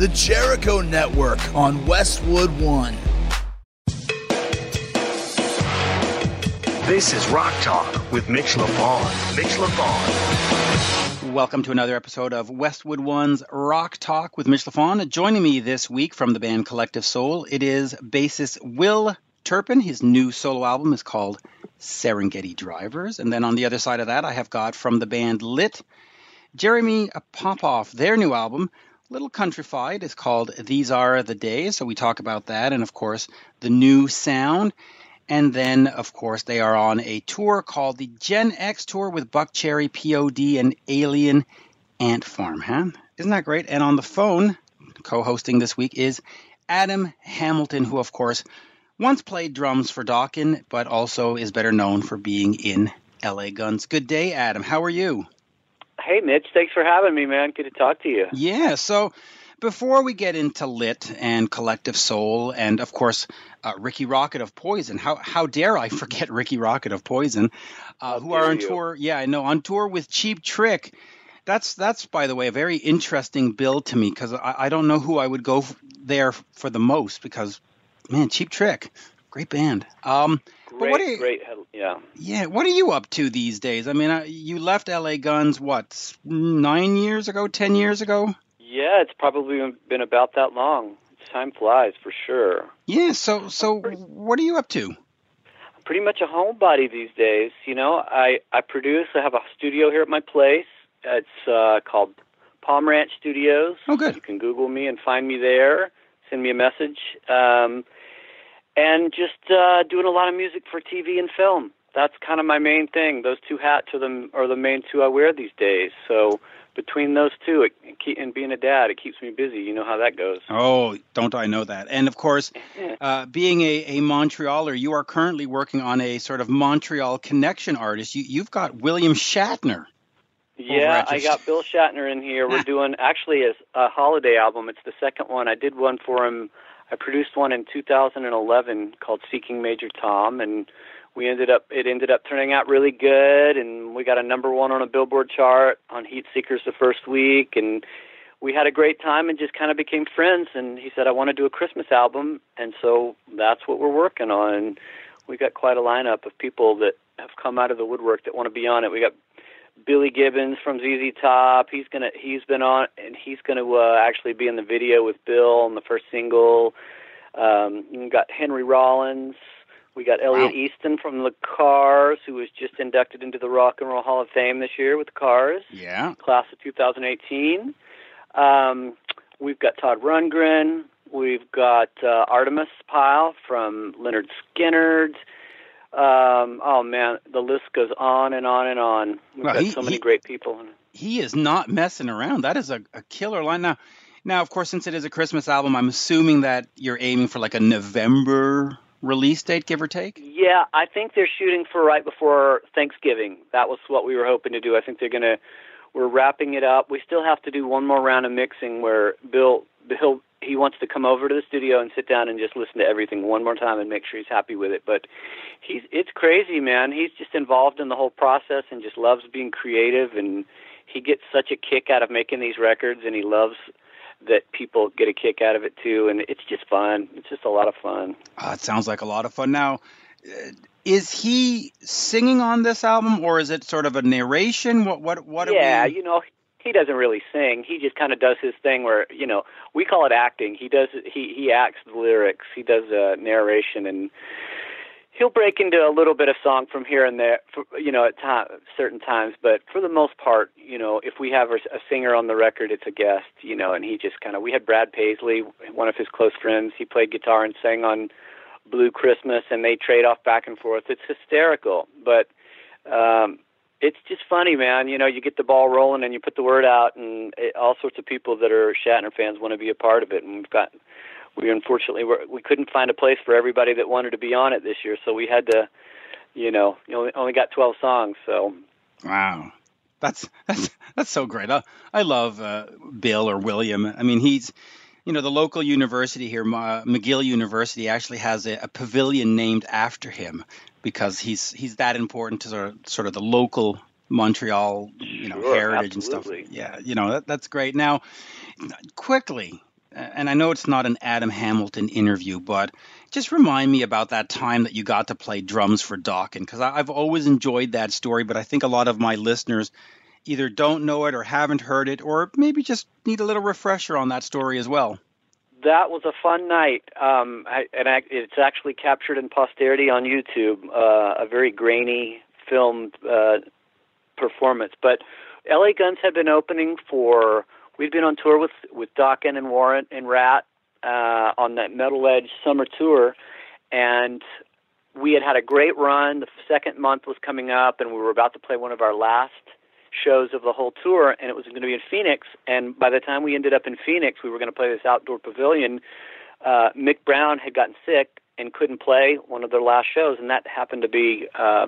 the Jericho Network on Westwood One. This is Rock Talk with Mitch LaFon. Mitch LaFon. Welcome to another episode of Westwood One's Rock Talk with Mitch LaFon. Joining me this week from the band Collective Soul, it is bassist Will Turpin. His new solo album is called Serengeti Drivers. And then on the other side of that, I have got from the band Lit, Jeremy Popoff. Their new album, Little Countrified, is called These Are the Days. So we talk about that and, of course, the new sound. And then, of course, they are on a tour called the Gen X Tour with Buckcherry, POD, and Alien Ant Farm. Huh? Isn't that great? And on the phone, co hosting this week, is Adam Hamilton, who, of course, once played drums for Dokken, but also is better known for being in LA Guns. Good day, Adam. How are you? Hey, Mitch. Thanks for having me, man. Good to talk to you. Yeah. So, before we get into Lit and Collective Soul, and of course uh, Rikki Rockett of Poison, how how dare I forget Rikki Rockett of Poison, uh, who are on you? tour? Yeah, I know on tour with Cheap Trick. That's that's by the way a very interesting bill to me because I, I don't know who I would go f- there for the most because man, Cheap Trick, great band. Um, Great, but what are you, great. Yeah. yeah, what are you up to these days? I mean, you left LA Guns what nine years ago, ten years ago? Yeah, it's probably been about that long. Time flies for sure. Yeah. So so what are you up to? I'm pretty much a homebody these days. You know, I I produce. I have a studio here at my place. It's uh, called Palm Ranch Studios. Oh, good. You can Google me and find me there. Send me a message. Um, and just uh, doing a lot of music for TV and film. That's kind of my main thing. Those two hats are the are the main two I wear these days. So between those two, it, it keep, and being a dad, it keeps me busy. You know how that goes. Oh, don't I know that? And of course, uh, being a, a Montrealer, you are currently working on a sort of Montreal connection artist. You, you've got William Shatner. Yeah, I got Bill Shatner in here. We're doing actually a, a holiday album. It's the second one. I did one for him. I produced one in 2011 called Seeking Major Tom, and we ended up it ended up turning out really good, and we got a number one on a Billboard chart on Heat Seekers the first week, and we had a great time and just kind of became friends. And he said, "I want to do a Christmas album," and so that's what we're working on. We got quite a lineup of people that have come out of the woodwork that want to be on it. We got Billy Gibbons from ZZ Top. He's gonna he's been on and he's gonna uh, actually be in the video with Bill on the first single. Um, we got Henry Rollins. We got Elliot Wow. Easton from the Cars, who was just inducted into the Rock and Roll Hall of Fame this year with the Cars, Yeah. class of 2018. Um, we've got Todd Rundgren. We've got uh, Artimus Pyle from Lynyrd Skynyrd. Um, oh man, the list goes on and on and on. We've Well, got he- so many he- great people. He is not messing around. That is a, a killer line. Now, now, of course, since it is a Christmas album, I'm assuming that you're aiming for like a November release date, give or take. Yeah, I think they're shooting for right before Thanksgiving. That was what we were hoping to do. I think they're gonna. We're wrapping it up. We still have to do one more round of mixing where Bill Bill he wants to come over to the studio and sit down and just listen to everything one more time and make sure he's happy with it. But he's it's crazy, man. He's just involved in the whole process and just loves being creative and he gets such a kick out of making these records and he loves that people get a kick out of it too and it's just fun. It's just a lot of fun. Uh, it sounds like a lot of fun. Now, uh, is he singing on this album, or is it sort of a narration? What what what? are yeah, we... you know, he doesn't really sing. He just kind of does his thing where, you know, we call it acting. He does he he acts the lyrics. He does uh, narration and he'll break into a little bit of song from here and there, for, you know, at time, certain times. But for the most part, you know, if we have a, a singer on the record, it's a guest, you know, and he just kind of. We had Brad Paisley, one of his close friends. He played guitar and sang on Blue Christmas, and they trade off back and forth. It's hysterical, but. um it's just funny, man. You know, you get the ball rolling and you put the word out, and it, all sorts of people that are Shatner fans want to be a part of it. And we've got, we unfortunately were, we couldn't find a place for everybody that wanted to be on it this year, so we had to, you know, you only, only got 12 songs. So Wow, that's that's that's so great. I, I love uh, Bill or William. I mean, he's you know the local university here, McGill University, actually has a, a pavilion named after him because he's he's that important to sort of, sort of the local Montreal you know Sure, heritage absolutely. and stuff. Yeah, you know that, that's great. Now, quickly. and I know it's not an Adam Hamilton interview, but just remind me about that time that you got to play drums for Dokken, because I've always enjoyed that story, but I think a lot of my listeners either don't know it or haven't heard it, or maybe just need a little refresher on that story as well. That was a fun night, um, I, and I, it's actually captured in posterity on YouTube. Uh, a very grainy filmed uh, performance, but LA Guns had been opening for. We'd been on tour with with Dokken and Warrant and Ratt uh, on that Metal Edge summer tour, and we had had a great run. The second month was coming up, and we were about to play one of our last shows of the whole tour, and it was going to be in Phoenix. And by the time we ended up in Phoenix, we were going to play this outdoor pavilion. Uh, Mick Brown had gotten sick and couldn't play one of their last shows, and that happened to be uh,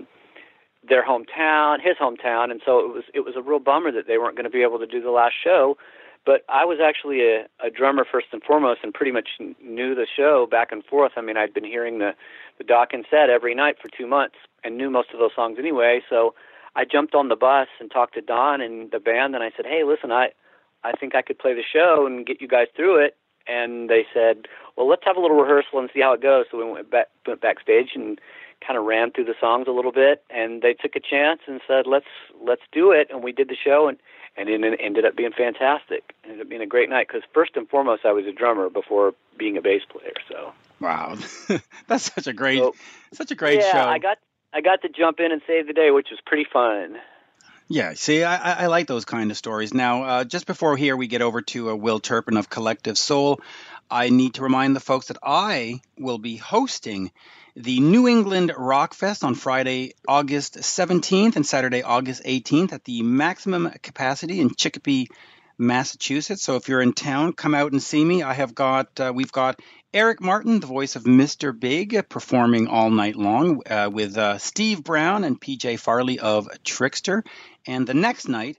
their hometown, his hometown, and so it was it was a real bummer that they weren't going to be able to do the last show. But I was actually a, a drummer first and foremost, and pretty much knew the show back and forth. I mean, I'd been hearing the the Dokken set every night for two months, and knew most of those songs anyway. So I jumped on the bus and talked to Don and the band, and I said, "Hey, listen, I I think I could play the show and get you guys through it." And they said, "Well, let's have a little rehearsal and see how it goes." So we went back went backstage and kind of ran through the songs a little bit, and they took a chance and said, "Let's let's do it." And we did the show, and and it ended up being fantastic. It ended up being a great night because first and foremost, I was a drummer before being a bass player. So wow, that's such a great so, such a great yeah, show. I got I got to jump in and save the day, which was pretty fun. Yeah, see, I, I like those kind of stories. Now, uh, just before here we get over to uh, Will Turpin of Collective Soul, I need to remind the folks that I will be hosting the New England Rock Fest on Friday, August 17th and Saturday, August 18th at the maximum capacity in Chicopee, Massachusetts. So if you're in town, come out and see me. I have got, uh, we've got Eric Martin, the voice of Mr. Big, performing all night long uh, with uh, Steve Brown and PJ Farley of Trixter. And the next night,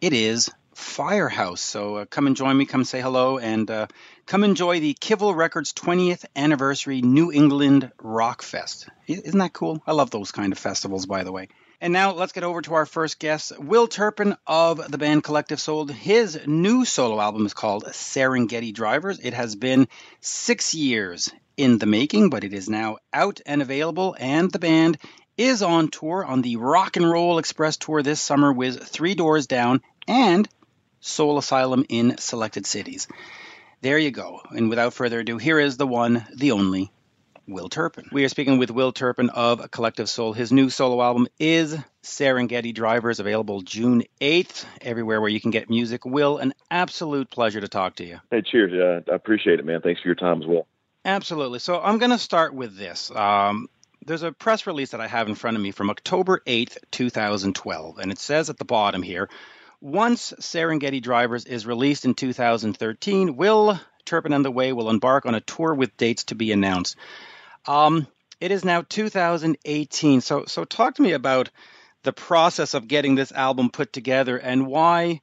it is Firehouse. So uh, come and join me, come say hello, and uh, come enjoy the Kivel Records 20th anniversary New England Rock Fest. Isn't that cool? I love those kind of festivals, by the way. And now let's get over to our first guest, Will Turpin of the band Collective Soul. His new solo album is called Serengeti Drivers. It has been six years in the making, but it is now out and available, and the band is on tour on the Rock and Roll Express tour this summer with Three Doors Down and Soul Asylum in selected cities. There you go. And without further ado, here is the one, the only Will Turpin. We are speaking with Will Turpin of Collective Soul. His new solo album is Serengeti Drivers, available June 8th, everywhere where you can get music. Will, an absolute pleasure to talk to you. Hey, cheers. Uh, I appreciate it, man. Thanks for your time as well. Absolutely. So I'm going to start with this. Um, there's a press release that I have in front of me from October 8th, 2012, and it says at the bottom here once Serengeti Drivers is released in 2013, Will Turpin and the Way will embark on a tour with dates to be announced. Um, it is now 2018. So, so talk to me about the process of getting this album put together and why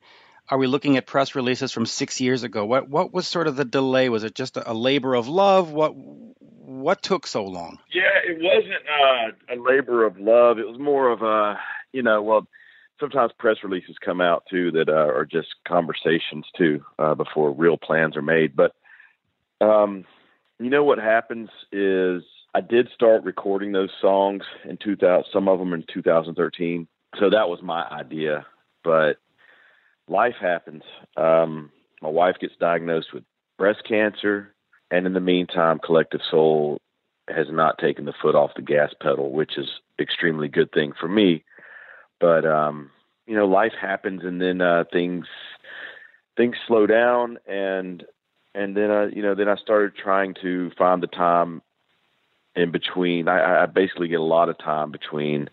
are we looking at press releases from six years ago? What what was sort of the delay? Was it just a, labor of love? What what took so long? Yeah, it wasn't uh, a labor of love. It was more of a you know well sometimes press releases come out too that uh, are just conversations too uh, before real plans are made. But um, you know what happens is I did start recording those songs in 2000, some of them in 2013. So that was my idea, but life happens. Um, my wife gets diagnosed with breast cancer, and in the meantime, Collective Soul has not taken the foot off the gas pedal, which is extremely good thing for me. But um, you know, life happens, and then uh, things things slow down, and and then I, you know, then I started trying to find the time in between. I, I basically get a lot of time between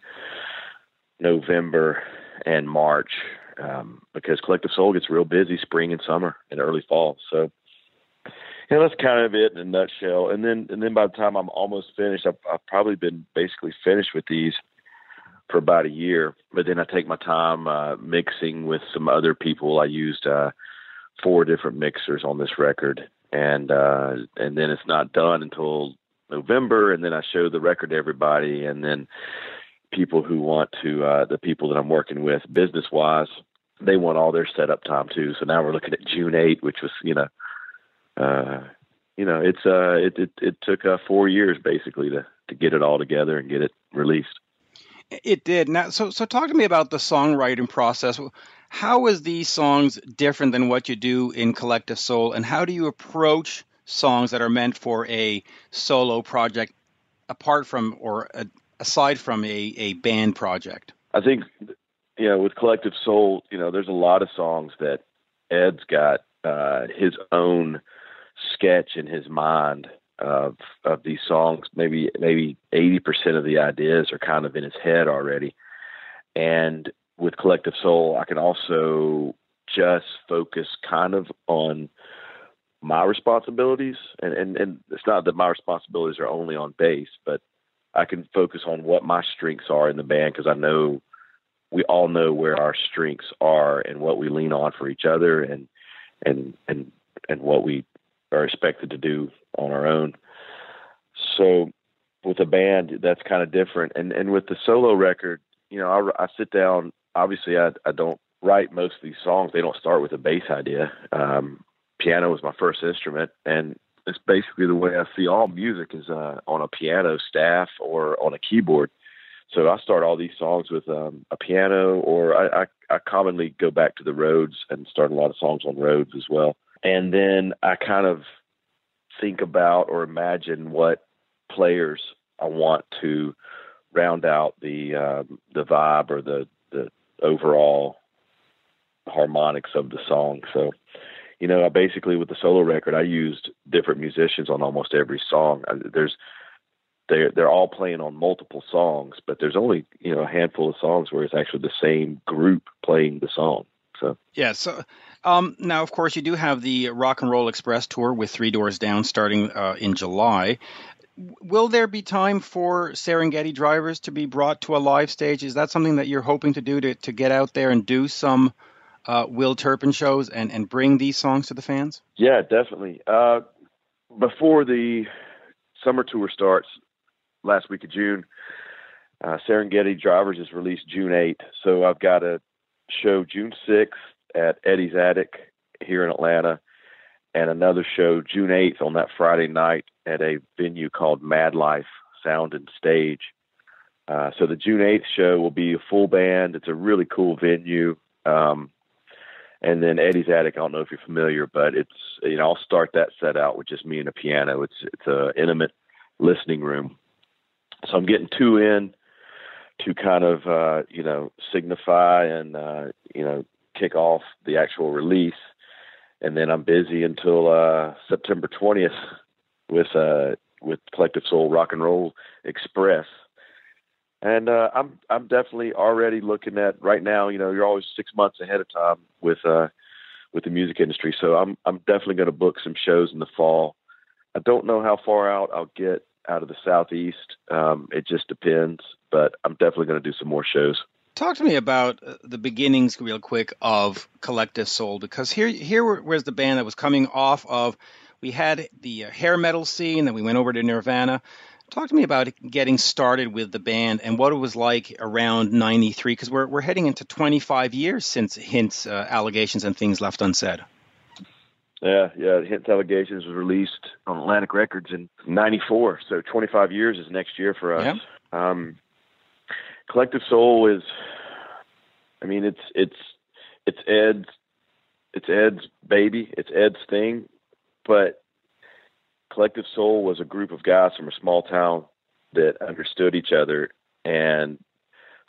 November and March um, because Collective Soul gets real busy spring and summer and early fall. So, you know, that's kind of it in a nutshell. And then, and then by the time I'm almost finished, I've, I've probably been basically finished with these for about a year. But then I take my time uh, mixing with some other people. I used uh, four different mixers on this record, and uh, and then it's not done until November, and then I show the record to everybody, and then people who want to uh, the people that I'm working with business wise, they want all their setup time too. So now we're looking at June 8, which was you know uh, you know, it's uh, it it, it took uh, four years basically to to get it all together and get it released. It did. Now, so so talk to me about the songwriting process. How is these songs different than what you do in Collective Soul, and how do you approach songs that are meant for a solo project, apart from or uh, aside from a, a band project? I think, you know, with Collective Soul, you know, there's a lot of songs that Ed's got uh, his own sketch in his mind of of these songs. Maybe maybe eighty percent of the ideas are kind of in his head already. And with Collective Soul, I can also just focus kind of on my responsibilities. And, and and it's not that my responsibilities are only on bass but i can focus on what my strengths are in the band because i know we all know where our strengths are and what we lean on for each other and and and and what we are expected to do on our own. So with a band that's kind of different and and with the solo record you know i, I sit down obviously i i don't write most of these songs they don't start with a bass idea um piano was my first instrument, and it's basically the way I see all music is uh, on a piano staff or on a keyboard. So I start all these songs with um, a piano, or I, I, I commonly go back to the Rhodes and start a lot of songs on Rhodes as well. And then I kind of think about or imagine what players I want to round out the um, the vibe or the overall harmonics of the song. So you know, I basically with the solo record, I used different musicians on almost every song. There's they're they're all playing on multiple songs, but there's only you know a handful of songs where it's actually the same group playing the song. So yeah, so um, now of course you do have the Rock and Roll Express tour with Three Doors Down starting uh, in July. Will there be time for Serengeti drivers to be brought to a live stage? Is that something that you're hoping to do to to get out there and do some uh, Will Turpin shows and, and bring these songs to the fans? Yeah, definitely. Uh, before the summer tour starts last week of June, uh, Serengeti Drivers is released June 8th. So I've got a show June 6th at Eddie's Attic here in Atlanta, and another show June 8th on that Friday night at a venue called Mad Life Sound and Stage. Uh, so the June 8th show will be a full band. It's a really cool venue. Um, and then Eddie's Attic, I don't know if you're familiar, but it's you know I'll start that set out with just me and a piano. It's it's a intimate listening room, so I'm getting two in to kind of uh, you know signify and uh, you know kick off the actual release, and then I'm busy until uh, September 20th with uh, with Collective Soul Rock and Roll Express and uh, I'm I'm definitely already looking at right now. You know, you're always six months ahead of time with uh, with the music industry, so I'm I'm definitely going to book some shows in the fall. I don't know how far out I'll get out of the southeast. Um, it just depends, but I'm definitely going to do some more shows. Talk to me about uh, the beginnings, real quick, of Collective Soul, because here here was the band that was coming off of. We had the uh, hair metal scene, then we went over to Nirvana. Talk to me about getting started with the band and what it was like around 93, because we're, we're heading into 25 years since Hint's uh, allegations and things left unsaid. Yeah, yeah. Hint's allegations was released on Atlantic Records in '94, so 25 years is next year for us. Yeah. Um, Collective Soul is, I mean, it's it's it's Ed's it's Ed's baby, it's Ed's thing, but Collective Soul was a group of guys from a small town that understood each other and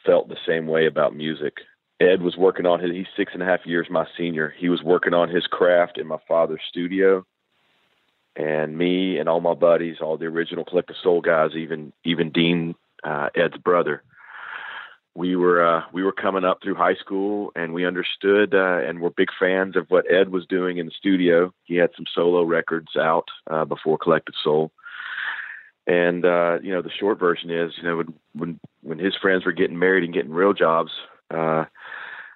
felt the same way about music. Ed was working on his, he's six and a half years my senior. He was working on his craft in my father's studio. And me and all my buddies, all the original Collective Soul guys, even, even Dean, uh, Ed's brother, we were uh, we were coming up through high school and we understood uh, and were big fans of what Ed was doing in the studio. He had some solo records out uh, before Collective Soul, and uh, you know the short version is you know when when his friends were getting married and getting real jobs, uh,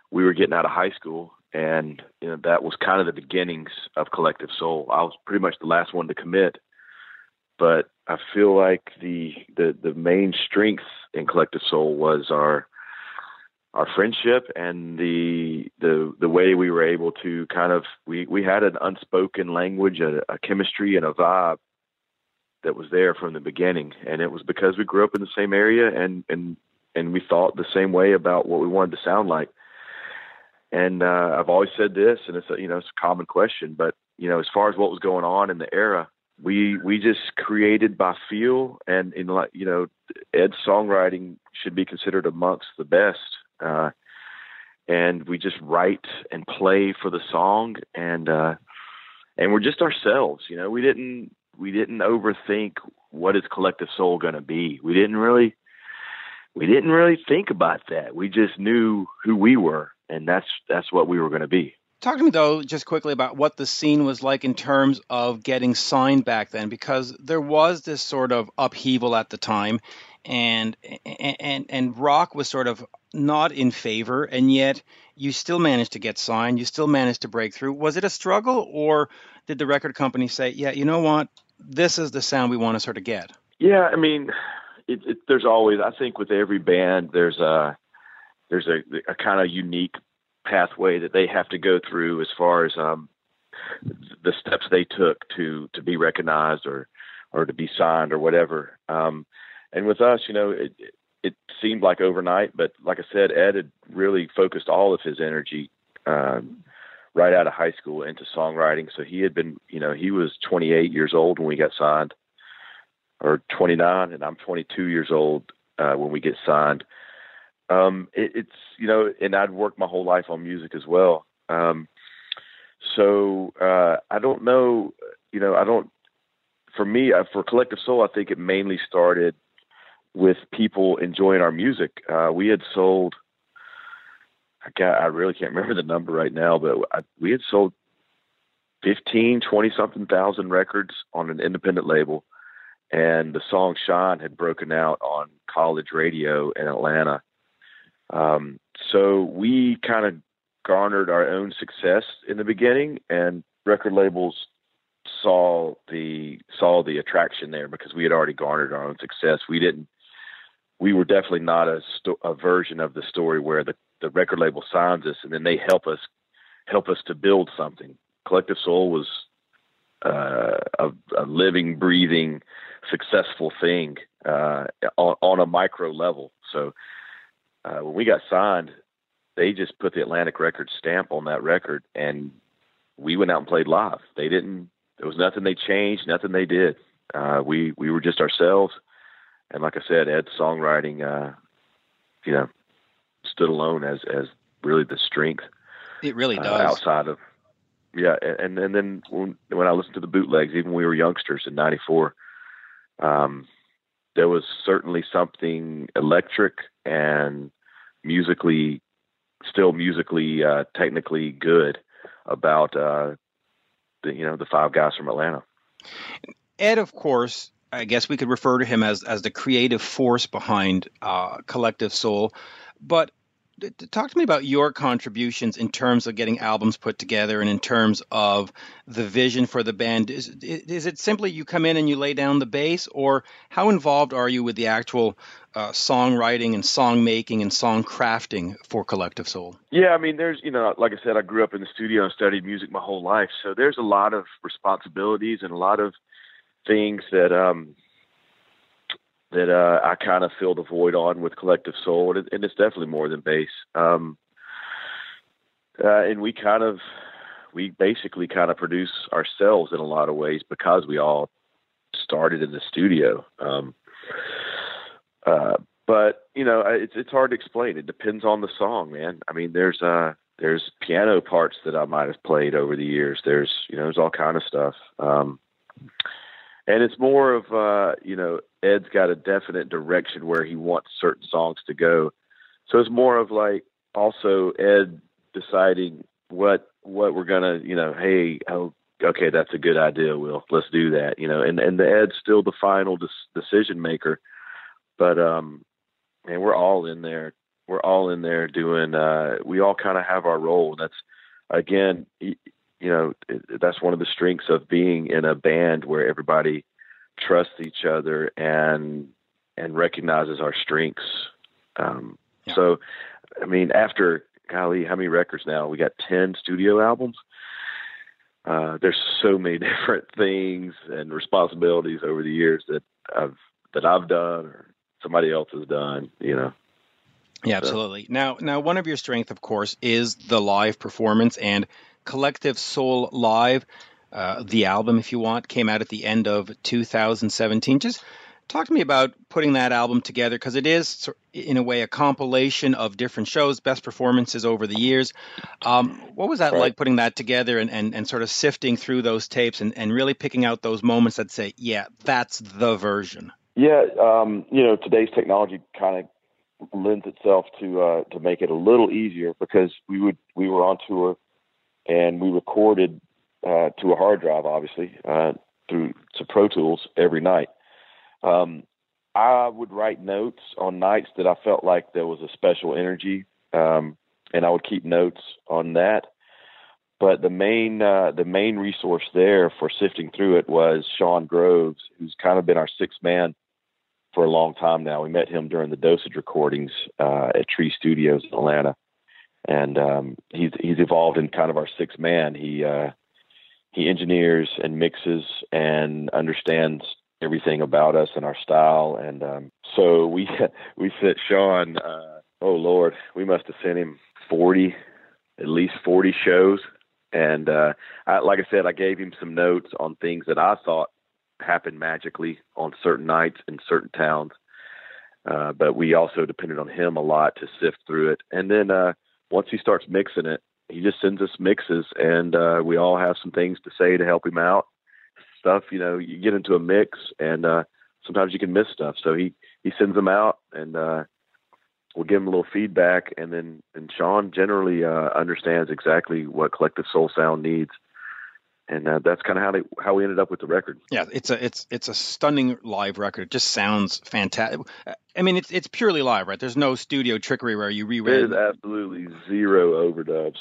we were getting out of high school, and you know that was kind of the beginnings of Collective Soul. I was pretty much the last one to commit, but I feel like the the the main strength in Collective Soul was our our friendship and the the the way we were able to kind of we we had an unspoken language, a, a chemistry, and a vibe that was there from the beginning, and it was because we grew up in the same area and and and we thought the same way about what we wanted to sound like. And uh, I've always said this, and it's a, you know it's a common question, but you know as far as what was going on in the era, we we just created by feel, and in like you know Ed's songwriting should be considered amongst the best. Uh, and we just write and play for the song, and uh, and we're just ourselves. You know, we didn't we didn't overthink what is collective soul going to be. We didn't really we didn't really think about that. We just knew who we were, and that's that's what we were going to be. Talk to me though, just quickly about what the scene was like in terms of getting signed back then, because there was this sort of upheaval at the time, and and and rock was sort of not in favor, and yet you still managed to get signed. You still managed to break through. Was it a struggle, or did the record company say, "Yeah, you know what, this is the sound we want to sort of get"? Yeah, I mean, it, it, there's always I think with every band there's a there's a, a kind of unique pathway that they have to go through as far as um, the steps they took to to be recognized or or to be signed or whatever. Um, and with us, you know, it, it seemed like overnight, but like I said, Ed had really focused all of his energy um, right out of high school into songwriting. So he had been, you know, he was 28 years old when we got signed or 29 and I'm 22 years old uh, when we get signed. Um, it, it's you know, and I'd worked my whole life on music as well. Um, so uh, I don't know, you know, I don't. For me, uh, for Collective Soul, I think it mainly started with people enjoying our music. Uh, we had sold. I got, I really can't remember the number right now, but I, we had sold 15, 20 something thousand records on an independent label and the song Shine had broken out on college radio in Atlanta. Um, so we kind of garnered our own success in the beginning, and record labels saw the saw the attraction there because we had already garnered our own success. We didn't. We were definitely not a, sto- a version of the story where the, the record label signs us and then they help us help us to build something. Collective Soul was uh, a, a living, breathing successful thing uh, on, on a micro level. So uh, when we got signed, they just put the Atlantic Records stamp on that record, and we went out and played live. They didn't. There was nothing they changed, nothing they did. Uh, we we were just ourselves, and like I said, Ed's songwriting, uh, you know, stood alone as as really the strength. It really does. Uh, outside of yeah, and and then when when I listened to the bootlegs, even when we were youngsters in '94, um, there was certainly something electric and musically, still musically, uh, technically good about uh, the you know the five guys from Atlanta. Ed, of course, I guess we could refer to him as as the creative force behind uh, Collective Soul, but talk to me about your contributions in terms of getting albums put together and in terms of the vision for the band. Is, is it simply you come in and you lay down the bass, or how involved are you with the actual uh, songwriting and song making and song crafting for Collective Soul? Yeah, I mean, there's, you know, like I said, I grew up in the studio and studied music my whole life. So there's a lot of responsibilities and a lot of things that, um, that uh, I kind of filled a void on with Collective Soul, and, it, and it's definitely more than bass. Um, uh, and we kind of, we basically kind of produce ourselves in a lot of ways because we all started in the studio. Um, uh, but you know, it's it's hard to explain. It depends on the song, man. I mean, there's uh there's piano parts that I might have played over the years. There's you know, there's all kind of stuff. Um, and it's more of uh, you know Ed's got a definite direction where he wants certain songs to go. So it's more of like also Ed deciding what what we're gonna you know hey oh okay that's a good idea Will. Let's do that you know. And and the Ed's still the final des- decision maker, but um and we're all in there. We're all in there doing uh we all kind of have our role. That's again you know that's one of the strengths of being in a band where everybody trusts each other and and recognizes our strengths um, yeah. so I mean, after golly, how many records now? We got ten studio albums. Uh, there's so many different things and responsibilities over the years that I've that I've done or somebody else has done. You know. Yeah, absolutely. Now, now, one of your strengths, of course, is the live performance and Collective Soul Live. Uh, the album, if you want, came out at the end of 2017. Just talk to me about putting that album together because it is, in a way, a compilation of different shows, best performances over the years. Um, what was that right. like putting that together and, and, and sort of sifting through those tapes and, and really picking out those moments that say, yeah, that's the version? Yeah, um, you know, today's technology kind of lends itself to uh, to make it a little easier because we would we were on tour and we recorded uh, to a hard drive, obviously, uh, through to Pro Tools every night. Um, I would write notes on nights that I felt like there was a special energy, um, and I would keep notes on that. But the main uh, the main resource there for sifting through it was Sean Groves, who's kind of been our sixth man for a long time now. We met him during the Dosage recordings uh, at Tree Studios in Atlanta, and um, he's he's evolved in kind of our sixth man. He uh, he engineers and mixes and understands everything about us and our style. And um, so we we sent Sean. Uh, oh Lord, we must have sent him forty, at least forty shows. And uh, I, like I said, I gave him some notes on things that I thought happened magically on certain nights in certain towns. Uh, but we also depended on him a lot to sift through it. And then uh, once he starts mixing it, he just sends us mixes, and uh, we all have some things to say to help him out. Stuff, you know, you get into a mix, and uh, sometimes you can miss stuff. So he he sends them out, and uh, we'll give him a little feedback, and then and Sean generally uh, understands exactly what Collective Soul Sound needs and uh, that's kind of how they how we ended up with the record. Yeah, it's a it's it's a stunning live record. It just sounds fantastic. I mean, it's it's purely live, right? There's no studio trickery where you re-read. There's absolutely zero overdubs,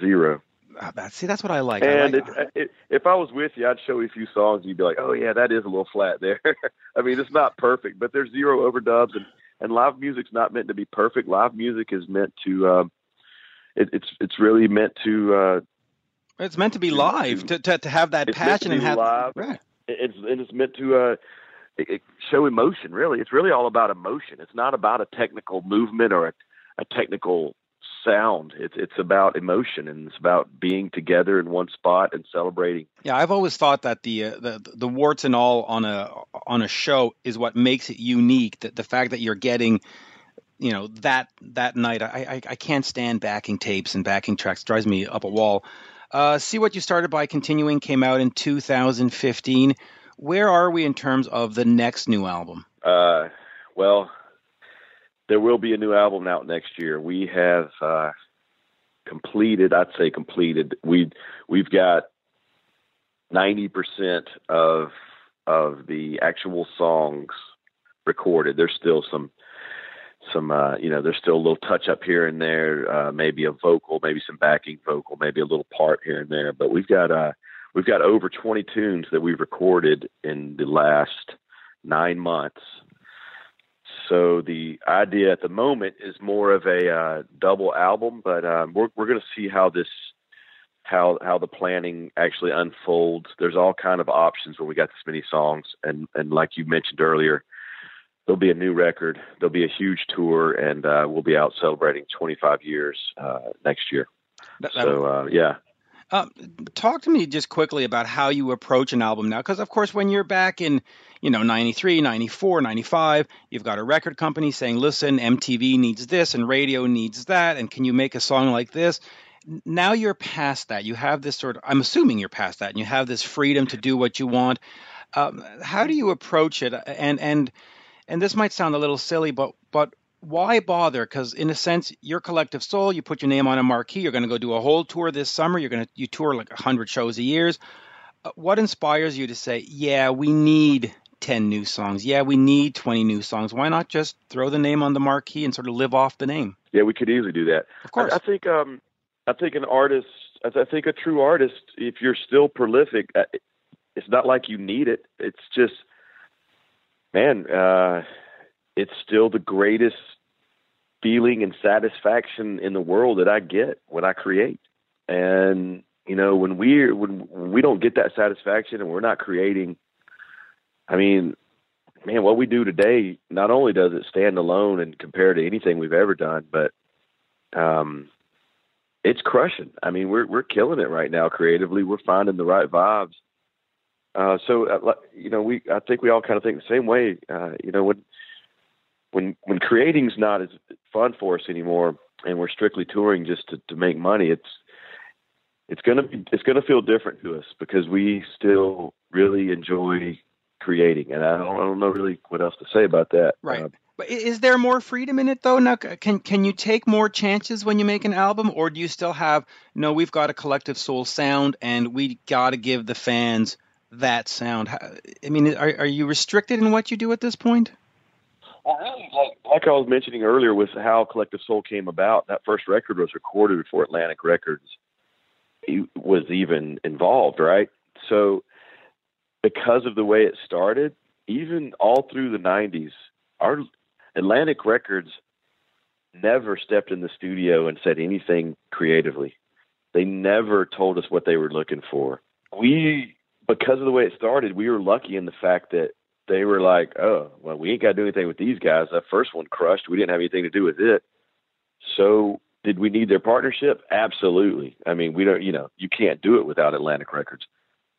zero. Uh, that, see, that's what I like. And I like, it, it, if I was with you, I'd show you a few songs. And you'd be like, "Oh yeah, that is a little flat there." I mean, it's not perfect, but there's zero overdubs, and and live music's not meant to be perfect. Live music is meant to. Um, it, it's it's really meant to uh, it's meant to be live to, to, to have that passion and have live. Right. It's and it's meant to uh, it, it show emotion. Really, it's really all about emotion. It's not about a technical movement or a, a technical sound. It's it's about emotion and it's about being together in one spot and celebrating. Yeah, I've always thought that the uh, the the warts and all on a on a show is what makes it unique. That the fact that you're getting you know that that night I, I I can't stand backing tapes and backing tracks it drives me up a wall uh, See What You Started By Continuing came out in 2015. Where are we in terms of the next new album? Uh, well, there will be a new album out next year. We have uh, completed, I'd say completed. We we've got ninety percent of of the actual songs recorded. There's still some some uh, you know there's still a little touch up here and there uh, maybe a vocal maybe some backing vocal maybe a little part here and there but we've got uh we've got over 20 tunes that we've recorded in the last nine months. So the idea at the moment is more of a uh, double album but um, we're we're going to see how this how how the planning actually unfolds. There's all kind of options when we got this many songs and and like you mentioned earlier there'll be a new record. There'll be a huge tour, and uh, we'll be out celebrating 25 years uh, next year. That, so uh, yeah. Uh, talk to me just quickly about how you approach an album now, because of course, when you're back in, you know, 93, 94, 95, you've got a record company saying, listen, MTV needs this and radio needs that, and can you make a song like this? Now you're past that. You have this sort of, I'm assuming you're past that, and you have this freedom to do what you want. Um, how do you approach it? And, and, and this might sound a little silly, but but why bother? Because in a sense, your collective soul, you put your name on a marquee. You're going to go do a whole tour this summer. You're going to you tour like hundred shows a year. Uh, what inspires you to say, yeah, we need 10 new songs. Yeah, we need 20 new songs. Why not just throw the name on the marquee and sort of live off the name? Yeah, we could easily do that. Of course. I, I think um, I think an artist, I think a true artist, if you're still prolific, uh, it's not like you need it. It's just man, uh, it's still the greatest feeling and satisfaction in the world that I get when I create. And you know, when we when, when we don't get that satisfaction and we're not creating, I mean, man, what we do today not only does it stand alone and compare to anything we've ever done, but um, it's crushing. I mean, we're we're killing it right now creatively. We're finding the right vibes. Uh, so, uh, you know, we I think we all kind of think the same way. Uh, you know, when when when creating's not as fun for us anymore, and we're strictly touring just to, to make money, it's it's gonna be it's gonna feel different to us because we still really enjoy creating, and I don't, I don't know really what else to say about that. Right. Uh, but is there more freedom in it though? Now, can can you take more chances when you make an album, or do you still have no? We've got a collective soul sound, and we got to give the fans that sound. I mean, are are you restricted in what you do at this point? Well, really, like, like I was mentioning earlier, with how Collective Soul came about. That first record was recorded before Atlantic Records was even involved, right? So, because of the way it started, even all through the '90s, our Atlantic Records never stepped in the studio and said anything creatively. They never told us what they were looking for. We, because of the way it started, we were lucky in the fact that they were like, oh, well, we ain't got to do anything with these guys. That first one crushed. We didn't have anything to do with it. So, did we need their partnership? Absolutely. I mean, we don't, you know, you can't do it without Atlantic Records.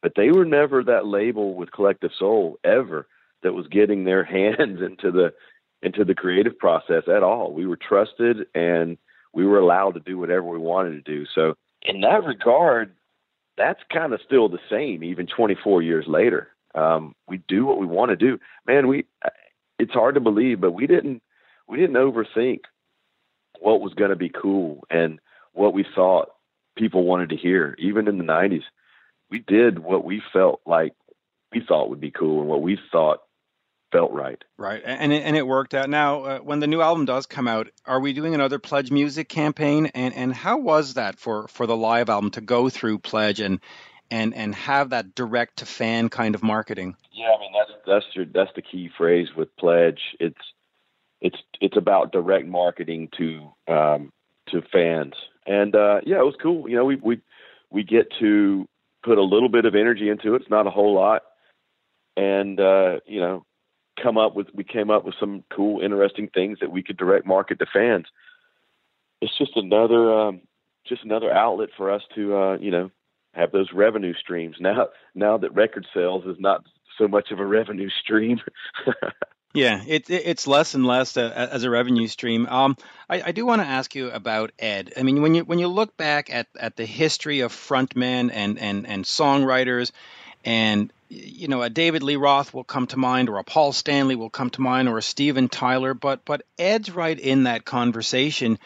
But they were never that label with Collective Soul ever that was getting their hands into the into the creative process at all. We were trusted and we were allowed to do whatever we wanted to do. So, in that regard, that's kind of still the same, even 24 years later. Um, we do what we want to do. Man, we it's hard to believe, but we didn't we didn't overthink what was going to be cool and what we thought people wanted to hear. Even in the 90s, we did what we felt like we thought would be cool and what we thought felt right. Right, and it, and it worked out. Now, uh, when the new album does come out, are we doing another Pledge Music campaign? And and how was that for for the live album to go through Pledge and and and have that direct to fan kind of marketing? Yeah, I mean that's that's your that's the key phrase with Pledge. It's it's it's about direct marketing to um, to fans, and uh, yeah, it was cool. You know, we we we get to put a little bit of energy into it. It's not a whole lot, and uh, you know, come up with we came up with some cool, interesting things that we could direct market to fans. It's just another um, just another outlet for us to uh, you know have those revenue streams now. Now that record sales is not so much of a revenue stream. yeah, it, it's less and less as a revenue stream. Um, I, I do want to ask you about Ed. I mean, when you when you look back at, at the history of frontmen and and and songwriters, and you know, a David Lee Roth will come to mind, or a Paul Stanley will come to mind, or a Steven Tyler. But but Ed's right in that conversation.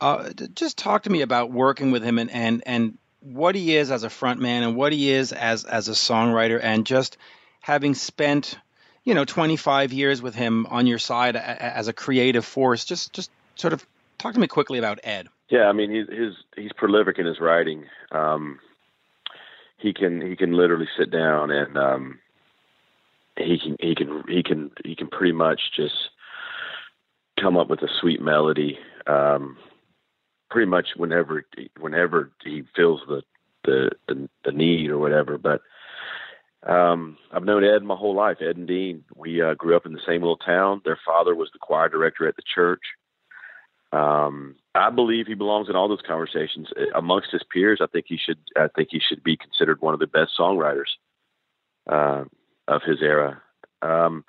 Uh, just talk to me about working with him and and and what he is as a frontman and what he is as as a songwriter, and just having spent you know 25 years with him on your side as a creative force. Just just sort of talk to me quickly about Ed. Yeah, I mean he's he's, he's prolific in his writing. Um, he can he can literally sit down and um, he can he can he can he can pretty much just come up with a sweet melody um, pretty much whenever whenever he feels the the the, the need or whatever. But um, I've known Ed my whole life Ed and Dean. We uh, grew up in the same little town. Their father was the choir director at the church. Um, I believe he belongs in all those conversations amongst his peers. I think he should. I think he should be considered one of the best songwriters uh, of his era. Um,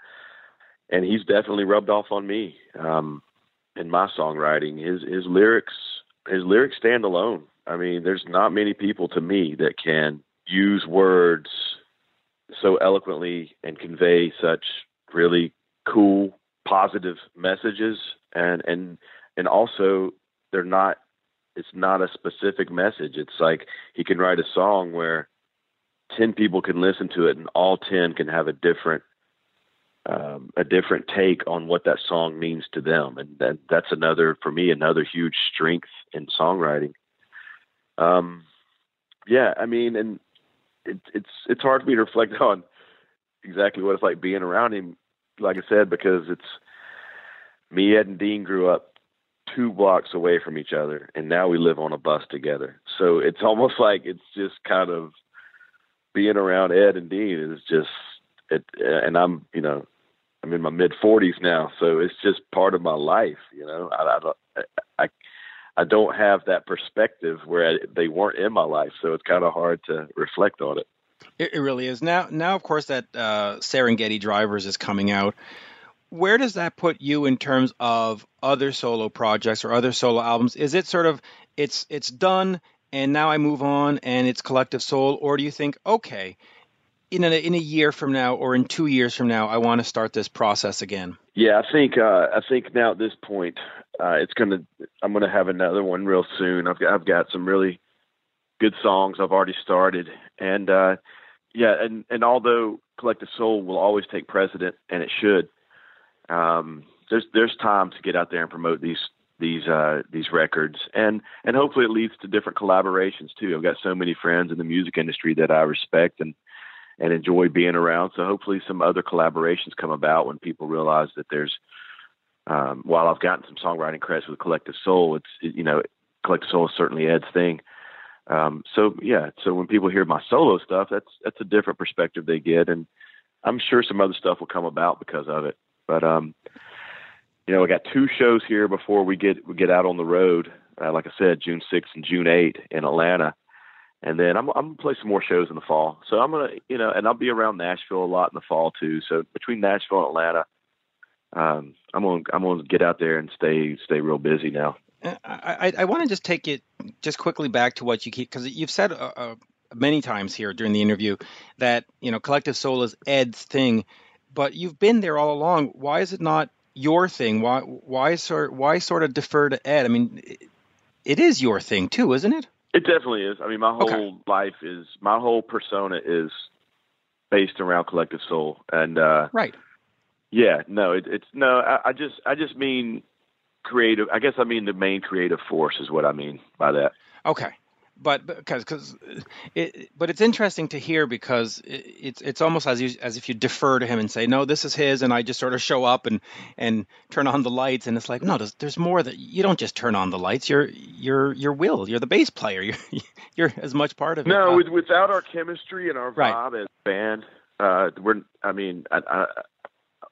and he's definitely rubbed off on me um, in my songwriting. His his lyrics his lyrics stand alone. I mean, there's not many people to me that can use words so eloquently and convey such really cool, positive messages and and and also they're not it's not a specific message. It's like he can write a song where 10 people can listen to it and all 10 can have a different um, a different take on what that song means to them. And that, that's another for me another huge strength in songwriting. Um, yeah i mean and it, it's it's hard for me to reflect on exactly what it's like being around him like i said because it's me ed and dean grew up two blocks away from each other, and now we live on a bus together. So it's almost like it's just kind of being around Ed and Dean is just it, and I'm you know I'm in my mid 40s now, so it's just part of my life. You know, I I I, I don't have that perspective where I, they weren't in my life, so it's kind of hard to reflect on it. It, it really is. Now, now of course that uh, Serengeti Drivers is coming out where does that put you in terms of other solo projects or other solo albums? Is it sort of it's it's done and now I move on and it's Collective Soul, or do you think okay, in a, in a year from now or in two years from now, I want to start this process again? Yeah, I think uh, I think now at this point, uh, it's gonna I'm gonna have another one real soon. I've got I've got some really good songs I've already started, and uh, yeah, and and although Collective Soul will always take precedent, and it should um, there's there's time to get out there and promote these these uh, these records, and and hopefully it leads to different collaborations too. I've got so many friends in the music industry that I respect and and enjoy being around. So hopefully some other collaborations come about when people realize that there's um, while I've gotten some songwriting credits with Collective Soul, it's it, you know Collective Soul is certainly Ed's thing. Um, so yeah, so when people hear my solo stuff, that's that's a different perspective they get, and I'm sure some other stuff will come about because of it. But um, you know, we got two shows here before we get we get out on the road. Uh, like I said, June 6th and June 8th in Atlanta, and then I'm I'm gonna play some more shows in the fall. So I'm gonna you know, and I'll be around Nashville a lot in the fall too. So between Nashville and Atlanta, um, I'm gonna I'm gonna get out there and stay stay real busy now. Uh, I, I, I want to just take it just quickly back to what you keep because you've said uh, uh, many times here during the interview that you know collective soul is Ed's thing but you've been there all along. Why is it not your thing? Why why sort why sort of defer to Ed? I mean, it is your thing too, isn't it? It definitely is. I mean, my whole okay. life is my whole persona is based around collective soul, and uh, right. Yeah, no, it, it's no. I, I just I just mean creative. I guess I mean the main creative force is what I mean by that. Okay but because because it, but it's interesting to hear because it, it's it's almost as you, as if you defer to him and say no this is his and I just sort of show up and and turn on the lights and it's like no there's, there's more that you don't just turn on the lights. You're you're you're Will. You're the bass player. You're you're as much part of it. No uh, with, without our chemistry and our right. vibe as a band uh, we're I mean I, I,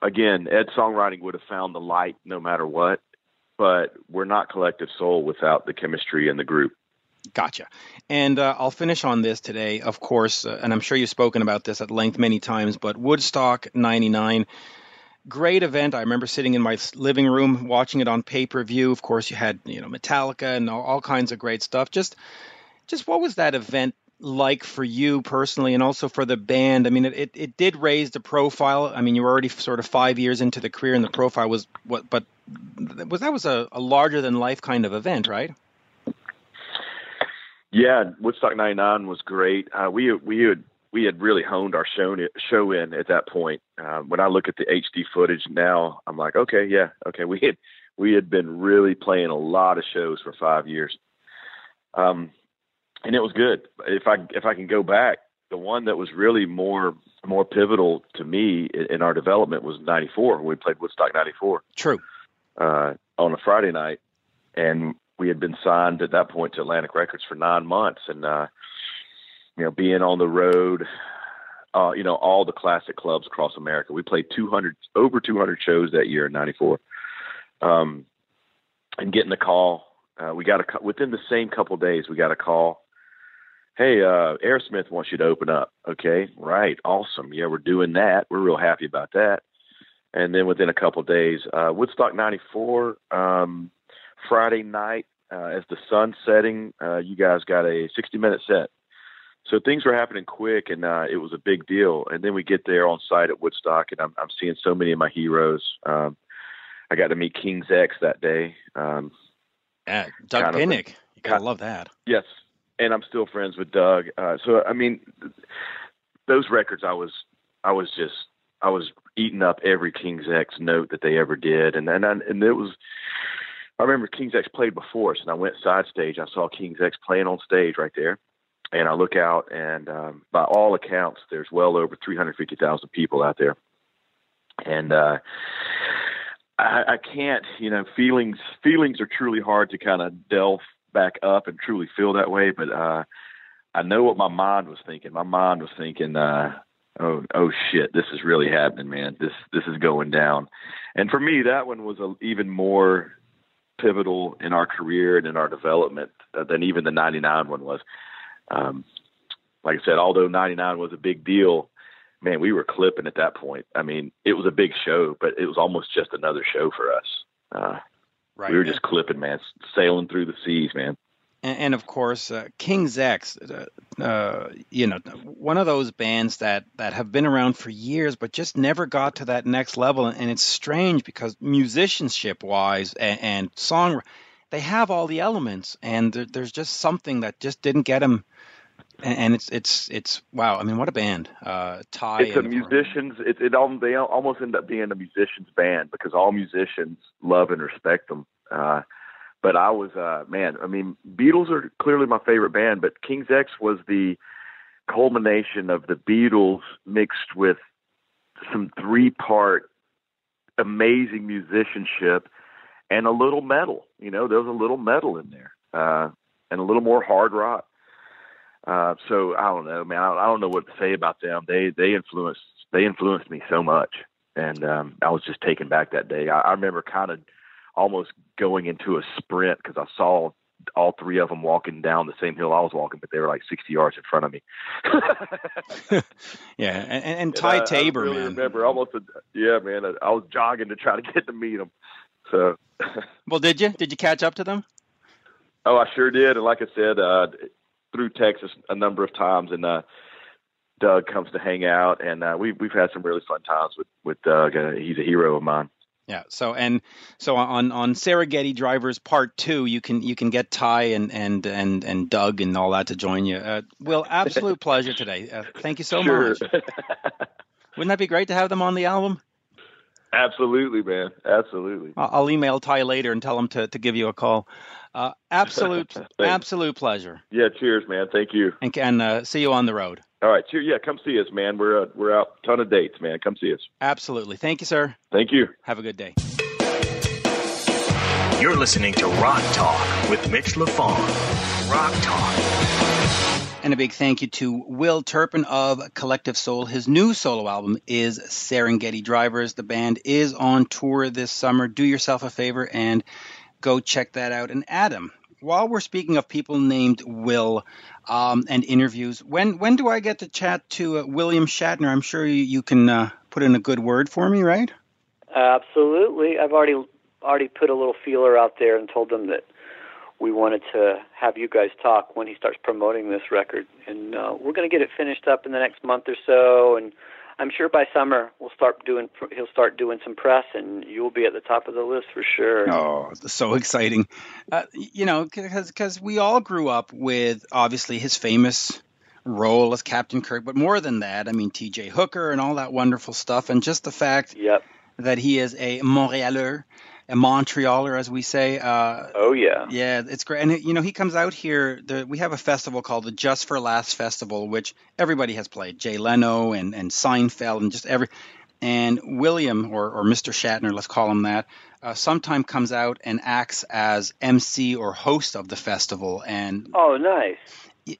again Ed songwriting would have found the light no matter what but we're not collective soul without the chemistry and the group Gotcha. And uh, I'll finish on this today, of course, uh, and I'm sure you've spoken about this at length many times, but Woodstock 99, great event. I remember sitting in my living room watching it on pay per view. Of course, you had you know Metallica and all, all kinds of great stuff. Just, just what was that event like for you personally and also for the band? I mean, it, it, it did raise the profile. I mean, you were already sort of five years into the career and the profile was what, but was that was a, a larger than life kind of event, right? Yeah, Woodstock '99 was great. Uh, we we had we had really honed our show show in at that point. Uh, when I look at the HD footage now, I'm like, okay, yeah, okay, we had we had been really playing a lot of shows for five years, um, and it was good. If I if I can go back, the one that was really more more pivotal to me in, in our development was '94. when We played Woodstock '94. True. Uh, on a Friday night, and we had been signed at that point to Atlantic Records for nine months, and uh, you know, being on the road, uh, you know, all the classic clubs across America. We played 200 over 200 shows that year in '94, um, and getting the call. Uh, we got a within the same couple days. We got a call. Hey, uh, Aerosmith wants you to open up. Okay, right, awesome. Yeah, we're doing that. We're real happy about that. And then within a couple days, uh, Woodstock '94. Um, Friday night uh, as the sun's setting. Uh, you guys got a 60 minute set. So things were happening quick, and uh, it was a big deal. And then we get there on site at Woodstock, and I'm, I'm seeing so many of my heroes. Um, I got to meet King's X that day. Um, yeah, Doug Pinnick. You gotta love that. Yes, and I'm still friends with Doug. Uh, so I mean, those records, I was, I was just, I was eating up every King's X note that they ever did, and and and it was, I remember King's X played before us, and I went side stage. I saw King's X playing on stage right there, and I look out, and um, by all accounts, there's well over 350,000 people out there, and uh, I, I can't, you know, feelings feelings are truly hard to kind of delve back up and truly feel that way. But uh, I know what my mind was thinking. My mind was thinking, uh, oh, oh shit, this is really happening, man. This this is going down. And for me, that one was a, even more pivotal in our career and in our development uh, than even the '99 one was. Um, like I said, although '99 was a big deal, man, we were clipping at that point. I mean, it was a big show, but it was almost just another show for us. Uh, right. We were just clipping, man, sailing through the seas, man. And, and of course, uh, King's X, uh, uh, you know, one of those bands that that have been around for years, but just never got to that next level. And it's strange because musicianship wise and, and song, they have all the elements, and there, there's just something that just didn't get them and, and, it's it's it's wow. I mean, what a band! Uh, Ty. It's a musicians. It it all they almost end up being a musicians band because all musicians love and respect them. Uh, but I was uh, man. I mean, Beatles are clearly my favorite band, but King's X was the culmination of the Beatles mixed with some three part amazing musicianship and a little metal. You know, there was a little metal in there uh, and a little more hard rock. Uh, so I don't know, man. I, I don't know what to say about them. They they influenced they influenced me so much, and um, I was just taken back that day. I, I remember kind of almost going into a sprint because I saw all three of them walking down the same hill I was walking, but they were like 60 yards in front of me. yeah, and, and Ty and Tabor, I really man. Remember, almost, a, yeah, man. I, I was jogging to try to get to meet them. So, well, did you? Did you catch up to them? Oh, I sure did. And like I said, uh, through Texas a number of times, and uh, Doug comes to hang out, and uh, we've we've had some really fun times with with Doug. Uh, he's a hero of mine. Yeah. So and so on on Serengeti Drivers Part Two, you can you can get Ty and and and and Doug and all that to join you. Uh, Will, absolute pleasure today. Uh, thank you so sure. much. Wouldn't that be great to have them on the album? Absolutely, man. Absolutely. I'll email Ty later and tell him to, to give you a call. Uh, absolute, absolute pleasure. Yeah, cheers, man. Thank you. And can uh, see you on the road. All right, cheers. Yeah, come see us, man. We're uh, we're out ton of dates, man. Come see us. Absolutely. Thank you, sir. Thank you. Have a good day. You're listening to Rock Talk with Mitch LaFon. Rock Talk. And a big thank you to Will Turpin of Collective Soul. His new solo album is Serengeti Drivers. The band is on tour this summer. Do yourself a favor and go check that out. And Adam, while we're speaking of people named Will um, and interviews, when when do I get to chat to uh, William Shatner? I'm sure you, you can uh, put in a good word for me, right? Absolutely. I've already already put a little feeler out there and told them that we wanted to have you guys talk when he starts promoting this record, and uh, we're going to get it finished up in the next month or so, and I'm sure by summer we'll start doing. He'll start doing some press, and you'll be at the top of the list for sure. Oh, so exciting! Uh, you know, because we all grew up with obviously his famous role as Captain Kirk, but more than that, I mean T.J. Hooker and all that wonderful stuff, and just the fact yep. that he is a Montrealer a Montrealer, as we say. Uh, oh yeah, yeah, it's great. And you know, he comes out here. The, we have a festival called the Just for Laughs Festival, which everybody has played. Jay Leno and and Seinfeld and just every. And William or or Mr. Shatner, let's call him that, uh, sometime comes out and acts as MC or host of the festival. And oh, nice.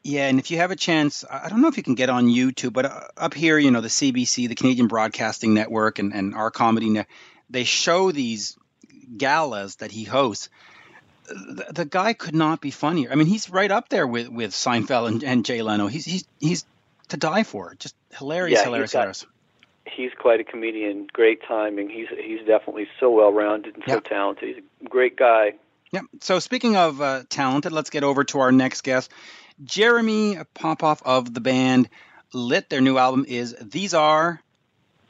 Yeah, and if you have a chance, I don't know if you can get on YouTube, but uh, up here, you know, the CBC, the Canadian Broadcasting Network, and, and our comedy, net, they show these galas that he hosts, the, the, guy could not be funnier. I mean, he's right up there with, with Seinfeld and, and Jay Leno. He's he's he's to die for. Just hilarious, yeah, hilarious, he's got, hilarious. He's quite a comedian. Great timing. He's he's definitely so well rounded and so talented. He's a great guy. Yeah. So speaking of uh, talented, let's get over to our next guest, Jeremy Popoff of the band Lit. Their new album is These Are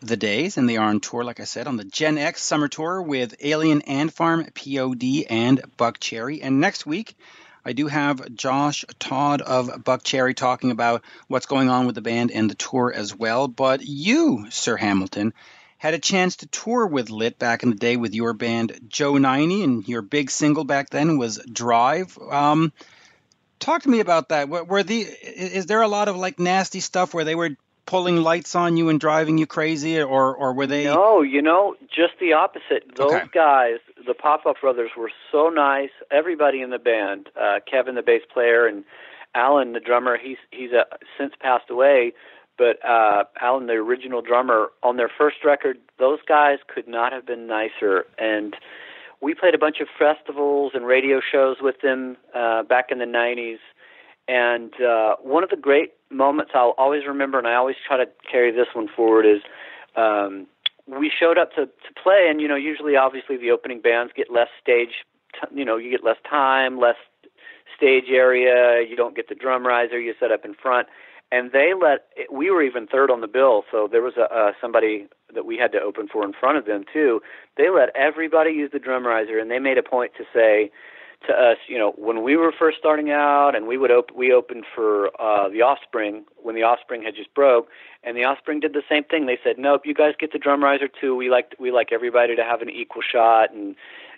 the days, and they are on tour, like I said, on the Gen X Summer Tour with Alien Ant Farm, POD, and Buckcherry. And next week, I do have Josh Todd of Buckcherry talking about what's going on with the band and the tour as well. But you, Sir Hamilton, had a chance to tour with Lit back in the day with your band Joe 90, and your big single back then was Drive. Um, talk to me about that. Were the is there a lot of like nasty stuff where they were pulling lights on you and driving you crazy, or or were they? No, you know, just the opposite. Those Okay. guys, the Popoff Brothers, were so nice. Everybody in the band, uh, Kevin, the bass player, and Alan, the drummer. He's he's uh, since passed away, but uh, Alan, the original drummer, on their first record, those guys could not have been nicer. And we played a bunch of festivals and radio shows with them uh, back in the '90s. And uh, one of the great moments I'll always remember, and I always try to carry this one forward, is um, we showed up to, to play, and you know, usually, obviously, the opening bands get less stage, t- you know, you get less time, less stage area. You don't get the drum riser. You set up in front, and they let. We were even third on the bill, so there was a uh, somebody that we had to open for in front of them too. They let everybody use the drum riser, and they made a point to say to us, you know, when we were first starting out, and we would op- we opened for uh, the Offspring when the Offspring had just broke, and the Offspring did the same thing. They said, nope, you guys get the drum riser too. We like we like everybody to have an equal shot, and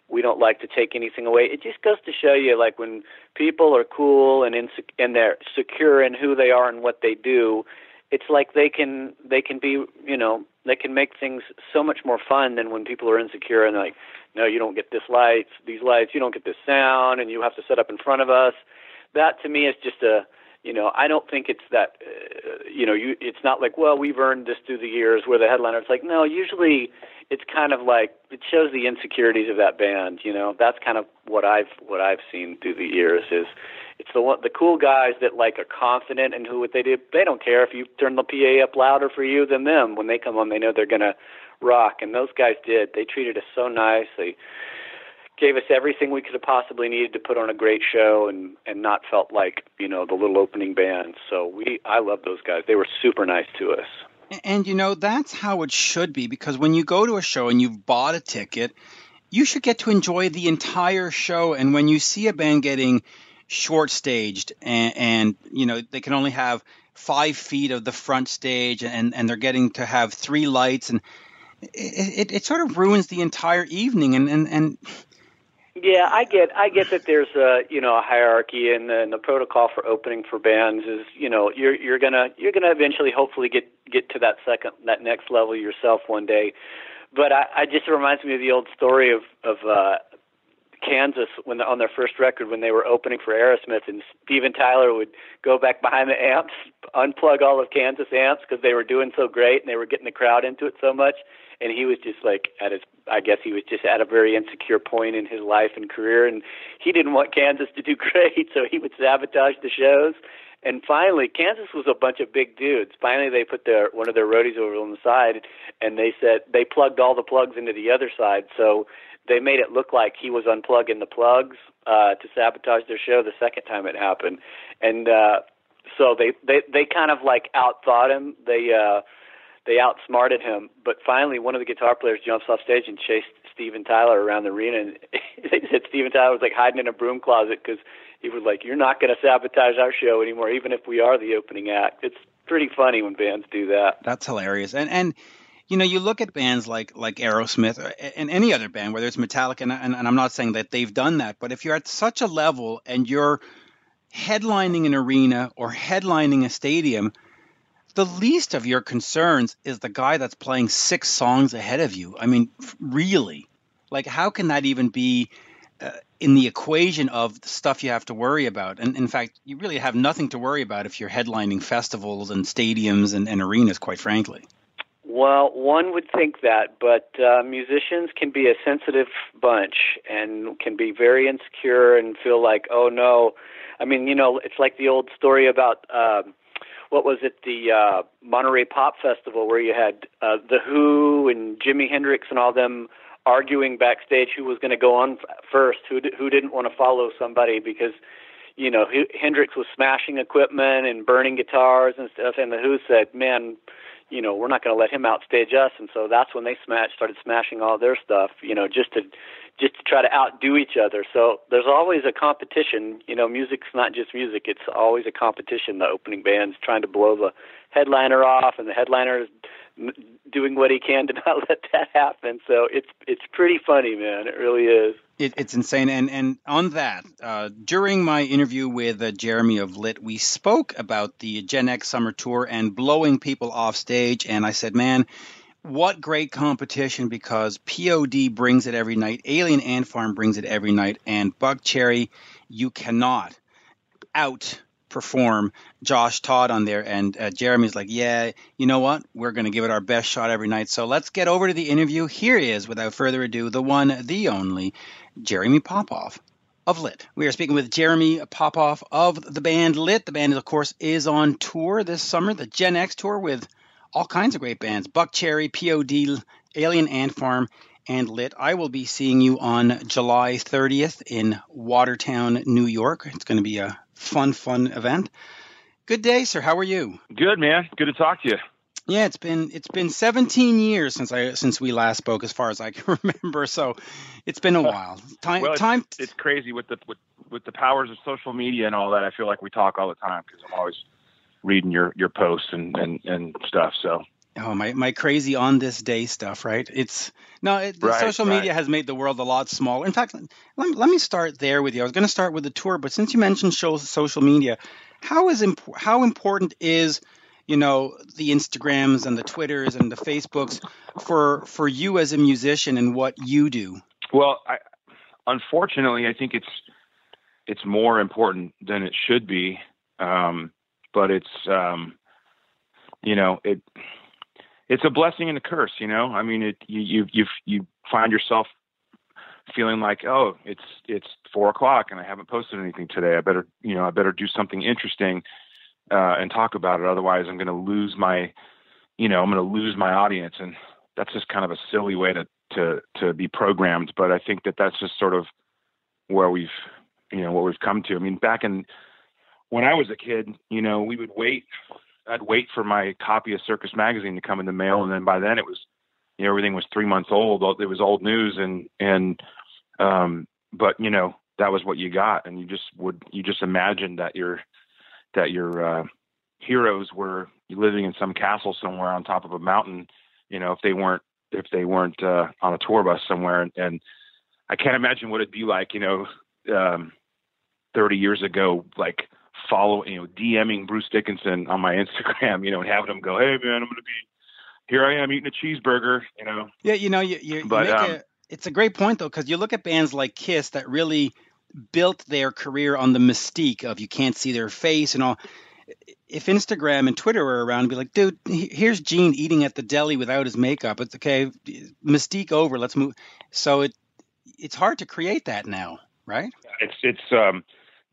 we don't like to take anything away. It just goes to show you, like when people are cool and insec- and they're secure in who they are and what they do, it's like they can they can be you know they can make things so much more fun than when people are insecure and like no you don't get this lights these lights you don't get this sound and you have to set up in front of us. That to me is just a you know i don't think it's that uh, you know you it's not like well we've earned this through the years where the headliner. It's like no usually it's kind of like it shows the insecurities of that band you know? That's kind of what i've what i've seen through the years is it's the one the cool guys that like are confident in who what they do. They don't care if you turn the pa up louder for you than them. When they come on they know they're to rock. And those guys did. They treated us so nice. They gave us everything we could have possibly needed to put on a great show and and not felt like you know the little opening band. So we i love those guys. They were super nice to us. And you know, that's how it should be. Because when you go to a show and you've bought a ticket, you should get to enjoy the entire show. And when you see a band getting short staged and, and you know, they can only have five feet of the front stage and, and they're getting to have three lights and it, it, it sort of ruins the entire evening and, and, and Yeah, I get I get that there's a you know a hierarchy and the, and the protocol for opening for bands is you know you're you're gonna you're gonna eventually hopefully get get to that second that next level yourself one day, but I, I just reminds me of the old story of of uh, Kansas when on their first record when they were opening for Aerosmith and Steven Tyler would go back behind the amps, unplug all of Kansas amps because they were doing so great and they were getting the crowd into it so much, and he was just like at his I guess he was just at a very insecure point in his life and career, and he didn't want Kansas to do great, so he would sabotage the shows. And finally, Kansas was a bunch of big dudes. Finally, they put their one of their roadies over on the side, and they said they plugged all the plugs into the other side. So they made it look like he was unplugging the plugs uh, to sabotage their show the second time it happened. And uh, so they they they kind of like outthought him. They uh, they outsmarted him. But finally, one of the guitar players jumps off stage and chased Steven Tyler around the arena. And they said Steven Tyler was like hiding in a broom closet because he was like, "You're not going to sabotage our show anymore, even if we are the opening act." It's pretty funny when bands do that. That's hilarious. And and you know, you look at bands like like Aerosmith or, and any other band, whether it's Metallica, and, and, and I'm not saying that they've done that, but if you're at such a level and you're headlining an arena or headlining a stadium, the least of your concerns is the guy that's playing six songs ahead of you. I mean, really, like how can that even be? Uh, in the equation of the stuff you have to worry about. And in fact, you really have nothing to worry about if you're headlining festivals and stadiums and, and arenas, quite frankly. Well, one would think that, but uh, musicians can be a sensitive bunch and can be very insecure and feel like, oh no. I mean, you know, it's like the old story about um, what was it, the uh, Monterey Pop Festival, where you had uh, the Who and Jimi Hendrix and all them arguing backstage who was going to go on first, who who didn't want to follow somebody because you know Hendrix was smashing equipment and burning guitars and stuff, and the Who said, "Man, you know, we're not going to let him outstage us." And so that's when they smashed, started smashing all their stuff, you know, just to just to try to outdo each other. So there's always a competition. You know, music's not just music; it's always a competition. The opening band's trying to blow the headliner off, and the headliner doing what he can to not let that happen. So it's it's pretty funny, man. It really is. It, it's insane. And and on that, uh, during my interview with uh, Jeremy of Lit, we spoke about the Gen X Summer Tour and blowing people off stage. And I said, man. What great competition because POD brings it every night, Alien Ant Farm brings it every night, and Buckcherry, you cannot outperform Josh Todd on there. And uh, Jeremy's like, yeah, you know what? We're going to give it our best shot every night. So let's get over to the interview. Here is, without further ado, the one, the only, Jeremy Popoff of Lit. We are speaking with Jeremy Popoff of the band Lit. The band, of course, is on tour this summer, the Gen X tour with all kinds of great bands Buckcherry, POD, Alien Ant Farm, and Lit. I will be seeing you on July 30th in Watertown, New York. It's going to be a fun, fun event. Good day, sir. How are you? Good, man. Good to talk to you. Yeah, it's been it's been 17 years since I since we last spoke, as far as I can remember. So it's been a uh, while. Time well, it's, time. It's crazy with the with, with the powers of social media and all that. I feel like we talk all the time because I'm always reading your your posts and and and stuff. So Oh, my, my crazy on this day stuff, right? It's no, it, Right, social right. media has made the world a lot smaller. In fact, let, me- let me start there with you. I was going to start with the tour, but since you mentioned show, social media, how is imp- how important is you know the Instagrams and the Twitters and the Facebooks for for you as a musician and what you do? Well, I, unfortunately, I think it's it's more important than it should be, um, but it's um, you know it it's a blessing and a curse. You know, I mean, it you you you, you find yourself feeling like oh it's it's four o'clock and I haven't posted anything today. I better you know I better do something interesting uh, and talk about it. Otherwise, I'm going to lose my you know I'm going to lose my audience and that's just kind of a silly way to to to be programmed. But I think that that's just sort of where we've you know what we've come to. I mean, back in when I was a kid, you know, we would wait. I'd wait for my copy of Circus Magazine to come in the mail, and then by then it was you know everything was three months old. It was old news, and and um, but you know that was what you got, and you just would you just imagined that your that your uh, heroes were living in some castle somewhere on top of a mountain. You know, if they weren't if they weren't uh, on a tour bus somewhere, and, and I can't imagine what it'd be like. You know, um, 30 years ago, like follow, you know, DMing Bruce Dickinson on my Instagram, you know, and having him go, "Hey man, I'm gonna be here. I am eating a cheeseburger," you know. Yeah, you know, you, you, you But, make um, a, it's a great point though, because you look at bands like Kiss that really built their career on the mystique of you can't see their face and all. If Instagram and Twitter were around, be like, dude, here's Gene eating at the deli without his makeup. It's okay, mystique over. Let's move. So it it's hard to create that now, right? It's it's um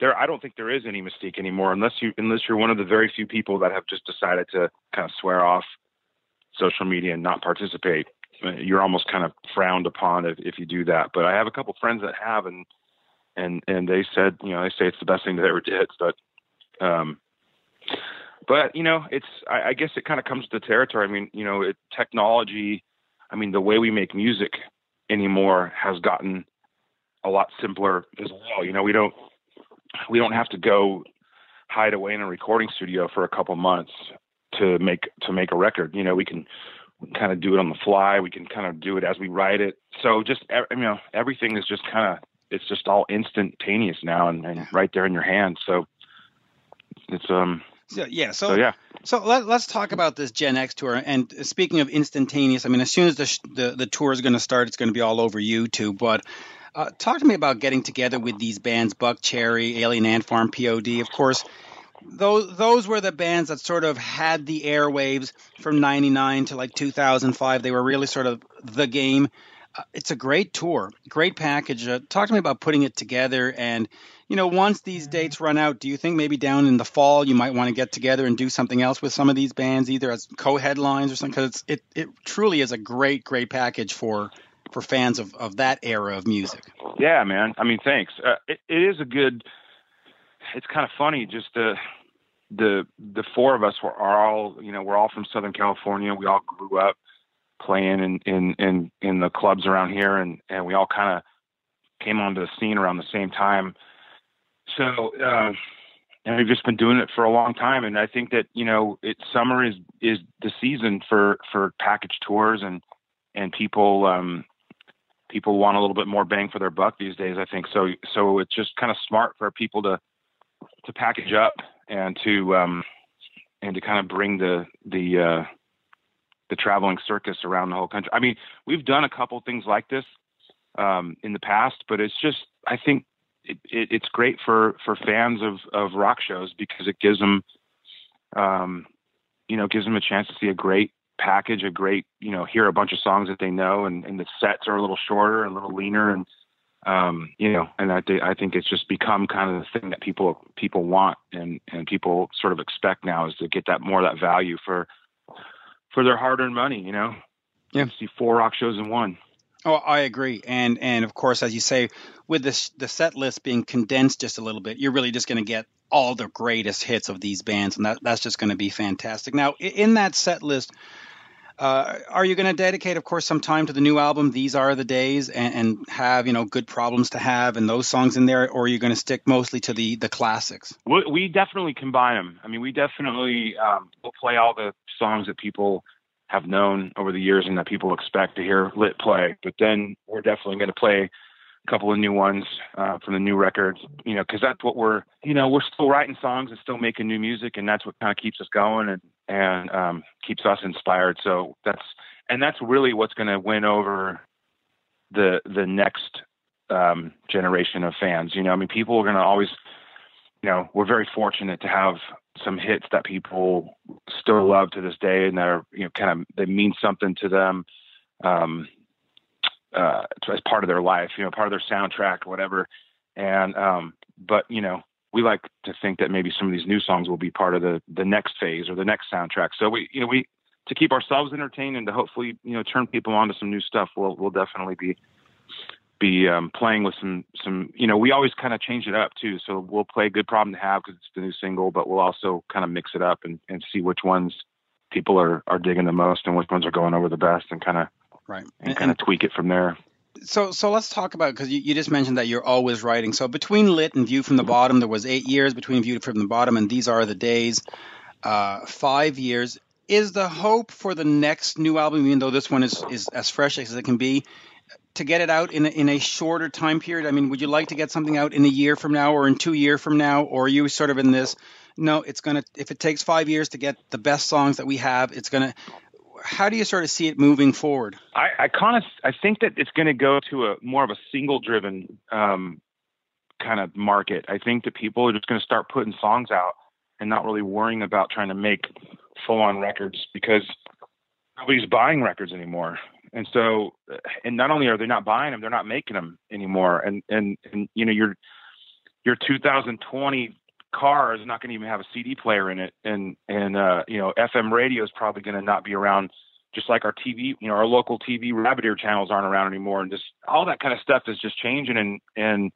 there. I don't think there is any mystique anymore unless you unless you're one of the very few people that have just decided to kind of swear off social media and not participate. You're almost kind of frowned upon if, if you do that. But I have a couple friends that have, and and and they said, you know, they say it's the best thing they ever did. But um, but you know, it's I, I guess it kind of comes to the territory. I mean, you know, it, technology. I mean, the way we make music anymore has gotten a lot simpler as well. You know, we don't we don't have to go hide away in a recording studio for a couple months to make to make a record. You know, we can kind of do it on the fly. We can kind of do it as we write it. So just you know, everything is just kind of it's just all instantaneous now and, and right there in your hand. So it's um So yeah, so so yeah. So let, let's talk about this Gen X tour. And speaking of instantaneous, I mean, as soon as the sh- the, the tour is going to start, it's going to be all over YouTube. But uh, talk to me about getting together with these bands: Buckcherry, Alien Ant Farm, POD. Of course, those those were the bands that sort of had the airwaves from '99 to like 2005. They were really sort of the game. Uh, it's a great tour, great package. Uh, talk to me about putting it together and you know, once these dates run out, do you think maybe down in the fall you might want to get together and do something else with some of these bands, either as co-headlines or something? Because it, it truly is a great, great package for for fans of, of that era of music. Yeah, man. I mean, thanks. Uh, it, it is a good. It's kind of funny. Just the the the four of us were are all you know we're all from Southern California. We all grew up playing in in in, in the clubs around here, and and we all kind of came onto the scene around the same time. So uh, and we've just been doing it for a long time. And I think that you know, it summer is is the season for for package tours and and people um, people want a little bit more bang for their buck these days. I think so. So it's just kind of smart for people to to package up and to um, and to kind of bring the the uh, the traveling circus around the whole country. I mean, we've done a couple things like this um, in the past, but it's just I think it, it, it's great for for fans of of rock shows because it gives them um, you know gives them a chance to see a great package, a great you know hear a bunch of songs that they know, and, and the sets are a little shorter, and a little leaner, and um, you know, and I, th- I think it's just become kind of the thing that people people want and and people sort of expect now is to get that more of that value for for their hard-earned money. You know, yeah, see four rock shows in one. Oh, I agree, and and of course, as you say, with this the set list being condensed just a little bit, you're really just going to get all the greatest hits of these bands, and that that's just going to be fantastic. Now, in that set list, uh, are you going to dedicate, of course, some time to the new album? These are the days, and, and, have you know good problems to have, and those songs in there, or are you going to stick mostly to the the classics? We, we definitely combine them. I mean, we definitely um, will play all the songs that people have known over the years and that people expect to hear Lit play. But then we're definitely going to play a couple of new ones uh, from the new records, you know, because that's what we're, you know, we're still writing songs and still making new music, and that's what kind of keeps us going and and um, keeps us inspired. So that's and that's really what's going to win over the the next um, generation of fans. You know, I mean, people are going to always, you know, we're very fortunate to have some hits that people still love to this day and that are you know kind of they mean something to them um uh as part of their life you know part of their soundtrack or whatever. And um but you know we like to think that maybe some of these new songs will be part of the the next phase or the next soundtrack. So we you know we to keep ourselves entertained and to hopefully you know turn people on to some new stuff we'll we'll definitely be be um, playing with some some you know we always kind of change it up too. So we'll play good problem to have because it's the new single but we'll also kind of mix it up and, and see which ones people are are digging the most and which ones are going over the best and kind of right. and, and kind of tweak it from there. So so let's talk about because you, you just mentioned that you're always writing. So between lit and view from the bottom there was eight years between view from the bottom and these are the days uh, five years. Is the hope for the next new album even though this one is is as fresh as it can be to get it out in a, in a shorter time period? I mean, would you like to get something out in a year from now or in two year from now, or are you sort of in this? No, it's gonna. If it takes five years to get the best songs that we have, it's gonna. How do you sort of see it moving forward? I, I kind of I think that it's going to go to a more of a single driven um, kind of market. I think that people are just going to start putting songs out and not really worrying about trying to make full on records because nobody's buying records anymore and so and not only are they not buying them they're not making them anymore. And and and you know your your 2020 car is not going to even have a CD player in it. And and uh you know FM radio is probably going to not be around just like our TV you know our local TV rabbit ear channels aren't around anymore. And just all that kind of stuff is just changing and and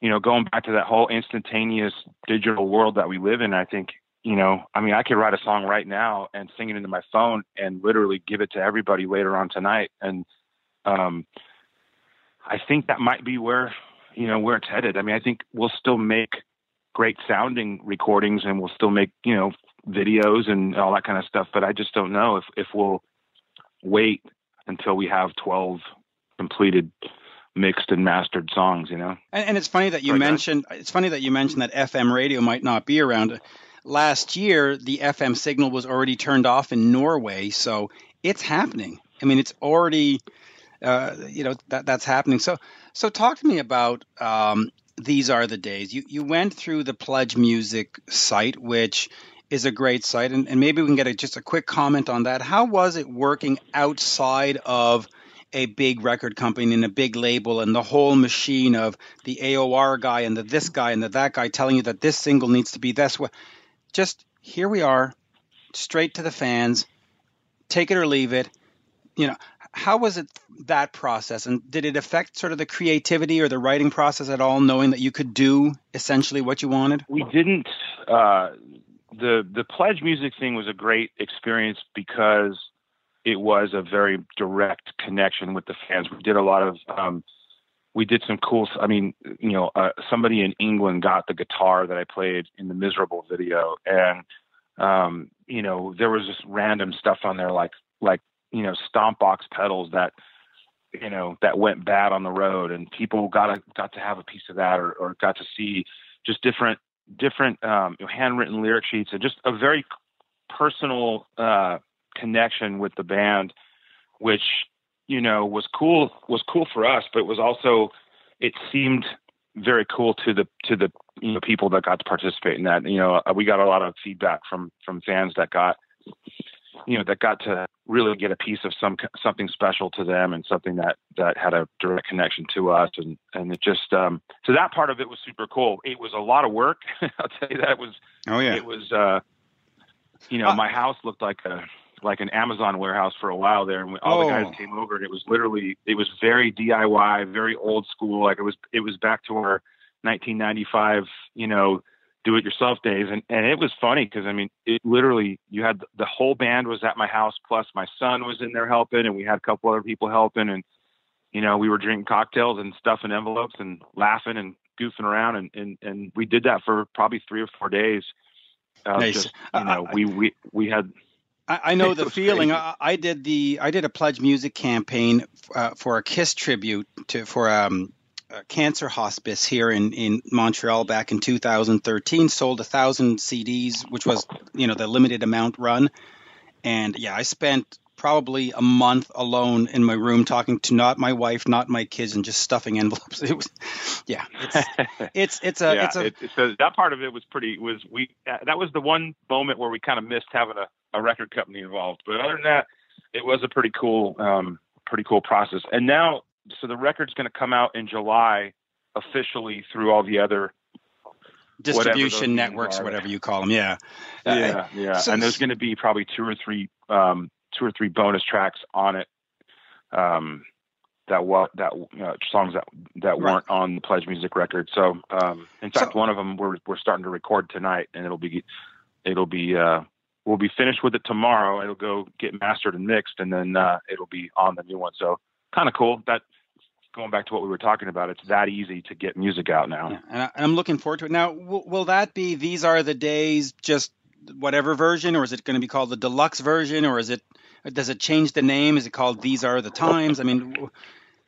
you know going back to that whole instantaneous digital world that we live in I think you know, I mean, I could write a song right now and sing it into my phone and literally give it to everybody later on tonight. And um, I think that might be where, you know, where it's headed. I mean, I think we'll still make great sounding recordings and we'll still make, you know, videos and all that kind of stuff. But I just don't know if, if we'll wait until we have 12 completed mixed and mastered songs, you know? And, and it's funny that you mentioned, it's funny that you mentioned that FM radio might not be around last year the FM signal was already turned off in Norway, so it's happening. I mean, it's already, uh, you know, that that's happening. So, so talk to me about um, these are the days. You you went through the Pledge Music site, which is a great site, and, and maybe we can get a, just a quick comment on that. How was it working outside of a big record company and a big label and the whole machine of the AOR guy and the this guy and the that guy telling you that this single needs to be this way just here we are, straight to the fans, take it or leave it. You know, how was it that process, and did it affect sort of the creativity or the writing process at all, knowing that you could do essentially what you wanted? We didn't. Uh, the the pledge music thing was a great experience because it was a very direct connection with the fans. We did a lot of um, we did some cool. I mean, you know, uh, somebody in England got the guitar that I played in the Miserable video, and um, you know, there was just random stuff on there like like you know, stomp box pedals that you know that went bad on the road, and people got a, got to have a piece of that, or, or got to see just different different um, handwritten lyric sheets, and just a very personal uh, connection with the band, which you know was cool was cool for us, but it was also it seemed very cool to the to the you know people that got to participate in that. You know, we got a lot of feedback from from fans that got you know that got to really get a piece of some something special to them and something that that had a direct connection to us. And and it just um so that part of it was super cool. It was a lot of work. I'll tell you that it was oh yeah. it was uh you know uh, my house looked like a like an amazon warehouse for a while there and all oh. the guys oh. came over and it was literally it was very diy very old school like it was it was back to our 1995 you know do it yourself days and and it was funny because i mean it literally you had the whole band was at my house plus my son was in there helping and we had a couple other people helping and you know we were drinking cocktails and stuffing envelopes and laughing and goofing around and and, and we did that for probably three or four days uh, nice. just you know uh, we we we had I, know the feeling. I, I, did the I did a pledge music campaign uh, for a Kiss tribute to for um, cancer hospice here in, in Montreal back in 2013. Sold a thousand CDs, which was you know the limited amount run. And yeah, I spent probably a month alone in my room talking to not my wife, not my kids, and just stuffing envelopes. It was, yeah, it's it's it's a yeah, it's a it, so that part of it was pretty was we that was the one moment where we kind of missed having a, a record company involved. But other than that, it was a pretty cool um pretty cool process. And now so the record's going to come out in July officially through all the other distribution networks or whatever you call them. Yeah, yeah, uh, yeah. So, and there's going to be probably two or three, um, two or three bonus tracks on it. Um, that what that uh, songs that that right. weren't on the Pledge Music record. So, um, in fact, so, one of them we're we're starting to record tonight, and it'll be it'll be uh, we'll be finished with it tomorrow. It'll go get mastered and mixed, and then uh, it'll be on the new one. So, kind of cool. That going back to what we were talking about, it's that easy to get music out now. Yeah, and, I, am looking forward to it. Now, w- will that be These Are the Days, just whatever version, or is it going to be called the deluxe version, or is it does it change the name? Is it called These Are the Times? I mean,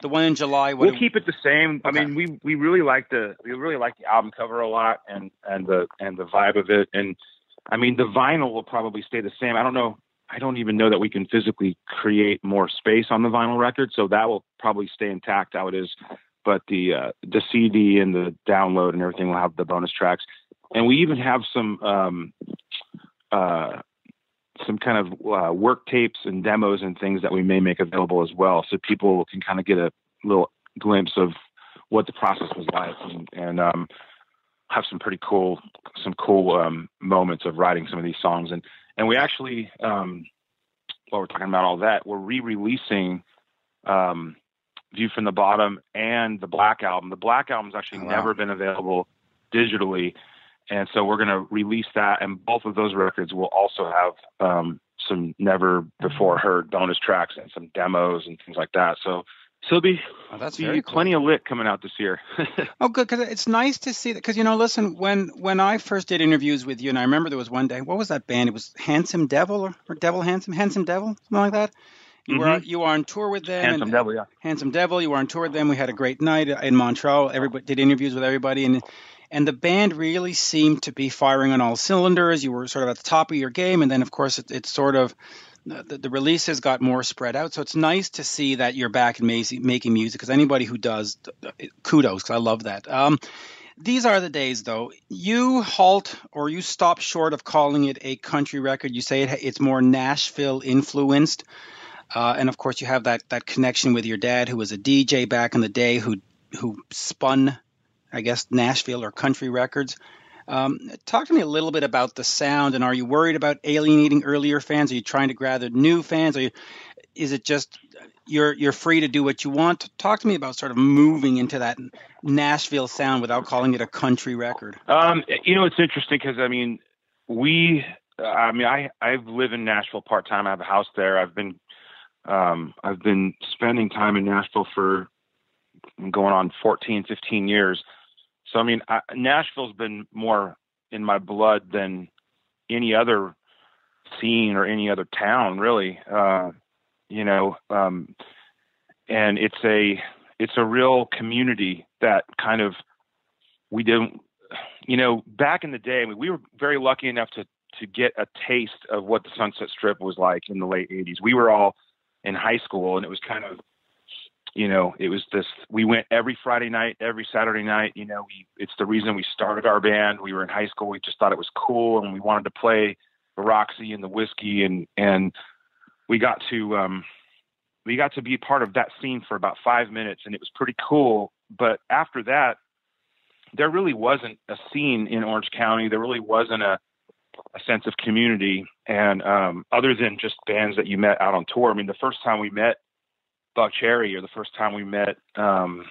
the one in July. we'll it, keep it the same. Okay. I mean, we we really like the we really like the album cover a lot, and and the and the vibe of it, and I mean the vinyl will probably stay the same. I don't know I don't even know that we can physically create more space on the vinyl record, so that will probably stay intact how it is. But the uh, the CD and the download and everything will have the bonus tracks, and we even have some um, uh, some kind of uh, work tapes and demos and things that we may make available as well, so people can kind of get a little glimpse of what the process was like and, and um, have some pretty cool some cool um, moments of writing some of these songs and and we actually, um, while we're talking about all that, we're re-releasing um, View from the Bottom and the Black Album. The Black Album's actually oh, wow. never been available digitally, and so we're going to release that. And both of those records will also have um, some never before heard bonus tracks and some demos and things like that. So so there'll be, oh, that's be plenty cool. of lit coming out this year. oh, good, because it's nice to see that. Because you know, listen, when when I first did interviews with you, and I remember there was one day, what was that band? It was Handsome Devil or, or Devil Handsome, Handsome Devil, something like that. You mm-hmm. were you were on tour with them. Handsome Devil, yeah. Handsome Devil. You were on tour with them. We had a great night in Montreal. Everybody did interviews with everybody, and and the band really seemed to be firing on all cylinders. You were sort of at the top of your game, and then of course it, it sort of the, the releases got more spread out. So it's nice to see that you're back in making music because anybody who does, kudos, because I love that. Um, these are the days, though. You halt or you stop short of calling it a country record. You say it, it's more Nashville influenced. Uh, and of course, you have that, that connection with your dad, who was a DJ back in the day, who who spun, I guess, Nashville or country records. Um, talk to me a little bit about the sound, and are you worried about alienating earlier fans? Are you trying to gather new fans? Are you, is it just you're you're free to do what you want? Talk to me about sort of moving into that Nashville sound without calling it a country record. Um, you know, it's interesting because I mean, we, I mean, I I live in Nashville part time. I have a house there. I've been um, I've been spending time in Nashville for going on 14, 15 years. So I mean, I, Nashville's been more in my blood than any other scene or any other town, really. Uh, you know, um, and it's a it's a real community that kind of we didn't you know back in the day I mean, we were very lucky enough to to get a taste of what the sunset strip was like in the late 80s we were all in high school and it was kind of you know it was this we went every friday night every saturday night you know we it's the reason we started our band. We were in high school. We just thought it was cool and we wanted to play the roxy and the whiskey and and we got to um we got to be part of that scene for about five minutes and it was pretty cool. But after that there really wasn't a scene in orange county. There really wasn't a a sense of community. And um other than just bands that you met out on tour. I mean the first time we met buckcherry or the first time we met um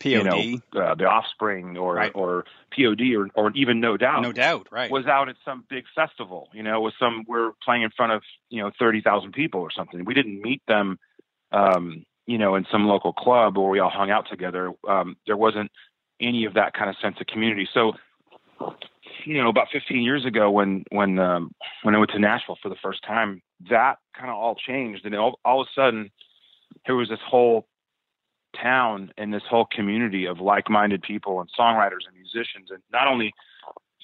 POD, you know uh, the offspring or Right. or pod or or even no doubt no doubt, right? was out at some big festival, you know, with some we're playing in front of, you know, 30,000 people or something. We didn't meet them um, you know, in some local club where we all hung out together. Um, there wasn't any of that kind of sense of community. So, you know, about 15 years ago when when um, when I went to Nashville for the first time, that kind of all changed and all, all of a sudden there was this whole town and this whole community of like-minded people and songwriters and musicians and not only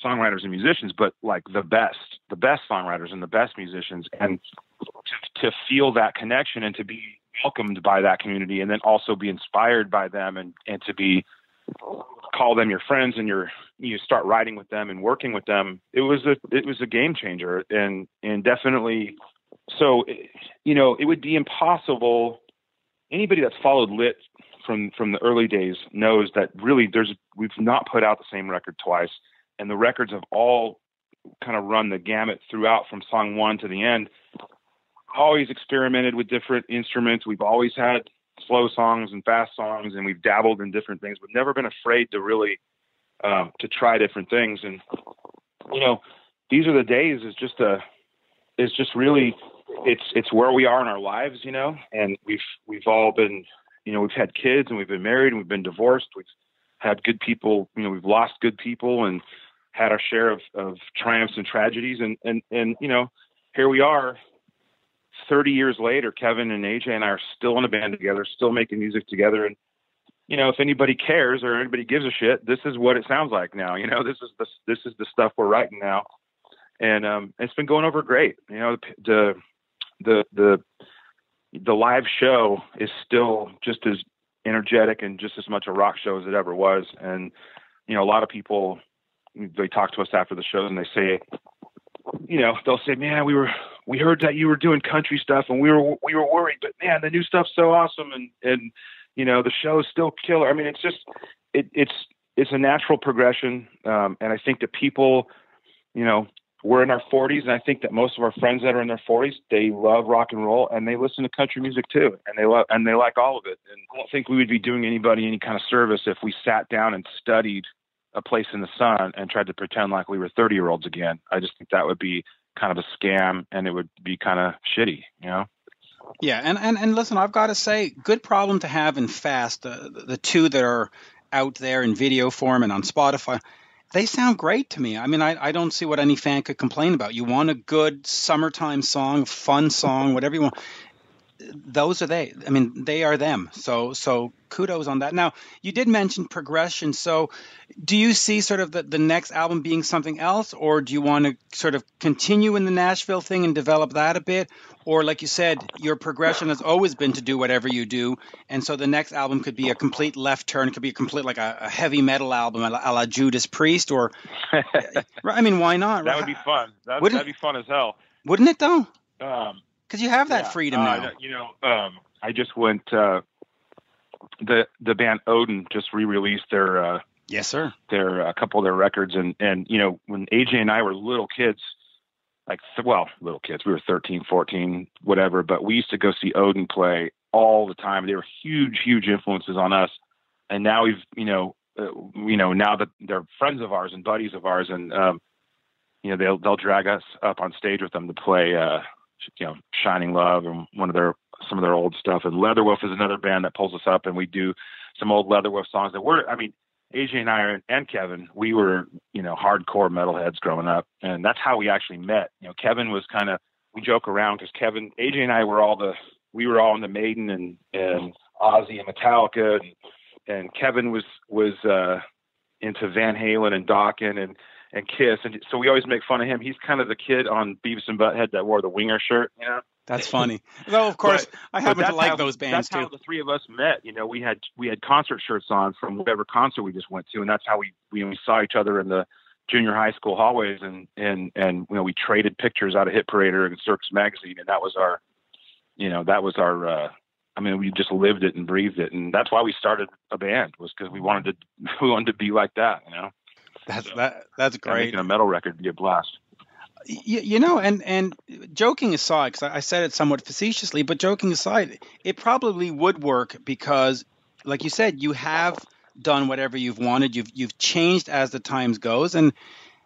songwriters and musicians, but like the best, the best songwriters and the best musicians, and to, to feel that connection and to be welcomed by that community, and then also be inspired by them, and and to be call them your friends and your you start writing with them and working with them. It was a it was a game changer, and and definitely so you know it would be impossible. Anybody that's followed lit from from the early days knows that really there's we've not put out the same record twice and the records have all kind of run the gamut throughout from song one to the end. Always experimented with different instruments. We've always had slow songs and fast songs, and we've dabbled in different things. We've never been afraid to really um, to try different things. And you know, these are the days. Is just a is just really it's it's where we are in our lives, you know. And we've we've all been you know we've had kids and we've been married and we've been divorced. We've had good people, you know, we've lost good people and had our share of, of triumphs and tragedies. And, and, and, you know, here we are 30 years later, Kevin and AJ and I are still in a band together, still making music together. And, you know, if anybody cares or anybody gives a shit, this is what it sounds like now. You know, this is the, this is the stuff we're writing now. And, um, it's been going over great. You know, the, the, the, the the live show is still just as energetic and just as much a rock show as it ever was. And, you know, a lot of people, they talk to us after the shows and they say, you know, they'll say, man, we were, we heard that you were doing country stuff and we were, we were worried, but man, the new stuff's so awesome. And, and, you know, the show is still killer. I mean, it's just, it, it's, it's a natural progression. Um, and I think that people, you know, we're in our 40s, and I think that most of our friends that are in their 40s, they love rock and roll, and they listen to country music too, and they love and they like all of it. And I don't think we would be doing anybody any kind of service if we sat down and studied a place in the sun and tried to pretend like we were 30 year olds again. I just think that would be kind of a scam, and it would be kind of shitty, you know. Yeah, and, and, and listen, I've got to say, good problem to have in Fast. The, the two that are out there in video form and on Spotify, they sound great to me. I mean, I, I don't see what any fan could complain about. You want a good summertime song, fun song, whatever you want. Those are they. I mean, they are them. So so kudos on that. Now, you did mention progression. So do you see sort of the, the next album being something else, or do you want to sort of continue in the Nashville thing and develop that a bit? Or like you said, your progression has always been to do whatever you do, and so the next album could be a complete left turn. It could be a complete like a, a heavy metal album, a la, a la Judas Priest, or I mean, why not? that would be fun. That, that'd be fun as hell. Wouldn't it though? Um, Because you have that yeah, freedom uh, now. You know, um, I just went. Uh, the the band Odin just re-released their uh, Yes, sir. their a couple of their records, and and you know when AJ and I were little kids, like well little kids, we were 13, 14, whatever, but we used to go see Odin play all the time. They were huge, huge influences on us, and now we've you know uh, you know now that they're friends of ours and buddies of ours, and um, you know they'll they'll drag us up on stage with them to play uh, you know Shining Love and one of their some of their old stuff. And Leatherwolf is another band that pulls us up, and we do some old Leatherwolf songs that were. I mean, AJ and I are, and Kevin, we were you know hardcore metalheads growing up, and that's how we actually met. You know, Kevin was kind of we joke around because Kevin, AJ and I were all the we were all in the Maiden and and Ozzy and Metallica, and, and Kevin was was uh, into Van Halen and Dokken and and Kiss, and so we always make fun of him. He's kind of the kid on Beavis and Butthead that wore the winger shirt, you know. That's funny. Though of course, But- I happen to like how, those bands that's too. how the three of us met. You know, we had we had concert shirts on from whatever concert we just went to, and that's how we we, we saw each other in the junior high school hallways, and and and you know we traded pictures out of Hit Parader and Circus magazine, and that was our, you know, that was our. uh I mean, we just lived it and breathed it, and that's why we started a band was because we wanted to we wanted to be like that, you know. That's that. That's great. making a metal record would be a blast. you, you know, and and joking aside, because I, said it somewhat facetiously, but joking aside, it probably would work because, like you said, you have done whatever you've wanted. You've you've changed as the times goes, and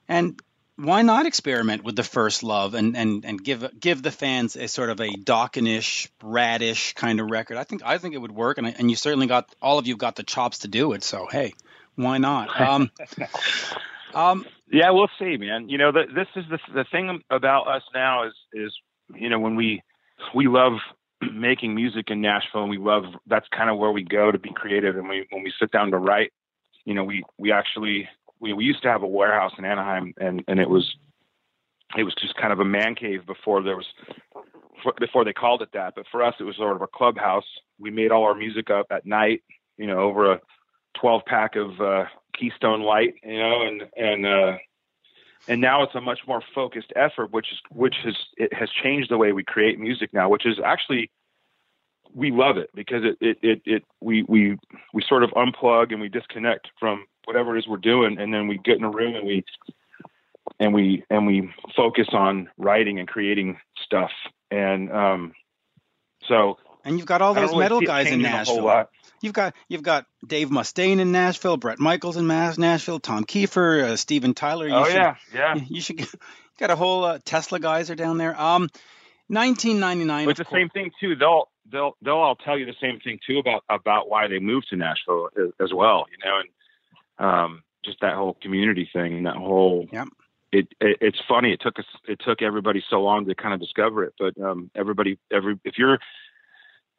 and why not experiment with the first love and and and give give the fans a sort of a Dokkenish, Rattish kind of record? I think I think it would work, and I, and you certainly got all of you got the chops to do it. So hey, why not? Um, um, Yeah, we'll see, man. You know, the, this is the the thing about us now is is you know when we we love making music in Nashville, and we love that's kind of where we go to be creative, and we when we sit down to write, you know, we we actually we we used to have a warehouse in Anaheim, and and it was it was just kind of a man cave before there was before they called it that, but for us it was sort of a clubhouse. We made all our music up at night, you know, over a 12 pack of uh, Keystone Light, you know, and and uh, and now it's a much more focused effort, which is which has it has changed the way we create music now, which is actually we love it because it it it, it we we we sort of unplug and we disconnect from whatever it is we're doing, and then we get in a room and we and we and we focus on writing and creating stuff, and um, so and you've got all those really metal guys in changing a whole Nashville. You've got you've got Dave Mustaine in Nashville, Bret Michaels in Nashville, Tom Keifer, uh, Steven Tyler. You Oh should, yeah, yeah. you should get, you got a whole uh, Tesla guys are down there. Um, 1999. But the course- same thing too. They'll they'll they'll all tell you the same thing too about about why they moved to Nashville as, as well. You know, and um, just that whole community thing and that whole. Yep. It, it it's funny. It took us it took everybody so long to kind of discover it, but um, everybody every if you're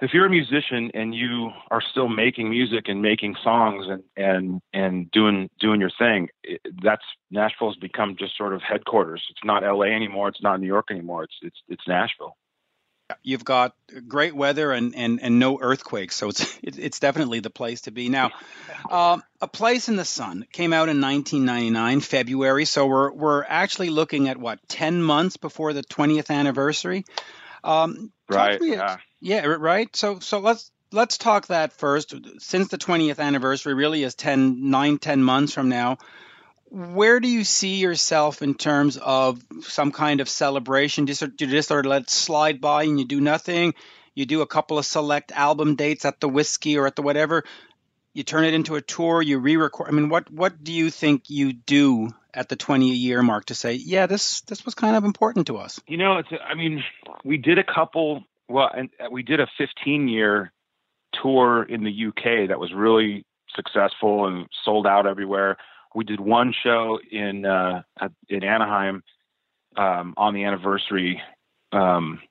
if you're a musician and you are still making music and making songs and and and doing doing your thing, it, that's Nashville's become just sort of headquarters. It's not L.A. anymore. It's not New York anymore. It's it's it's Nashville. You've got great weather and, and, and no earthquakes, so it's it's definitely the place to be. Now, um, A Place in the Sun came out in 1999, February, so we're we're actually looking at what 10 months before the 20th anniversary. Um, talk to Right. me- Yeah. Yeah, right. So so let's let's talk that first. Since the 20th anniversary really is 10 9 10 months from now, where do you see yourself in terms of some kind of celebration? Do you, do just sort of let it slide by and you do nothing? You do a couple of select album dates at the whiskey or at the whatever. You turn it into a tour. You re-record. I mean, what what do you think you do at the 20 year mark to say, yeah, this this was kind of important to us? You know, it's. I mean, we did a couple. Well, and uh, we did a 15 year tour in the UK that was really successful and sold out everywhere. We did one show in uh, in Anaheim um, on the anniversary. Um,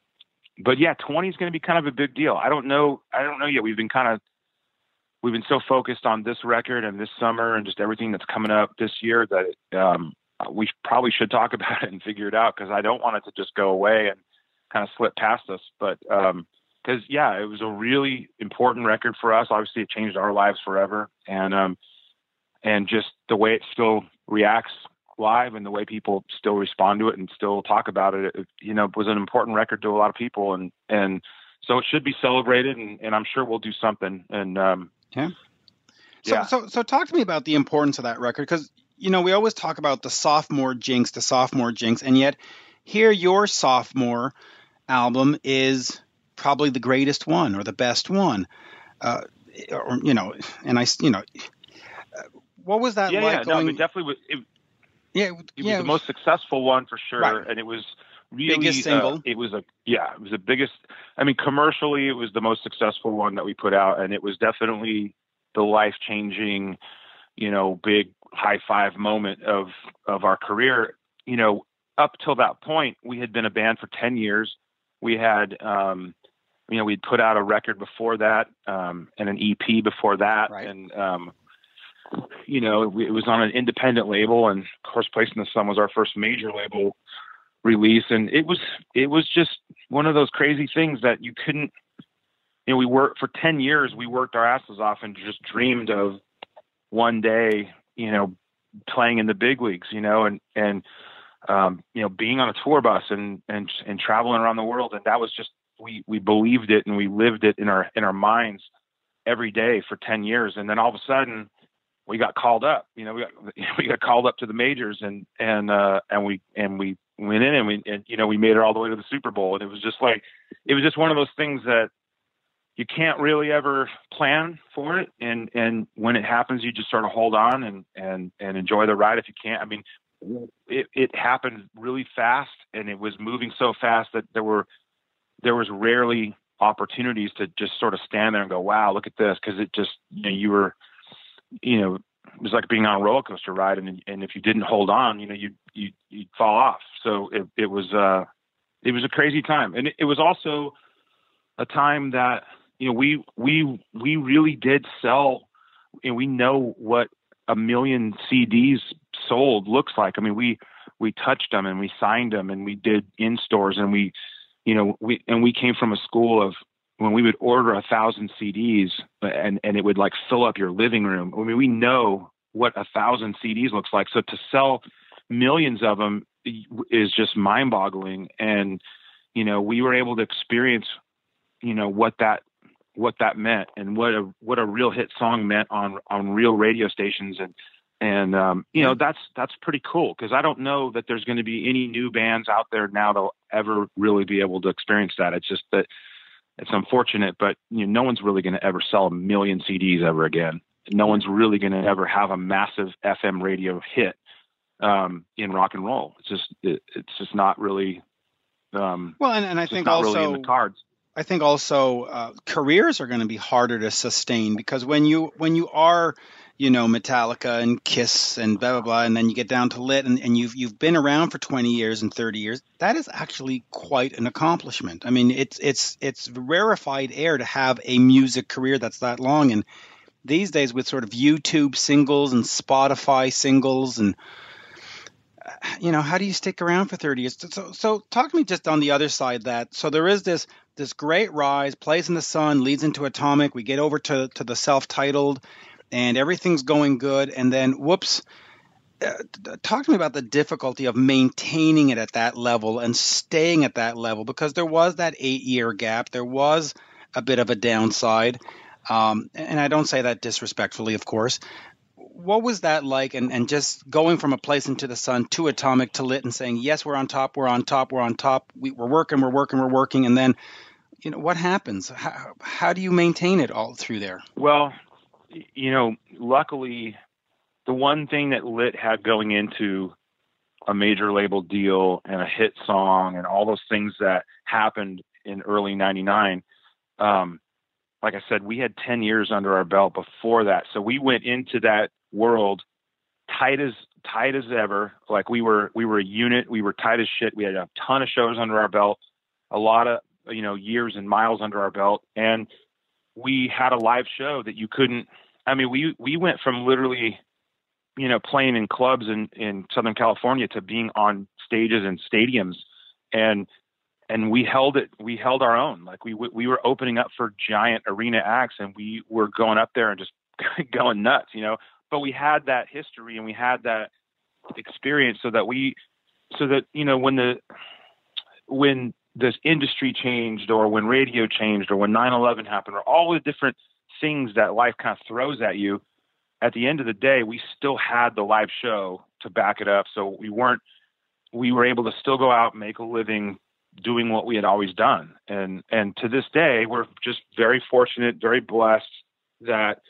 but yeah, 20 is going to be kind of a big deal. I don't know. I don't know yet. We've been kind of we've been so focused on this record and this summer and just everything that's coming up this year that um, we probably should talk about it and figure it out because I don't want it to just go away and kind of slipped past us. But because yeah, it was a really important record for us. Obviously, it changed our lives forever, and um, and just the way it still reacts live and the way people still respond to it and still talk about it, it you know, was an important record to a lot of people, and and so it should be celebrated, and, and I'm sure we'll do something. And um, Yeah. So, Yeah. so, so talk to me about the importance of that record because you know we always talk about the sophomore jinx, the sophomore jinx, and yet here your sophomore album is probably the greatest one or the best one, uh, or you know, and I, you know, uh, what was that yeah, like yeah, no, it definitely was. It, yeah, it yeah, was the most successful one for sure, Right. and it was really Biggest uh, single. it was a yeah, it was the biggest. I mean, commercially, it was the most successful one that we put out, and it was definitely the life changing, you know, big high five moment of of our career. You know, up till that point, we had been a band for ten years. We had, um, you know, we'd put out a record before that um, and an EP before that, Right. and um, you know, it, it was on an independent label, and of course, Place in the Sun was our first major label release, and it was it was just one of those crazy things that you couldn't. You know, we worked for ten years. We worked our asses off and just dreamed of one day, you know, playing in the big leagues, you know, and and um, you know, being on a tour bus and and and traveling around the world, and that was just we we believed it and we lived it in our in our minds every day for ten years, and then all of a sudden we got called up. You know, we got we got called up to the majors, and and uh, and we and we went in and we and you know we made it all the way to the Super Bowl, and it was just like it was just one of those things that you can't really ever plan for it, and and when it happens, you just sort of hold on and and and enjoy the ride if you can't I mean, it it happened really fast, and it was moving so fast that there were there was rarely opportunities to just sort of stand there and go, "Wow, look at this," because it just you know you were you know it was like being on a roller coaster ride, and and if you didn't hold on, you know you you you'd fall off. So it it was uh it was a crazy time, and it, it was also a time that you know we we we really did sell, and we know what a million CDs sold looks like. I mean we we touched them and we signed them and we did in stores and we you know we and we came from a school of when we would order a thousand CDs and and it would like fill up your living room. I mean, we know what a thousand CDs looks like. So to sell millions of them is just mind-boggling. And you know, we were able to experience, you know, what that what that meant and what a what a real hit song meant on on real radio stations and and um, you know that's that's pretty cool because I don't know that there's going to be any new bands out there now that'll ever really be able to experience that. It's just that it's unfortunate, but you know, no one's really going to ever sell a million CDs ever again. No one's really going to ever have a massive FM radio hit um, in rock and roll. It's just it, it's just not really. Um, Well, and, and I think also really in the cards. I think also uh, careers are going to be harder to sustain because when you when you are you know Metallica and Kiss and blah blah blah, and then you get down to Lit and, and you've you've been around for 20 years and 30 years, that is actually quite an accomplishment. I mean, it's it's it's rarefied air to have a music career that's that long, and these days with sort of YouTube singles and Spotify singles and uh, you know how do you stick around for 30 years? So so talk to me just on the other side that. So there is this this great rise Place in the Sun leads into atomic. We get over to to the self-titled and everything's going good. And then whoops uh, talk to me about the difficulty of maintaining it at that level and staying at that level because there was that eight year gap. There was a bit of a downside. Um, and i don't say that disrespectfully of course. What was that like? And, and just going from a place into the sun to atomic to lit and saying yes we're on top we're on top we're on top. We, we're working we're working we're working. And then you know what happens? How, how do you maintain it all through there? Well, you know, luckily, the one thing that Lit had going into a major label deal and a hit song and all those things that happened in early 99 um, like i said we had 10 years under our belt before that. So we went into that world tight as tight as ever. Like we were we were a unit. We were tight as shit. We had a ton of shows under our belt. A lot of you know years and miles under our belt and we had a live show that you couldn't i mean we we went from literally you know playing in clubs in in southern california to being on stages and stadiums and and we held it we held our own. Like we we were opening up for giant arena acts and we were going up there and just going nuts you know? But we had that history and we had that experience so that we so that you know when the when this industry changed or when radio changed or when 9/11 happened or all the different things that life kind of throws at you at the end of the day we still had the live show to back it up. So we weren't we were able to still go out and make a living doing what we had always done. And and to this day we're just very fortunate very blessed that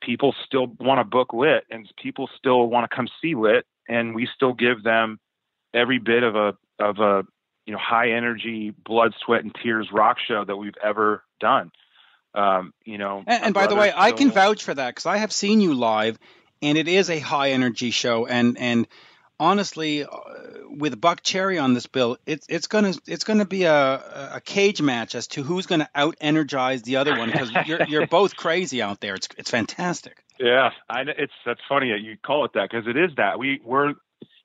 people still want to book lit and people still want to come see lit. And we still give them every bit of a of a you know high energy blood sweat and tears rock show that we've ever done Um, you know, And, and by the way, I can vouch for that because I have seen you live, and it is a high energy show. And and honestly, uh, with Buckcherry on this bill, it's it's gonna it's gonna be a a cage match as to who's gonna out energize the other one because you're you're both crazy out there. It's it's fantastic. Yeah, I know it's that's funny that you call it that because it is that we we're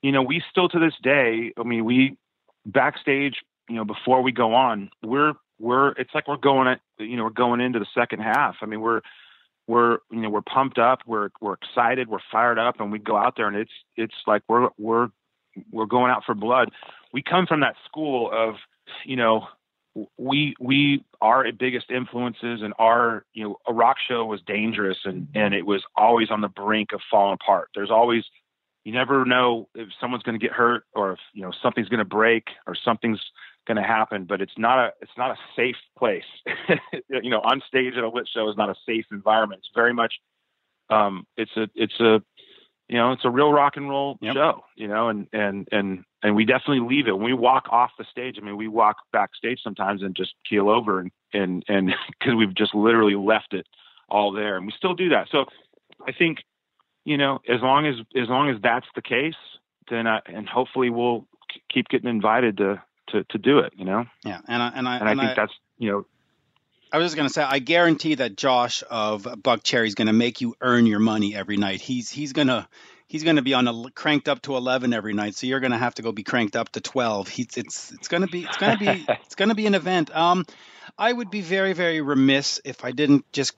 you know we still to this day. I mean, we backstage you know before we go on, we're we're it's like we're going at you know we're going into the second half. I mean, we're we're you know we're pumped up, we're we're excited, we're fired up, and we go out there and it's it's like we're we're we're going out for blood. We come from that school of you know we we our biggest influences and our you know a rock show was dangerous and and it was always on the brink of falling apart there's always you never know if someone's going to get hurt or if you know something's going to break or something's going to happen but it's not a it's not a safe place. You know on stage at a lit show is not a safe environment. It's very much um it's a it's a you know it's a real rock and roll Yep. show you know and and and and we definitely leave it. When we walk off the stage i mean we walk backstage sometimes and just keel over and and and because we've just literally left it all there and we still do that. So i think you know as long as as long as that's the case then I, and hopefully we'll keep getting invited to to to do it you know Yeah, and I and I and i think that's you know I was just gonna say, I guarantee that Josh of Buckcherry is gonna make you earn your money every night. He's he's gonna he's gonna be on a cranked up to eleven every night, so you're gonna have to go be cranked up to twelve. He's it's it's gonna be it's gonna be it's gonna be an event. Um, I would be very very remiss if I didn't just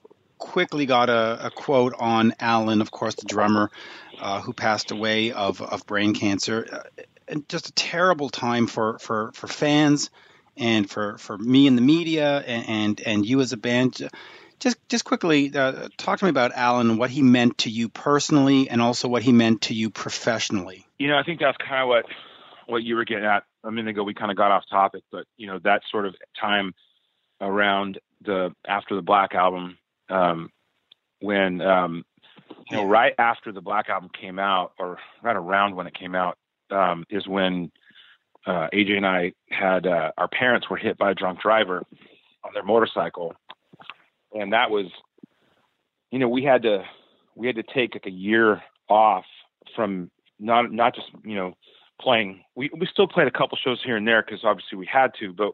quickly got a, a quote on Alan, of course, the drummer, uh, who passed away of of brain cancer. Uh, and just a terrible time for for for fans and for for me in the media and and, and you as a band just just quickly uh, talk to me about alan and what he meant to you personally and also what he meant to you professionally you know, I think that's kind of what what you were getting at a minute ago. We kind of got off topic, but you know, that sort of time around the after the Black album, um, when um, you know, right after the Black album came out, or right around when it came out, um, is when uh, AJ and I had uh, our parents were hit by a drunk driver on their motorcycle, and that was, you know, we had to we had to take like a year off from not not just you know playing. We we still played a couple shows here and there because obviously we had to, but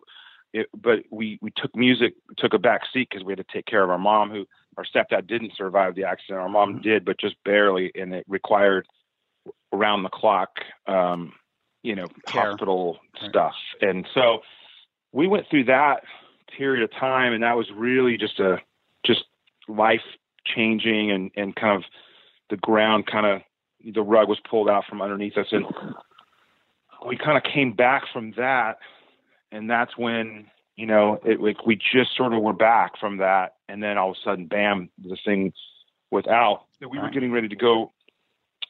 it, but we we took music took a back seat because we had to take care of our mom who our stepdad didn't survive the accident. Our mom did, but just barely, and it required around the clock, um, you know, Care. hospital Right. stuff. And so we went through that period of time, and that was really just a just life changing and and kind of the ground kind of the rug was pulled out from underneath us and we kind of came back from that and that's when you know it like we just sort of were back from that. And then all of a sudden bam the thing with al that we were getting ready to go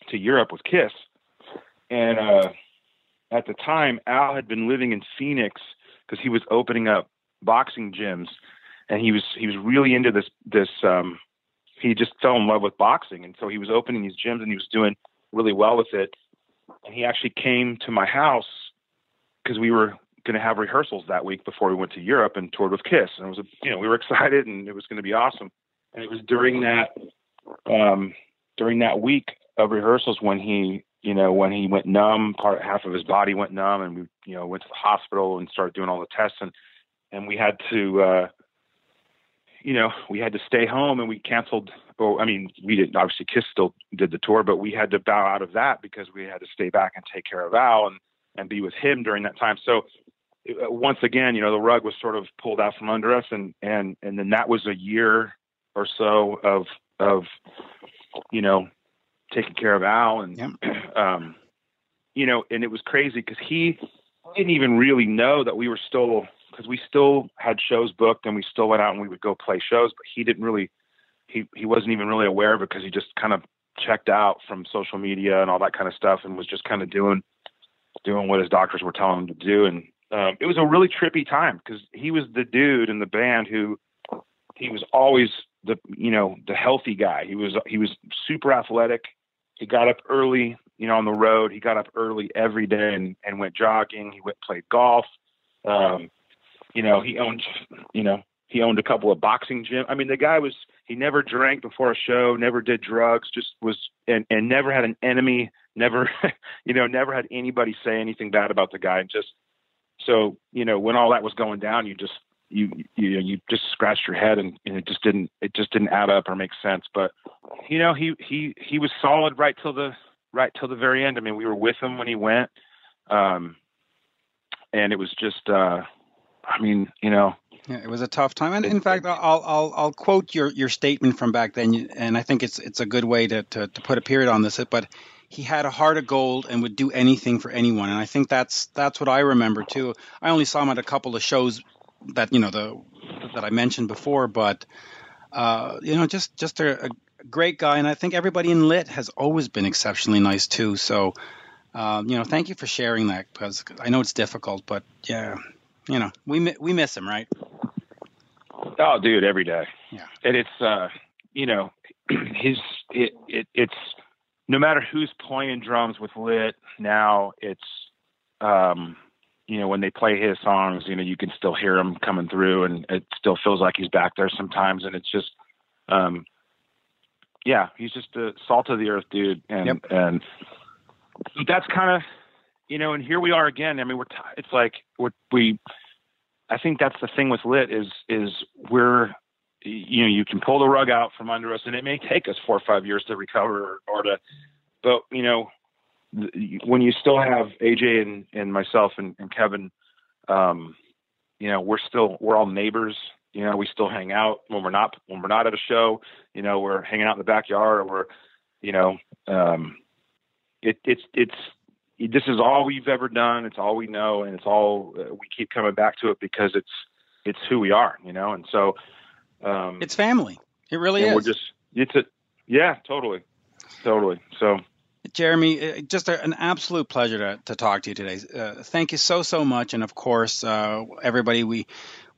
to europe with kiss. And uh at the time al had been living in phoenix because he was opening up boxing gyms. And he was he was really into this this um he just fell in love with boxing. And so he was opening these gyms and he was doing really well with it. And he actually came to my house because we were going to have rehearsals that week before we went to Europe and toured with Kiss and it was a, you know we were excited and it was going to be awesome and it was during that um during that week of rehearsals when he you know when he went numb part half of his body went numb and we you know went to the hospital and started doing all the tests and and we had to uh you know, we had to stay home and we canceled. Or I mean, we didn't. Obviously, Kiss still did the tour, but we had to bow out of that because we had to stay back and take care of Al and and be with him during that time. So once again, you know, the rug was sort of pulled out from under us, and and and then that was a year or so of of you know taking care of Al and Yep. um you know, and it was crazy because he didn't even really know that we were still because we still had shows booked and we still went out and we would go play shows, but he didn't really he he wasn't even really aware of it because he just kind of checked out from social media and all that kind of stuff and was just kind of doing doing what his doctors were telling him to do and um, it was a really trippy time because he was the dude in the band who he was always the you know the healthy guy. He was he was super athletic. He got up early you know on the road. He got up early every day and, and went jogging. He went played golf. Um, you know he owned you know he owned a couple of boxing gym. I mean, the guy was he never drank before a show, never did drugs, just was and and never had an enemy, never you know, never had anybody say anything bad about the guy. Just so you know, when all that was going down, you just you you you just scratched your head and, and it just didn't it just didn't add up or make sense. But you know, he he he was solid right till the right till the very end. I mean, we were with him when he went. Um, and it was just uh I mean, you know, yeah, it was a tough time, and in fact, I'll I'll I'll quote your your statement from back then, and I think it's it's a good way to to, to put a period on this. But he had a heart of gold and would do anything for anyone, and I think that's that's what I remember too. I only saw him at a couple of shows that you know the that I mentioned before, but uh, you know, just just a, a great guy, and I think everybody in Lit has always been exceptionally nice too. So. Uh, you know, thank you for sharing that because I know it's difficult, but yeah, you know, we we miss him, right? Oh, dude, every day. Yeah. And it's uh, you know, his it, it it's no matter who's playing drums with Lit now, it's um, you know, when they play his songs, you know, you can still hear him coming through, and it still feels like he's back there sometimes, and it's just um, yeah, he's just a salt of the earth dude, and Yep. and that's kind of you know, and here we are again. I mean, we're t- it's like we're, we. I think that's the thing with lit is is we're you know you can pull the rug out from under us, and it may take us four or five years to recover or, or to, but you know when you still have AJ and and myself and, and Kevin, um, you know we're still we're all neighbors. You know we still hang out when we're not when we're not at a show. You know we're hanging out in the backyard or we're you know um, it, it's it's this is all we've ever done. It's all we know, and it's all uh, we keep coming back to it because it's it's who we are, you know. And so um, It's family. It really is. we're just it's a yeah, totally, totally. So Jeremy, uh, just a, an absolute pleasure to, to talk to you today. Uh, thank you so so much, and of course, uh, everybody, we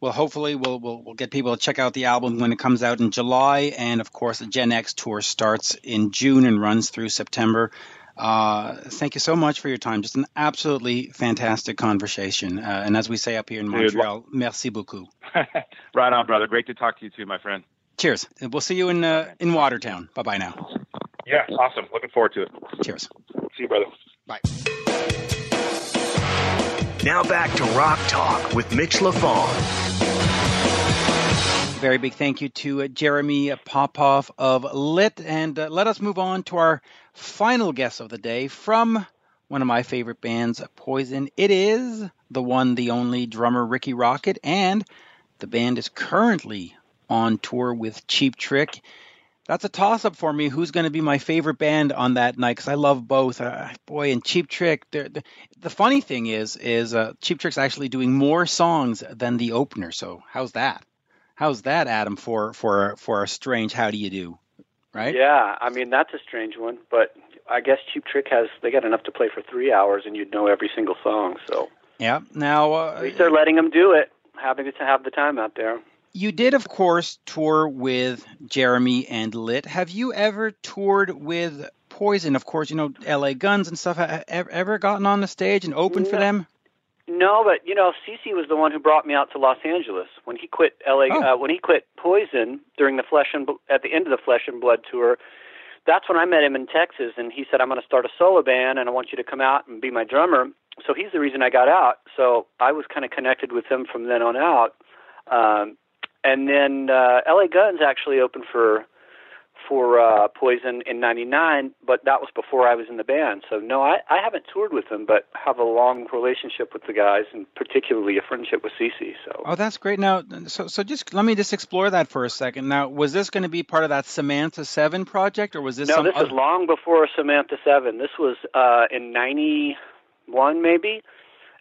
will hopefully we'll, we'll we'll get people to check out the album when it comes out in July, and of course, the Gen X tour starts in June and runs through September. Uh, thank you so much for your time. Just an absolutely fantastic conversation, uh, and as we say up here in Dude, Montreal, merci beaucoup. right on, brother. Great to talk to you too, my friend. Cheers. We'll see you in uh, in Watertown. Bye bye now. Yeah, awesome. Looking forward to it. Cheers. See you, brother. Bye. Now back to Rock Talk with Mitch Lafon. Very big thank you to uh, Jeremy Popoff of Lit. And uh, let us move on to our final guest of the day from one of my favorite bands, Poison. It is the one, the only drummer, Rikki Rockett. And the band is currently on tour with Cheap Trick. That's a toss up for me. Who's going to be my favorite band on that night? Because I love both. Uh, boy, and Cheap Trick. they're- The, the funny thing is, is uh, Cheap Trick's actually doing more songs than the opener. So how's that? How's that, Adam? For for for a strange how do you do, right? Yeah, I mean that's a strange one, but I guess Cheap Trick has they got enough to play for three hours, and you'd know every single song. So Yeah. Now uh, at least they're letting them do it, having to have the time out there. you did, of course, tour with Jeremy and Lit. Have you ever toured with Poison? Of course, you know L.A. Guns and stuff. Have, Ever, ever gotten on the stage and opened for them? No, but you know, CC was the one who brought me out to Los Angeles when he quit LA. Oh. Uh, when he quit Poison during the Flesh and at the end of the Flesh and Blood tour. That's when I met him in Texas, and he said, "I'm going to start a solo band, and I want you to come out and be my drummer." So he's the reason I got out. So I was kind of connected with him from then on out. Um, and then uh, LA Guns actually opened for for uh, Poison in '99, but that was before I was in the band. So no, I, I haven't toured with them, but have a long relationship with the guys, and particularly a friendship with CC. So Oh, that's great. Now, so so just let me just explore that for a second. Now, was this going to be part of that Samantha Seven project, or was this no, this was long before Samantha Seven. This was uh, in '91, maybe,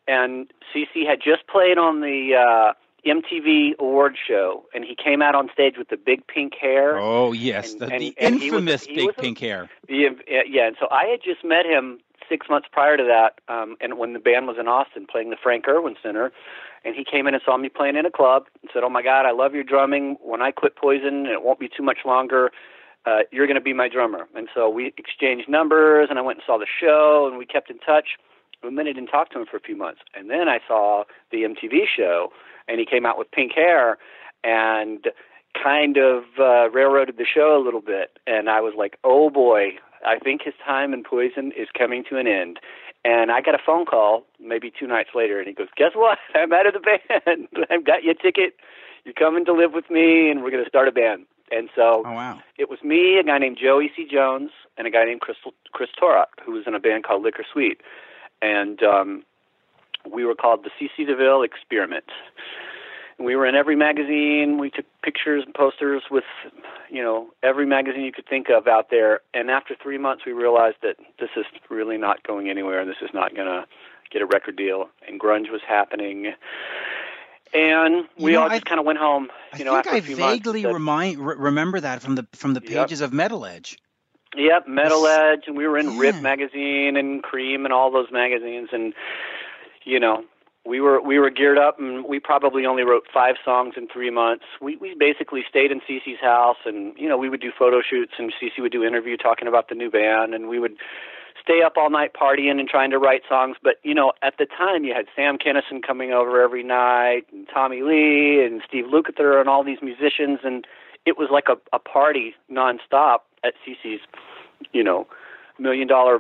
and CC had just played on the uh, MTV award show, and he came out on stage with the big pink hair. Oh yes, And- the, and- the and he was- infamous big a- pink hair. Yeah, yeah, and so I had just met him six months prior to that, um, and when the band was in Austin playing the Frank Erwin Center, and he came in and saw me playing in a club and said, "Oh my God, I love your drumming. When I quit Poison, and it won't be too much longer, uh, you're going to be my drummer." And so we exchanged numbers, and I went and saw the show, and we kept in touch. And then I didn't talk to him for a few months, and then I saw the MTV show, and he came out with pink hair. and kind of uh, railroaded the show a little bit. And I was like, oh boy, I think his time in Poison is coming to an end. And I got a phone call maybe two nights later, and he goes, "Guess what? I'm out of the band. I've got your ticket. You're coming to live with me, and we're going to start a band." And so Oh wow. it was me, a guy named Joe E.C. Jones, and a guy named Crystal, Chris Torok, who was in a band called Liquor Sweet. And um, we were called the CC DeVille Experiment. We were in every magazine. We took pictures and posters with, you know, every magazine you could think of out there. And after three months, we realized that this is really not going anywhere, and this is not going to get a record deal. And grunge was happening. And we You know, all just kind of went home. I You know, think after I a few vaguely said- remind re- remember that from the from the Yep. pages of Metal Edge. Yep, Metal Edge, and we were in Rip magazine and Cream and all those magazines, and you know, we were we were geared up, and we probably only wrote five songs in three months. We we basically stayed in CC's house, and you know, we would do photo shoots, and CC would do interview talking about the new band, and we would stay up all night partying and trying to write songs. But you know, at the time, you had Sam Kinison coming over every night, and Tommy Lee, and Steve Lukather, and all these musicians, and it was like a, a party nonstop at CC's, you know, million dollar,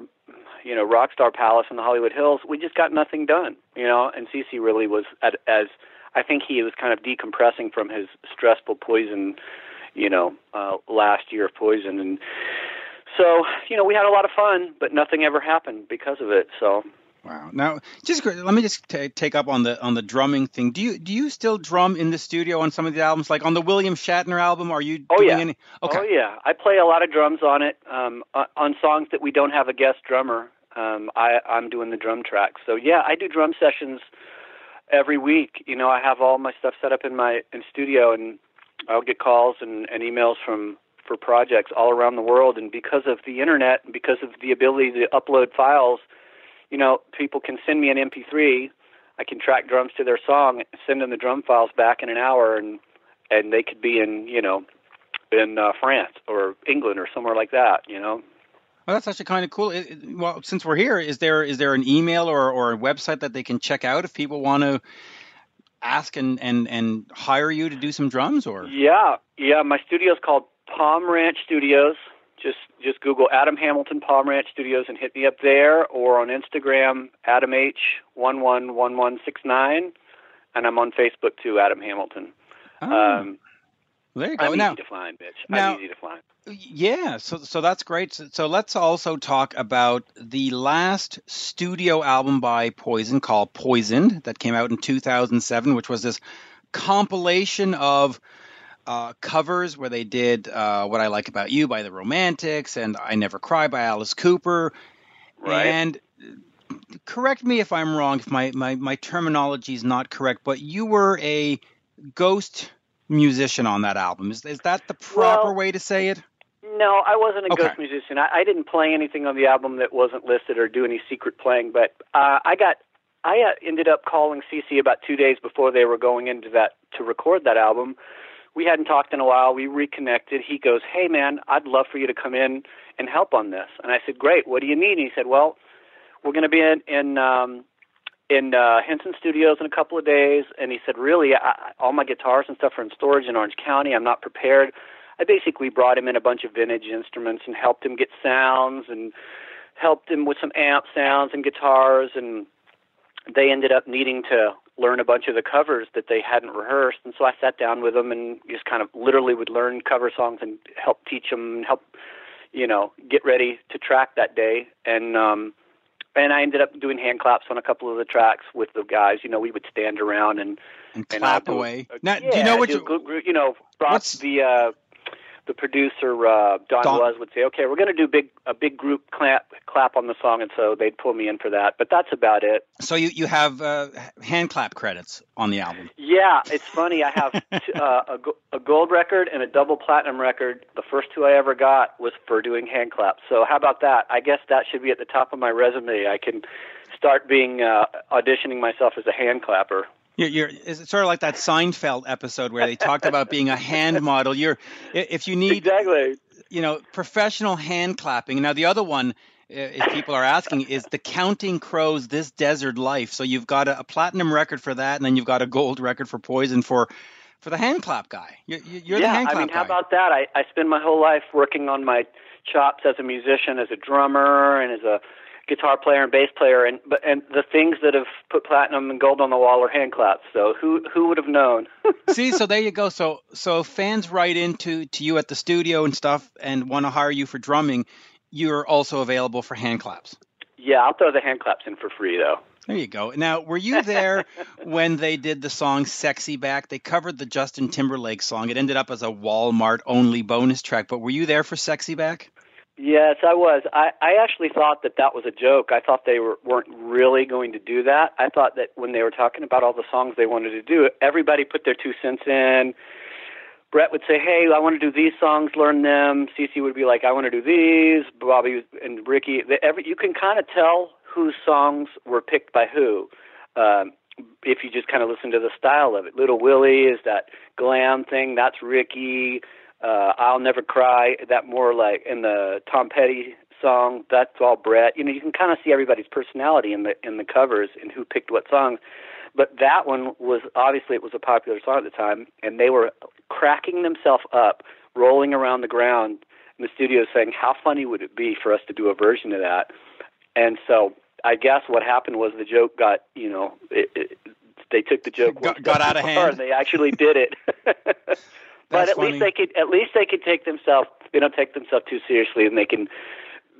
you know, rock star palace in the Hollywood Hills. We just got nothing done, you know. And CC really was at, as I think he was kind of decompressing from his stressful poison, you know, uh, last year of poison, and so you know we had a lot of fun, but nothing ever happened because of it. So Wow. Now, just let me just ta take up on the on the drumming thing. Do you do you still drum in the studio on some of the albums, like on the William Shatner album? Are you Oh, doing yeah. any? Okay. Oh yeah, I play a lot of drums on it. Um, on- on songs that we don't have a guest drummer, um, I, I'm doing the drum tracks. So yeah, I do drum sessions every week. You know, I have all my stuff set up in my in studio, and I'll get calls and, and emails from for projects all around the world. And because of the internet, and because of the ability to upload files, you know, people can send me an MP3. I can track drums to their song, send them the drum files back in an hour, and and they could be in you know in uh, France or England or somewhere like that. You know. Well, that's actually kind of cool. It- it- well, since we're here, is there is there an email or, or a website that they can check out if people want to ask and, and, and hire you to do some drums? Or Yeah, yeah. My studio's called Palm Ranch Studios. Just just Google Adam Hamilton Palm Ranch Studios and hit me up there, or on Instagram Adam H one one one one six nine, and I'm on Facebook too, Adam Hamilton. Oh, Um, there you go. I'm now, easy to find, bitch. now- I'm easy to find. Yeah, so so that's great. So, so let's also talk about the last studio album by Poison called Poisoned that came out in 2007, which was this compilation of uh, covers where they did uh, "What I Like About You" by the Romantics and "I Never Cry" by Alice Cooper. Right. And correct me if I'm wrong, if my my my terminology is not correct, but you were a ghost musician on that album. Is is that the proper Well, way to say it? No, I wasn't a Okay. ghost musician. I, I didn't play anything on the album that wasn't listed or do any secret playing. But uh, I got, I uh, ended up calling CC about two days before they were going into that to record that album. We hadn't talked in a while. We reconnected. He goes, "Hey man, I'd love for you to come in and help on this." And I said, "Great. What do you need?" And he said, "Well, we're going to be in in um, in uh, Henson Studios in a couple of days." And he said, "Really, I, all my guitars and stuff are in storage in Orange County. I'm not prepared." I basically brought him in a bunch of vintage instruments and helped him get sounds and helped him with some amp sounds and guitars and they ended up needing to learn a bunch of the covers that they hadn't rehearsed and so I sat down with them and just kind of literally would learn cover songs and help teach them and help you know get ready to track that day and um and I ended up doing hand claps on a couple of the tracks with the guys you know we would stand around and and and clap away. uh, Now, do you know what? You, you know, Ross, what's- the uh, the producer uh, Don, Don- Was would say, okay, we're going to do big a big group clap clap on the song, and so they'd pull me in for that. But that's about it. so you you have uh, hand clap credits on the album. Yeah, it's funny. I have t- uh, a, a gold record and a double platinum record. The first two I ever got was for doing hand claps. So how about that? I guess that should be at the top of my resume. I can start being uh, auditioning myself as a hand clapper. You're, you're it's sort of like that Seinfeld episode where they talked about being a hand model. You're if you need Exactly. you know professional hand clapping. Now the other one, if people are asking, is the Counting Crows "This Desert Life." So you've got a, a platinum record for that, and then you've got a gold record for Poison for for the hand clap guy. You're, you're yeah, the hand clap I mean, guy. how about that? I, I spend my whole life working on my chops as a musician, as a drummer, and as a guitar player and bass player, and but and the things that have put platinum and gold on the wall are hand claps. So who who would have known? See, so there you go. So so fans write into to you at the studio and stuff and want to hire you for drumming. You're also available for hand claps. yeah, I'll throw the hand claps in for free though. There you go. Now, were you there when they did the song "Sexy Back"? They covered the Justin Timberlake song. It ended up as a Walmart only bonus track. But were you there for "Sexy Back"? Yes, I was. I, I actually thought that that was a joke. I thought they were, weren't really going to do that. I thought that when they were talking about all the songs they wanted to do, everybody put their two cents in. Brett would say, "Hey, I want to do these songs, learn them." CC would be like, "I want to do these." Bobby and Rikki, the, every you can kind of tell whose songs were picked by who. Um, if you just kind of listen to the style of it, Little Willie is that glam thing. That's Rikki. Uh, I'll Never Cry. That more like in the Tom Petty song. That's all Bret. You know, you can kind of see everybody's personality in the in the covers and who picked what songs. But that one was obviously it was a popular song at the time, and they were cracking themselves up, rolling around the ground in the studio, saying, "How funny would it be for us to do a version of that?" And so I guess what happened was the joke got, you know, it, it, they took the joke Got- got out of hand. and they actually did it. but That's at funny. least they could, at least they could take themselves, they don't take themselves too seriously, and they can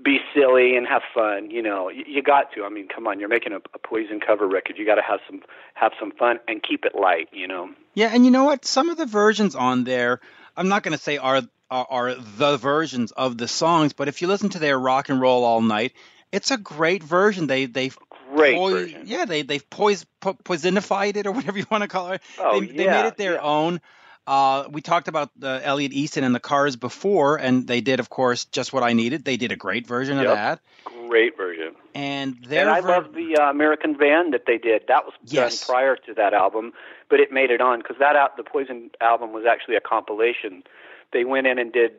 be silly and have fun. You know, you, you got to. I mean, come on, you're making a, a Poison cover record. You got to have some have some fun and keep it light. You know. Yeah, and you know what? Some of the versions on there, I'm not going to say are, are are the versions of the songs, but if you listen to their Rock and Roll All Night, it's a great version. They they've Great poi- version. Yeah, they they've pois- po- poisonified it or whatever you want to call it. Oh, they, they made it their yeah. own. Uh, we talked about uh, Elliot Easton and the Cars before, and they did, of course, just what I needed. They did a great version of that, Great version. and their and I ver- love the uh, American Band that they did. That was Yes. done prior to that album, but it made it on because that out the Poison album was actually a compilation. They went in and did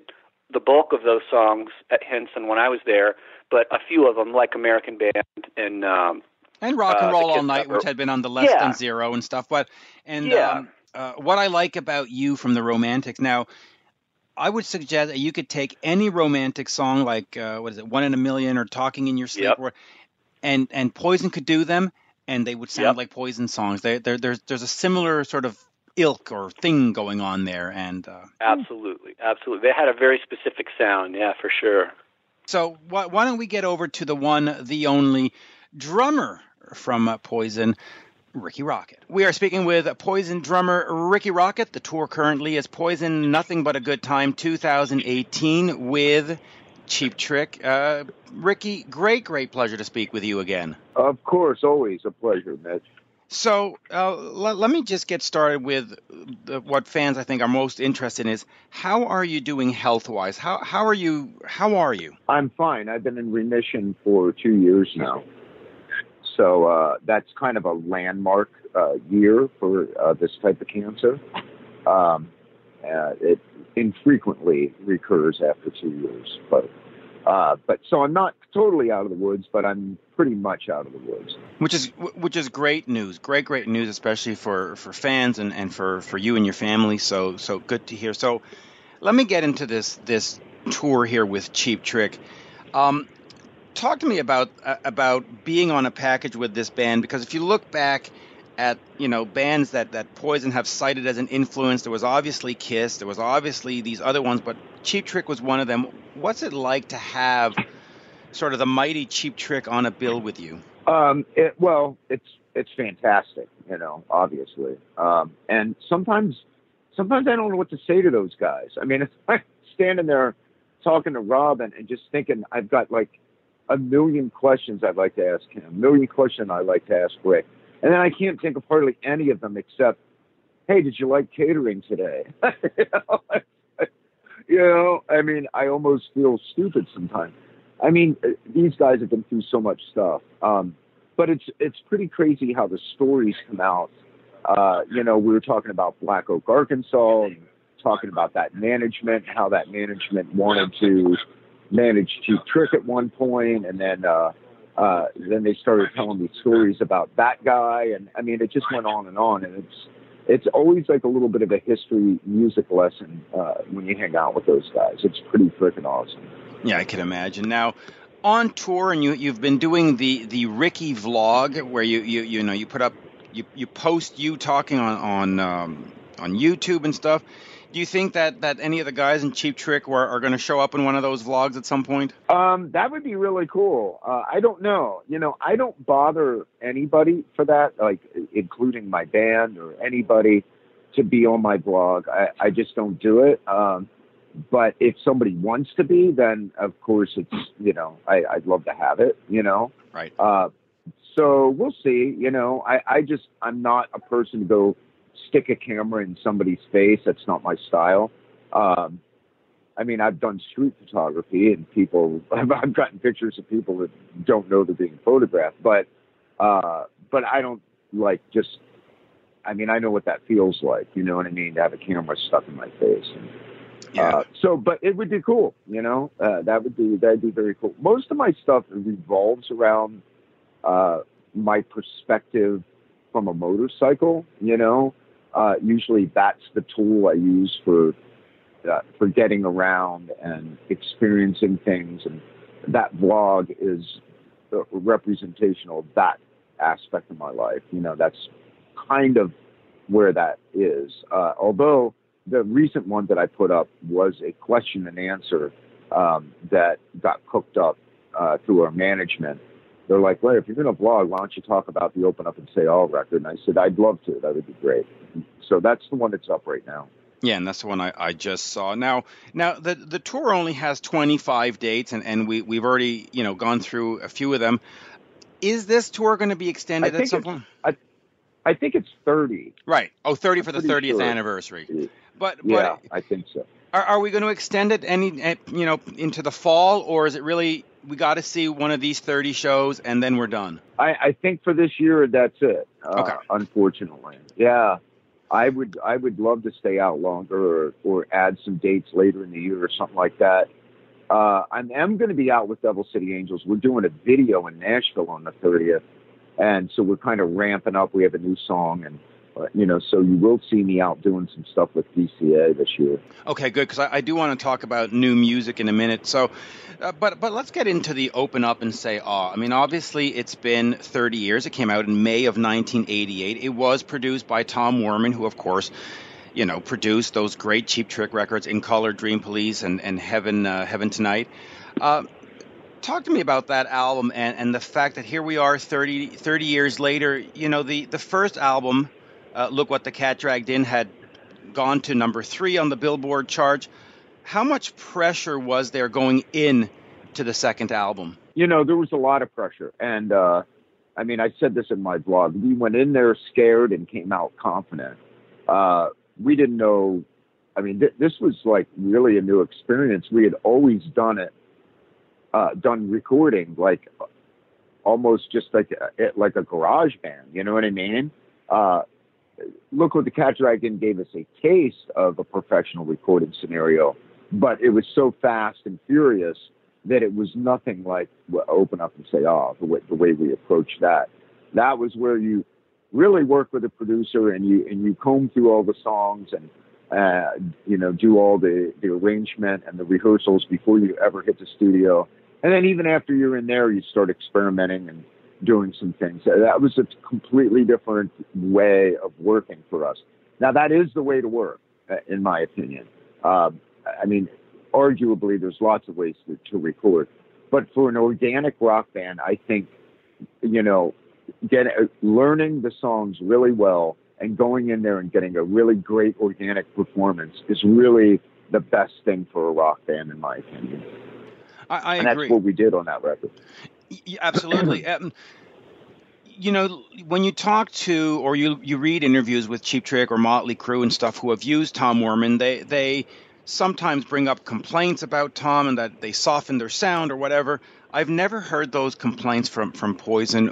the bulk of those songs at Henson when I was there, but a few of them, like American Band and um, and Rock and uh, Roll All Night, cover. which had been on the Less Yeah. Than Zero and stuff. But and Yeah. um, uh, what I like about you from the Romantics now, I would suggest that you could take any romantic song like uh, what is it, One in a Million or Talking in Your Sleep, Yep. or, and and Poison could do them, and they would sound Yep. like Poison songs. They, they're, there's there's a similar sort of ilk or thing going on there, and uh, absolutely, absolutely, they had a very specific sound. Yeah, for sure. So why, why don't we get over to the one, the only drummer from uh, Poison, Rikki Rockett. We are speaking with Poison drummer Rikki Rockett. The tour currently is Poison Nothing But a Good Time 2018 with Cheap Trick. Uh, Rikki, great, great pleasure to speak with you again. Of course, always a pleasure, Mitch. So uh, let, let me just get started with the, what fans I think are most interested in is how are you doing health wise? How how are you? How are you? I'm fine. I've been in remission for two years now. So uh, that's kind of a landmark uh, year for uh, this type of cancer. Um, uh, it infrequently recurs after two years, but uh, but so I'm not totally out of the woods, but I'm pretty much out of the woods. which is which is great news great great news especially for for fans and and for for you and your family so so good to hear so let me get into this this tour here with cheap trick um talk to me about uh, about being on a package with this band because if you look back at you know bands that that poison have cited as an influence there was obviously kiss there was obviously these other ones but cheap trick was one of them what's it like to have sort of the mighty cheap trick on a bill with you Um, it, well, it's it's fantastic, you know, obviously. Um, and sometimes, sometimes I don't know what to say to those guys. I mean, it's like standing there talking to Rob and, and just thinking I've got like a million questions I'd like to ask him, a million questions I'd like to ask Rick, and then I can't think of hardly any of them except, "Hey, did you like catering today?" you, know? I mean, I almost feel stupid sometimes. I mean, these guys have been through so much stuff. Um, but it's it's pretty crazy how the stories come out. Uh, you know, we were talking about Black Oak, Arkansas, and talking about that management, how that management wanted to manage Cheap Trick at one point, and then uh, uh, then they started telling me stories about that guy, and I mean, it just went on and on, and it's it's always like a little bit of a history music lesson uh, when you hang out with those guys. It's pretty freaking awesome. Yeah, I can imagine. Now, on tour, and you you've been doing the the Rikki vlog, where you you you know you put up you you post you talking on on um, on YouTube and stuff. Do you think that, that any of the guys in Cheap Trick were, are going to show up in one of those vlogs at some point? Um, that would be really cool. Uh, I don't know. You know, I don't bother anybody for that, like including my band or anybody to be on my blog. I, I just don't do it. Um, but if somebody wants to be, then of course it's, you know, I, I'd love to have it, you know? Right. Uh, so we'll see, you know, I, I just, I'm not a person to go stick a camera in somebody's face. That's not my style. Um, I mean, I've done street photography, and people, I've, I've gotten pictures of people that don't know they're being photographed, but, uh, but I don't like just. I mean, I know what that feels like. You know what I mean? To have a camera stuck in my face. And, Yeah. uh, so, but it would be cool. You know, uh, that would be that'd be very cool. Most of my stuff revolves around uh, my perspective from a motorcycle. You know, uh, usually that's the tool I use for uh, for getting around and experiencing things, and that vlog is a representational of that aspect of my life. You know, that's kind of where that is. Uh, although the recent one that I put up was a question and answer um, that got cooked up uh, through our management. They're like, "Well, if you're going to vlog, why don't you talk about the Open Up and Say All record?" And I said, "I'd love to. That would be great." So that's the one that's up right now. Yeah, and that's the one I, I just saw. Now, now the the tour only has 25 dates, and, and we we've already you know gone through a few of them. Is this tour going to be extended at some point? I think it's 30. Right. Oh, 30 for the 30th sure. anniversary. But Yeah, I think so. are, are we going to extend it any eh, you know into the fall, or is it really we got to see one of these 30 shows and then we're done? I, I think for this year that's it. Uh, Okay. Unfortunately, yeah. I would I would love to stay out longer or, or add some dates later in the year or something like that. Uh, I am going to be out with Devil City Angels. We're doing a video in Nashville on the 30th, and so we're kind of ramping up. We have a new song, and you know, so you will see me out doing some stuff with DCA this year. Okay, good because I, I do want to talk about new music in a minute. So, uh, but but let's get into the open up and say ah. I mean, obviously it's been 30 years. It came out in May of 1988. It was produced by Tom Werman, who of course, you know, produced those great Cheap Trick records in Color, Dream Police, and and Heaven uh, Heaven Tonight. Uh, talk to me about that album and, and the fact that here we are 30, 30 years later. You know, the the first album, uh, Look What the Cat Dragged In, had gone to number three on the Billboard chart. How much pressure was there going in to the second album? you know, there was a lot of pressure. And, uh, I mean, I said this in my blog. We went in there scared and came out confident. Uh, we didn't know. I mean, th- this was like really a new experience. We had always done it, uh, done recording like almost just like a, like a garage band. You know what I mean? Uh, look what the Cat Dragged In gave us a taste of a professional recording scenario, but it was so fast and furious that it was nothing like well, open up and say, oh, the way, the way we approach that. That was where you really work with a producer and you and you comb through all the songs and uh, you know do all the the arrangement and the rehearsals before you ever hit the studio. And then even after you're in there, you start experimenting and doing some things. That was a completely different way of working for us. Now that is the way to work, uh, in my opinion. Um, I mean, arguably, there's lots of ways to, to record, but for an organic rock band, I think, you know, get uh, learning the songs really well and going in there and getting a really great organic performance is really the best thing for a rock band, in my opinion. I, I and agree. that's what we did on that record. Y- absolutely. um, you know, when you talk to or you you read interviews with Cheap Trick or Motley Crue and stuff who have used Tom Werman, they they sometimes bring up complaints about Tom and that they soften their sound or whatever. I've never heard those complaints from from Poison.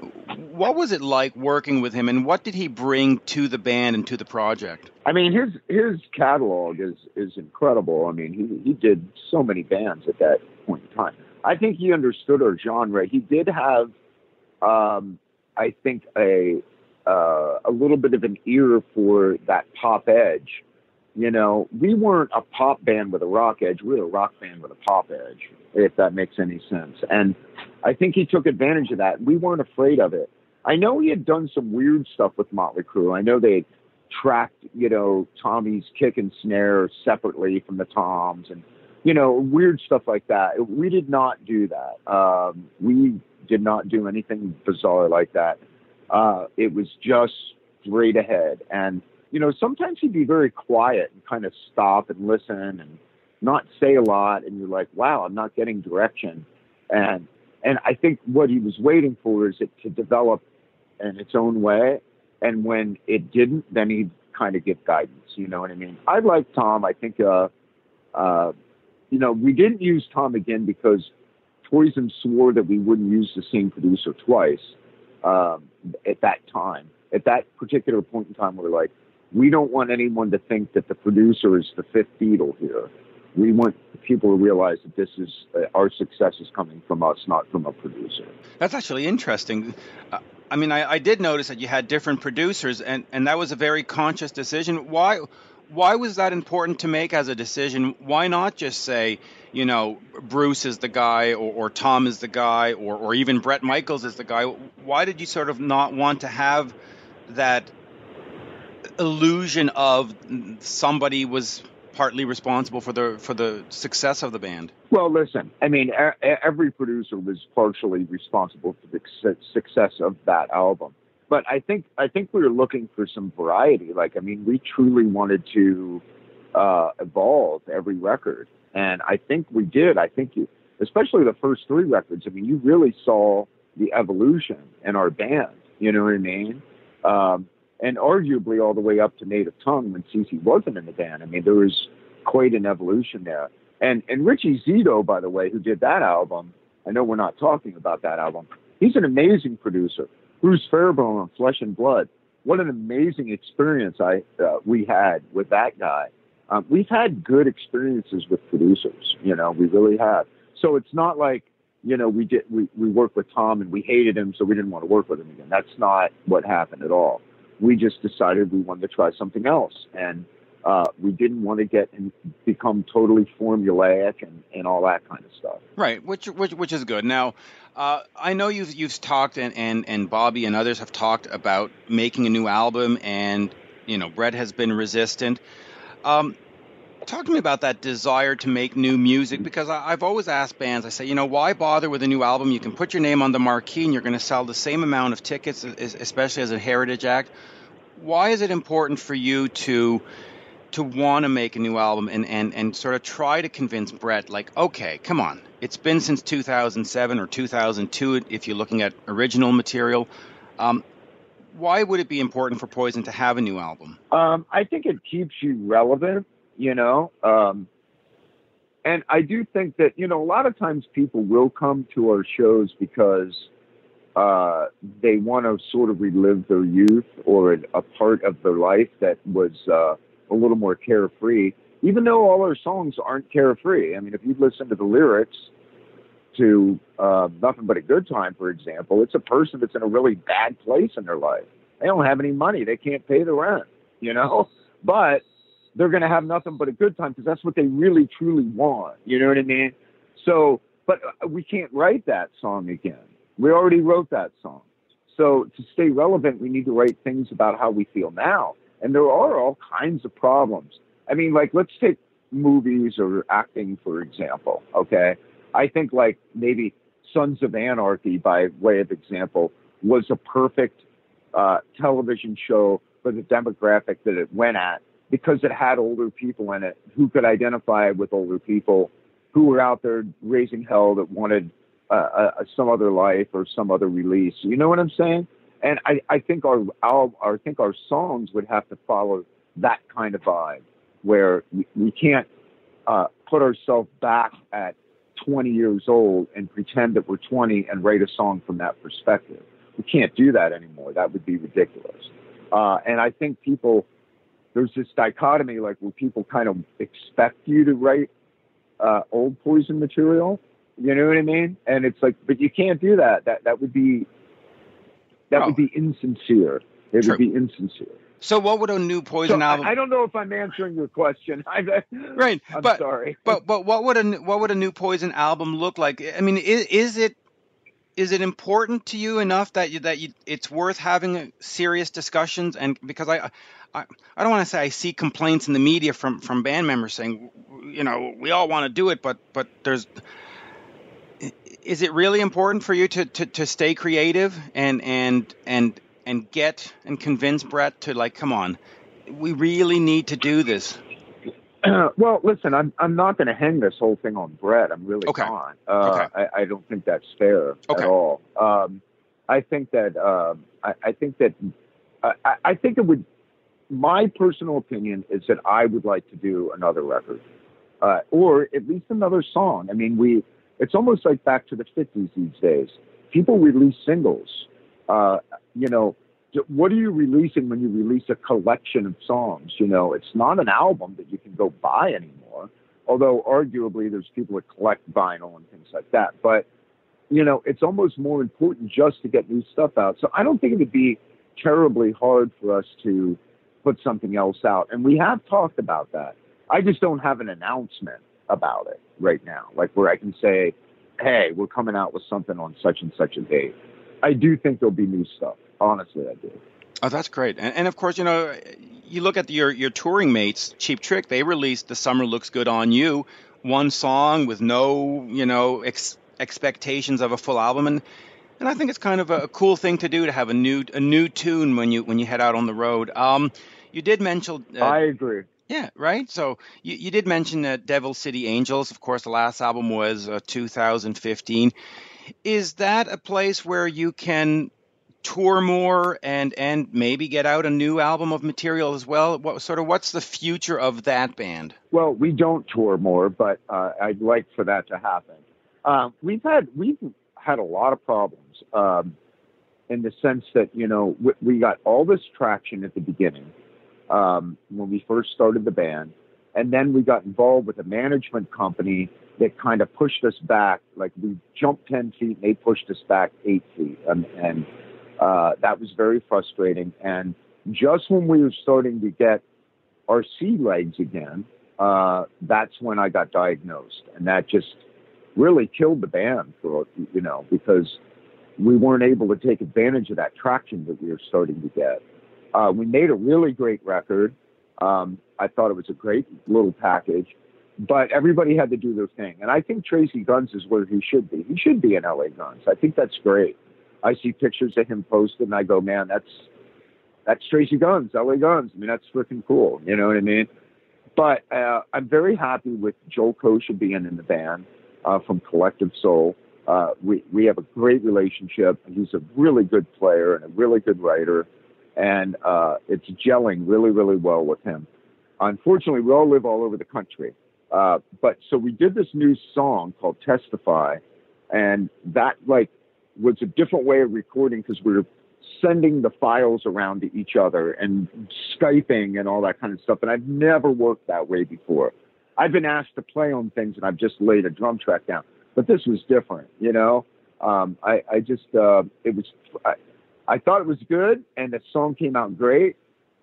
What was it like working with him, and what did he bring to the band and to the project? I mean, his his catalog is is incredible. I mean, he he did so many bands at that point in time. I think he understood our genre. He did have, um, I think, a uh, a little bit of an ear for that pop edge. You know, we weren't a pop band with a rock edge. We were a rock band with a pop edge, if that makes any sense. And I think he took advantage of that. We weren't afraid of it. I know he had done some weird stuff with Motley Crue. I know they tracked, you know, Tommy's kick and snare separately from the toms and, you know, weird stuff like that. We did not do that. Um, we did not do anything bizarre like that. Uh, it was just straight ahead. And, you know, sometimes he'd be very quiet and kind of stop and listen and not say a lot. And you're like, wow, I'm not getting direction. And, and I think what he was waiting for is it to develop in its own way. And when it didn't, then he'd kind of give guidance. You know what I mean? I like Tom. I think, uh, uh, you know, we didn't use Tom again because Poison swore that we wouldn't use the same producer twice um, at that time. At that particular point in time, we we're like, we don't want anyone to think that the producer is the fifth Beatle here. We want people to realize that this is uh, our success is coming from us, not from a producer. That's actually interesting. Uh, I mean, I, I, did notice that you had different producers, and, and that was a very conscious decision. Why why was that important to make as a decision? Why not just say, you know, Bruce is the guy, or, or Tom is the guy, or, or even Bret Michaels is the guy? Why did you sort of not want to have that illusion of somebody was partly responsible for the for the success of the band? Well, listen, I mean, every producer was partially responsible for the success of that album. But I think I think we were looking for some variety. Like, I mean, we truly wanted to uh, evolve every record, and I think we did. I think you, especially the first three records. I mean, you really saw the evolution in our band. You know what I mean? Um, and arguably all the way up to Native Tongue when CC wasn't in the band. I mean, there was quite an evolution there. And and Richie Zito, by the way, who did that album, I know we're not talking about that album. He's an amazing producer. Bruce Fairbairn on Flesh and Blood. What an amazing experience I uh, we had with that guy. Um, we've had good experiences with producers, you know, we really have. So it's not like you know we did we we worked with Tom and we hated him, so we didn't want to work with him again. That's not what happened at all we just decided we wanted to try something else. And uh, we didn't want to get and become totally formulaic and, and all that kind of stuff. Right, which which, which is good. Now, uh, I know you've you've talked and, and and Bobby and others have talked about making a new album, and you know Bret has been resistant. Um, talk to me about that desire to make new music because I, have always asked bands. I say, you know, why bother with a new album? You can put your name on the marquee, and you're going to sell the same amount of tickets, especially as a heritage act. Why is it important for you to to want to make a new album and, and, and sort of try to convince Bret, like, okay, come on, it's been since 2007 or 2002 if you're looking at original material. Um, why would it be important for Poison to have a new album? Um, I think it keeps you relevant, you know. Um, and I do think that, you know, a lot of times people will come to our shows because uh, they want to sort of relive their youth or a part of their life that was uh, a little more carefree, even though all our songs aren't carefree. I mean, if you listen to the lyrics to uh, Nothing But a Good Time, for example, it's a person that's in a really bad place in their life. They don't have any money, they can't pay the rent, you know? But they're going to have nothing but a good time because that's what they really, truly want. You know what I mean? So, but uh, we can't write that song again. We already wrote that song. So to stay relevant, we need to write things about how we feel now. And there are all kinds of problems. I mean, like, let's take movies or acting, for example. Okay. I think, like, maybe Sons of Anarchy, by way of example, was a perfect uh, television show for the demographic that it went at because it had older people in it who could identify with older people who were out there raising hell that wanted uh, uh, some other life or some other release. You know what I'm saying? And I, I think our, our, I think our songs would have to follow that kind of vibe, where we, we can't uh, put ourselves back at 20 years old and pretend that we're 20 and write a song from that perspective. We can't do that anymore. That would be ridiculous. Uh, and I think people, there's this dichotomy, like where people kind of expect you to write uh, old poison material. You know what I mean? And it's like, but you can't do that. That that would be that oh. would be insincere. It True. would be insincere. So, what would a new Poison So album? I, I don't know if I'm answering your question. I, Right, I'm but- sorry. But but what would a what would a new Poison album look like? I mean, is, is it is it important to you enough that you that you it's worth having uh, serious discussions? And because I I, I don't want to say I see complaints in the media from from band members saying, you know, we all want to do it, but but there's is it really important for you to, to, to stay creative and and and and get and convince Bret to like, come on, we really need to do this. well, listen, I'm I'm not going to hang this whole thing on Bret. I'm really Okay. not. Uh, Okay. I, I don't think that's fair Okay. at all. Um, I think that um, I, I think that I, I- I think it would. My personal opinion is that I would like to do another record, uh, or at least another song. I mean, we. It's almost like back to the '50s these days. People release singles. Uh, you know, what are you releasing when you release a collection of songs? You know, it's not an album that you can go buy anymore. Although arguably there's people that collect vinyl and things like that. But you know, it's almost more important just to get new stuff out. So I don't think it would be terribly hard for us to put something else out. And we have talked about that. I just don't have an announcement about it right now, like where I can say, hey, we're coming out with something on such and such a date. I do think there'll be new stuff. Honestly, I do. Oh, that's great. And, and of course, you know, you look at your your touring mates, Cheap Trick. They released "The Summer Looks Good on You," one song with no, you know, ex- expectations of a full album, and and I think it's kind of a, a cool thing to do to have a new a new tune when you when you head out on the road. Um, you did mention, uh, I agree. Yeah, right. So you, you did mention uh, Devil City Angels. Of course, the last album was uh, 2015. Is that a place where you can tour more and and maybe get out a new album of material as well? What sort of what's the future of that band? Well, we don't tour more, but uh, I'd like for that to happen. Um, we've had we've had a lot of problems um, in the sense that you know we, we got all this traction at the beginning um, when we first started the band, and then we got involved with a management company that kind of pushed us back. Like we jumped ten feet, and they pushed us back eight feet, and, and uh, that was very frustrating. And just when we were starting to get our sea legs again, uh, that's when I got diagnosed, and that just really killed the band for you know because we weren't able to take advantage of that traction that we were starting to get. Uh, we made a really great record. Um, I thought it was a great little package, but everybody had to do their thing, and I think Tracii Guns is where he should be. He should be in LA Guns. I think that's great. I see pictures of him posted, and I go, man, that's that's Tracii Guns, LA Guns. I mean, that's freaking cool. You know what I mean? But uh, I'm very happy with Joel Kosche being in the band uh, from Collective Soul. Uh, we we have a great relationship. He's a really good player and a really good writer, and uh, it's gelling really really well with him. Unfortunately, we all live all over the country, uh, but so we did this new song called Testify, and that like was a different way of recording because we were sending the files around to each other and Skyping and all that kind of stuff. And I've never worked that way before. I've been asked to play on things and I've just laid a drum track down, but this was different, you know? Um, I, I just, uh, it was, I thought it was good and the song came out great.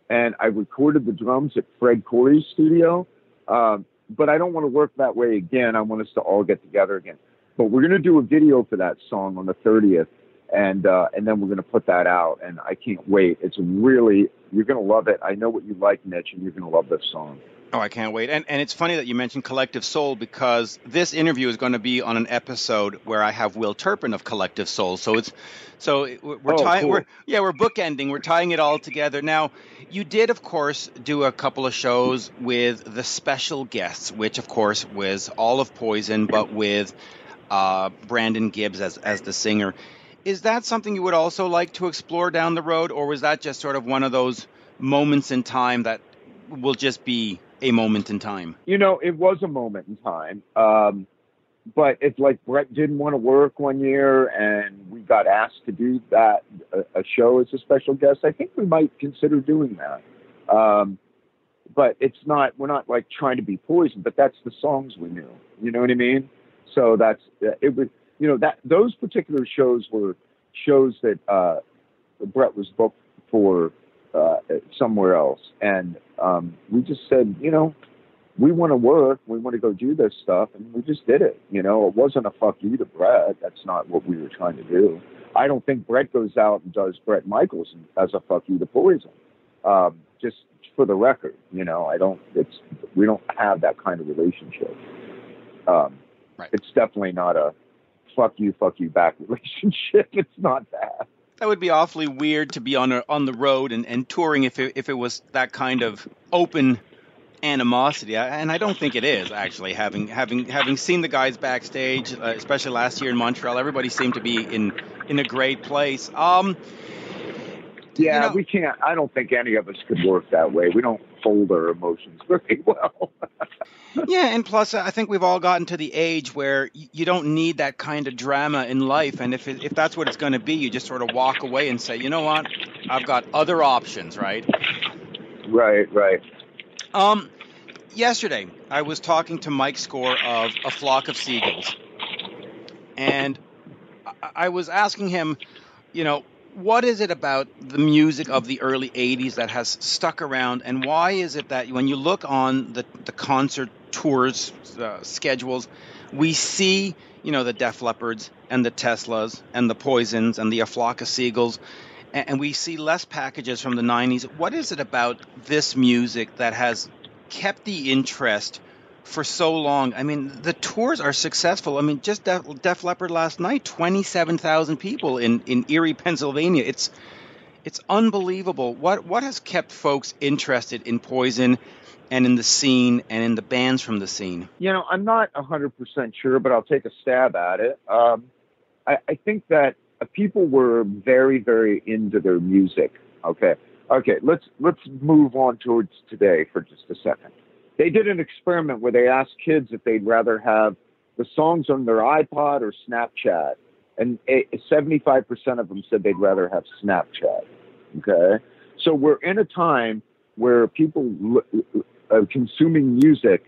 And I recorded the drums at Fred Coury's studio. Um, but I don't want to work that way again. I want us to all get together again. But we're going to do a video for that song on the 30th and uh, and then we're going to put that out, and I can't wait. It's really you're going to love it. I know what you like, Mitch, and you're going to love this song. Oh, I can't wait. And and it's funny that you mentioned Collective Soul because this interview is going to be on an episode where I have Will Turpin of Collective Soul. So it's so we're, we're Oh, tying cool. we're yeah we're bookending. We're tying it all together. Now you did of course do a couple of shows with the special guests, which of course was all of Poison, but with uh, Brandon Gibbs as as the singer. Is that something you would also like to explore down the road, or was that just sort of one of those moments in time that will just be a moment in time? You know, it was a moment in time, um, but it's like Bret didn't want to work one year, and we got asked to do that a, a show as a special guest. I think we might consider doing that. Um, but it's not. We're not like trying to be poison, but that's the songs we knew. You know what I mean? So that's it was. You know that those particular shows were shows that uh, Bret was booked for uh, somewhere else. And um, we just said, you know, we want to work, we want to go do this stuff, and we just did it. You know, it wasn't a fuck you to Bret. That's not what we were trying to do. I don't think Bret goes out and does Bret Michaels as a fuck you to Poison. Um, just for the record, you know, I don't. It's we don't have that kind of relationship. Um, Right. It's definitely not a fuck you, fuck you back relationship. It's not that. That would be awfully weird to be on a, on the road and, and touring if it, if it was that kind of open animosity, I- and I don't think it is actually. Having having having seen the guys backstage, uh, especially last year in Montreal, everybody seemed to be in in a great place. Um, Yeah, You know- we can't. I don't think any of us could work that way. We don't hold our emotions very well. yeah, and plus, I think we've all gotten to the age where you don't need that kind of drama in life, and if it, if that's what it's going to be, you just sort of walk away and say, you know what, I've got other options, right? right, right. Um, yesterday, I was talking to Mike Score of A Flock of Seagulls, and I was asking him, you know, what is it about the music of the early 80s that has stuck around, and why is it that when you look on the, the concert tours uh, schedules, we see, you know, the Def Leppards and the Teslas and the Poisons and the A Flock of Seagulls, and, and we see less packages from the 90s. What is it about this music that has kept the interest for so long? I mean, the tours are successful. I mean, just Def, Def Leppard last night, 27,000 people in, in Erie, Pennsylvania. It's it's unbelievable. What what has kept folks interested in Poison and in the scene and in the bands from the scene? You know, I'm not 100% sure, but I'll take a stab at it. Um, I, I think that uh, people were very, very into their music. Okay. Okay. Let's, let's move on towards today for just a second. They did an experiment where they asked kids if they'd rather have the songs on their iPod or Snapchat. And eh, 75% of them said they'd rather have Snapchat. Okay. So we're in a time where people uh, consuming music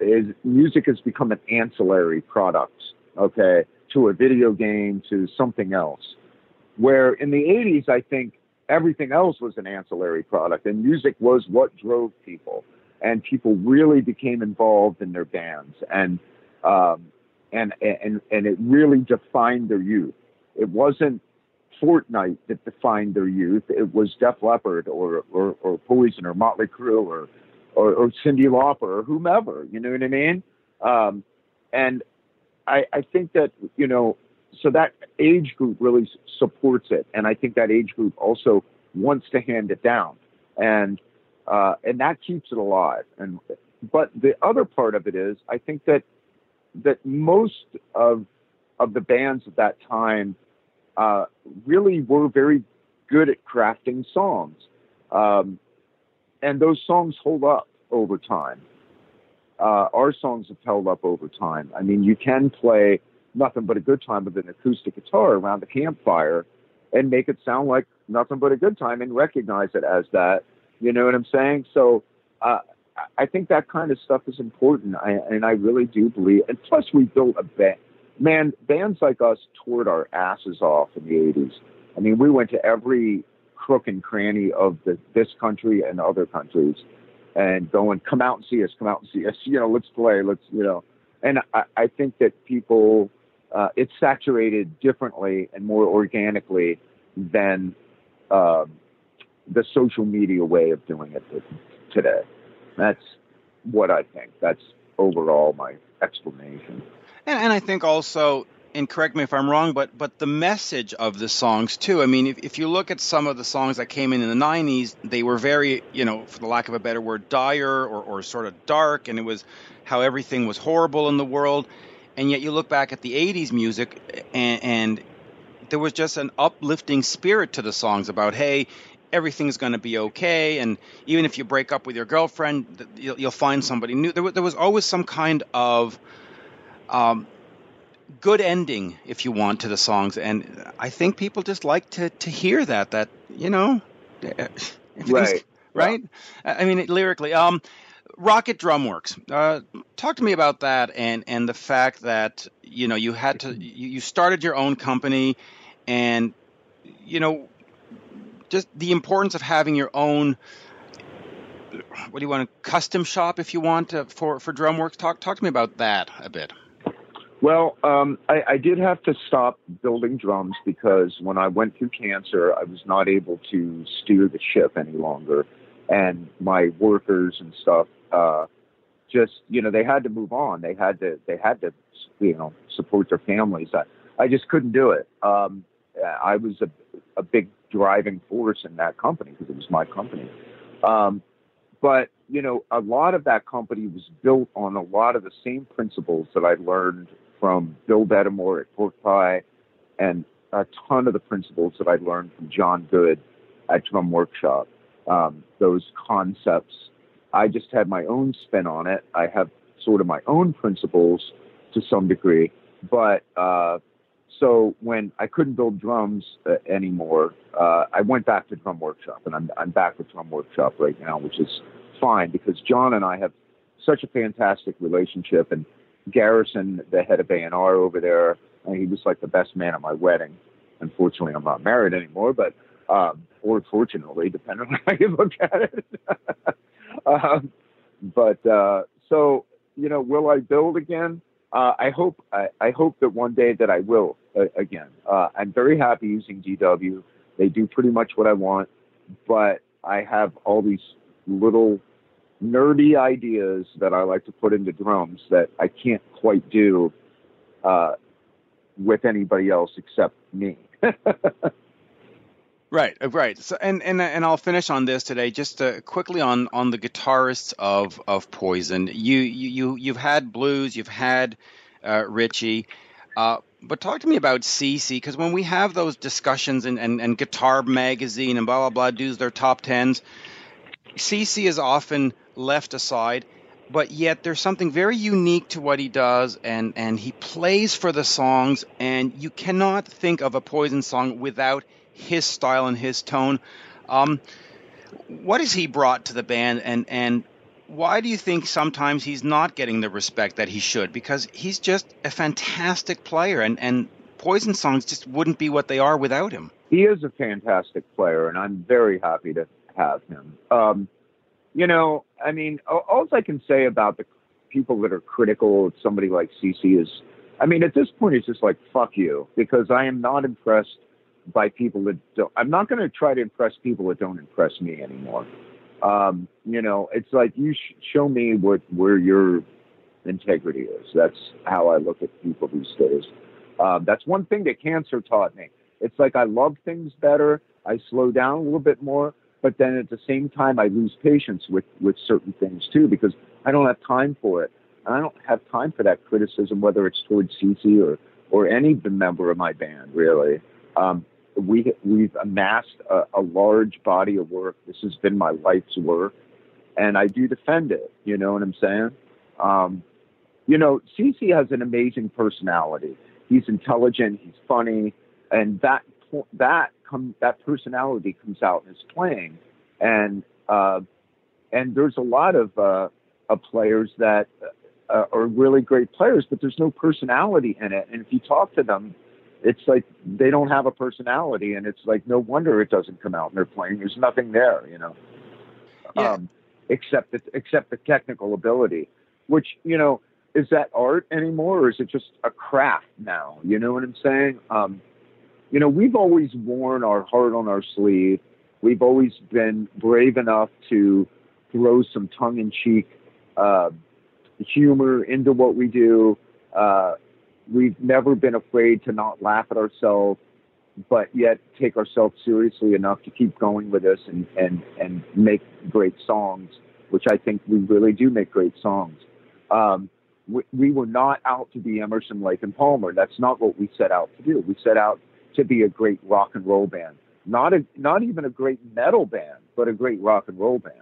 is music has become an ancillary product, okay, to a video game, to something else. Where in the 80s, I think everything else was an ancillary product, and music was what drove people, and people really became involved in their bands, and um, and and and it really defined their youth. It wasn't Fortnite that defined their youth. It was Def Leppard or or, or Poison or Motley Crue or or, or Cyndi Lauper or whomever. You know what I mean? Um, and I, I think that you know, so that age group really supports it, and I think that age group also wants to hand it down, and uh, and that keeps it alive. And but the other part of it is, I think that that most of of the bands of that time uh, really were very good at crafting songs. Um, and those songs hold up over time. Uh, our songs have held up over time. I mean, you can play nothing but a good time with an acoustic guitar around the campfire and make it sound like nothing but a good time and recognize it as that. You know what I'm saying? So uh, I think that kind of stuff is important. I, and I really do believe. And plus, we built a band. Man, bands like us toured our asses off in the 80s. I mean, we went to every crook and cranny of the, this country and other countries and going, come out and see us, come out and see us, you know, let's play, let's, you know. And I, I think that people, uh, it's saturated differently and more organically than um, the social media way of doing it today. That's what I think. That's overall my explanation. And, and I think also, and correct me if I'm wrong, but but the message of the songs too. I mean, if, if you look at some of the songs that came in in the '90s, they were very, you know, for the lack of a better word, dire or, or sort of dark, and it was how everything was horrible in the world. And yet you look back at the '80s music, and, and there was just an uplifting spirit to the songs about, hey, everything's going to be okay, and even if you break up with your girlfriend, you'll, you'll find somebody new. There, there was always some kind of um, good ending, if you want, to the songs, and I think people just like to to hear that. That you know, Right. right. I I mean, it, lyrically, um, Rockett Drumworks. Uh, talk to me about that, and and the fact that you know you had to you, you started your own company, and you know. Just the importance of having your own what do you want a custom shop if you want uh, for for drumworks talk talk to me about that a bit. Well um, I, I did have to stop building drums because when i went through cancer i was not able to steer the ship any longer. And my workers and stuff uh, just you know they had to move on. They had to they had to you know support their families. I, I just couldn't do it. Um, i was a, a big driving force in that company because it was my company um, but, you know, a lot of that company was built on a lot of the same principles that I learned from Bill Detamore at Pork Pie and a ton of the principles that I learned from John Good at Drum Workshop. Um, those concepts, I just had my own spin on it. I have sort of my own principles to some degree, but uh, so when I couldn't build drums uh, anymore, uh, I went back to Drum Workshop, and I'm I'm back with Drum Workshop right now, which is fine because John and I have such a fantastic relationship, and Garrison, the head of A&R over there, uh, he was like the best man at my wedding. Unfortunately, I'm not married anymore, but um, or fortunately, depending on how you look at it. um, but uh, so you know, will I build again? Uh, I hope I, I, hope that one day that I will uh, again. Uh, I'm very happy using DW. They do pretty much what I want, but I have all these little nerdy ideas that I like to put into drums that I can't quite do uh, with anybody else except me. Right, uh, right. So, and and and I'll finish on this today, just uh, quickly on on the guitarists of of Poison. You you you you've had blues, you've had uh, Richie, uh, but talk to me about CC because when we have those discussions and, and and Guitar Magazine and blah blah blah does their top tens, CC is often left aside. But yet, there's something very unique to what he does, and, and he plays for the songs, and you cannot think of a Poison song without his style and his tone. Um, what has he brought to the band, and and why do you think sometimes he's not getting the respect that he should? Because he's just a fantastic player, and and Poison songs just wouldn't be what they are without him. He is a fantastic player, and I'm very happy to have him. Um, you know, I mean, all I can say about the people that are critical of somebody like CC is, I mean, at this point, it's just like fuck you, because I am not impressed by people that don't. I'm not going to try to impress people that don't impress me anymore. Um, you know, it's like you sh- show me what where your integrity is. That's how I look at people these days. Um, that's one thing that cancer taught me. It's like I love things better. I slow down a little bit more, but then at the same time, I lose patience with with certain things too because I don't have time for it. And I don't have time for that criticism, whether it's towards CC or or any member of my band, really. Um, we we've amassed a, a, large body of work. This has been my life's work, and I do defend it. You know what I'm saying? Um, you know, CC has an amazing personality. He's intelligent. He's funny, and that that come that personality comes out in his playing, and uh, and there's a lot of uh, of players that uh, are really great players, but there's no personality in it. And if you talk to them, it's like they don't have a personality, and it's like no wonder it doesn't come out in their playing. There's nothing there, you know, yeah. um, except the, except the technical ability, which you know is that art anymore, or is it just a craft now? You know what I'm saying? Um, you know, we've always worn our heart on our sleeve. We've always been brave enough to throw some tongue-in-cheek uh, humor into what we do. Uh, we've never been afraid to not laugh at ourselves, but yet take ourselves seriously enough to keep going with this and, and, and make great songs, which I think we really do make great songs. Um, we, we were not out to be Emerson, Lake, and Palmer. That's not what we set out to do. We set out to be a great rock and roll band, not a, not even a great metal band, but a great rock and roll band.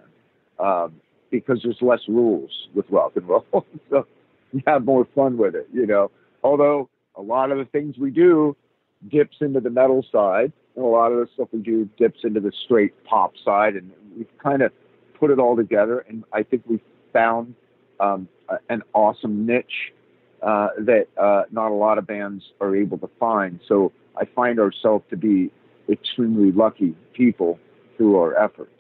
Um, because there's less rules with rock and roll, so you have more fun with it, you know. Although a lot of the things we do dips into the metal side, and a lot of the stuff we do dips into the straight pop side, and we've kind of put it all together. And I think we've found um, an awesome niche uh, that uh, not a lot of bands are able to find. So I find ourselves to be extremely lucky people through our efforts.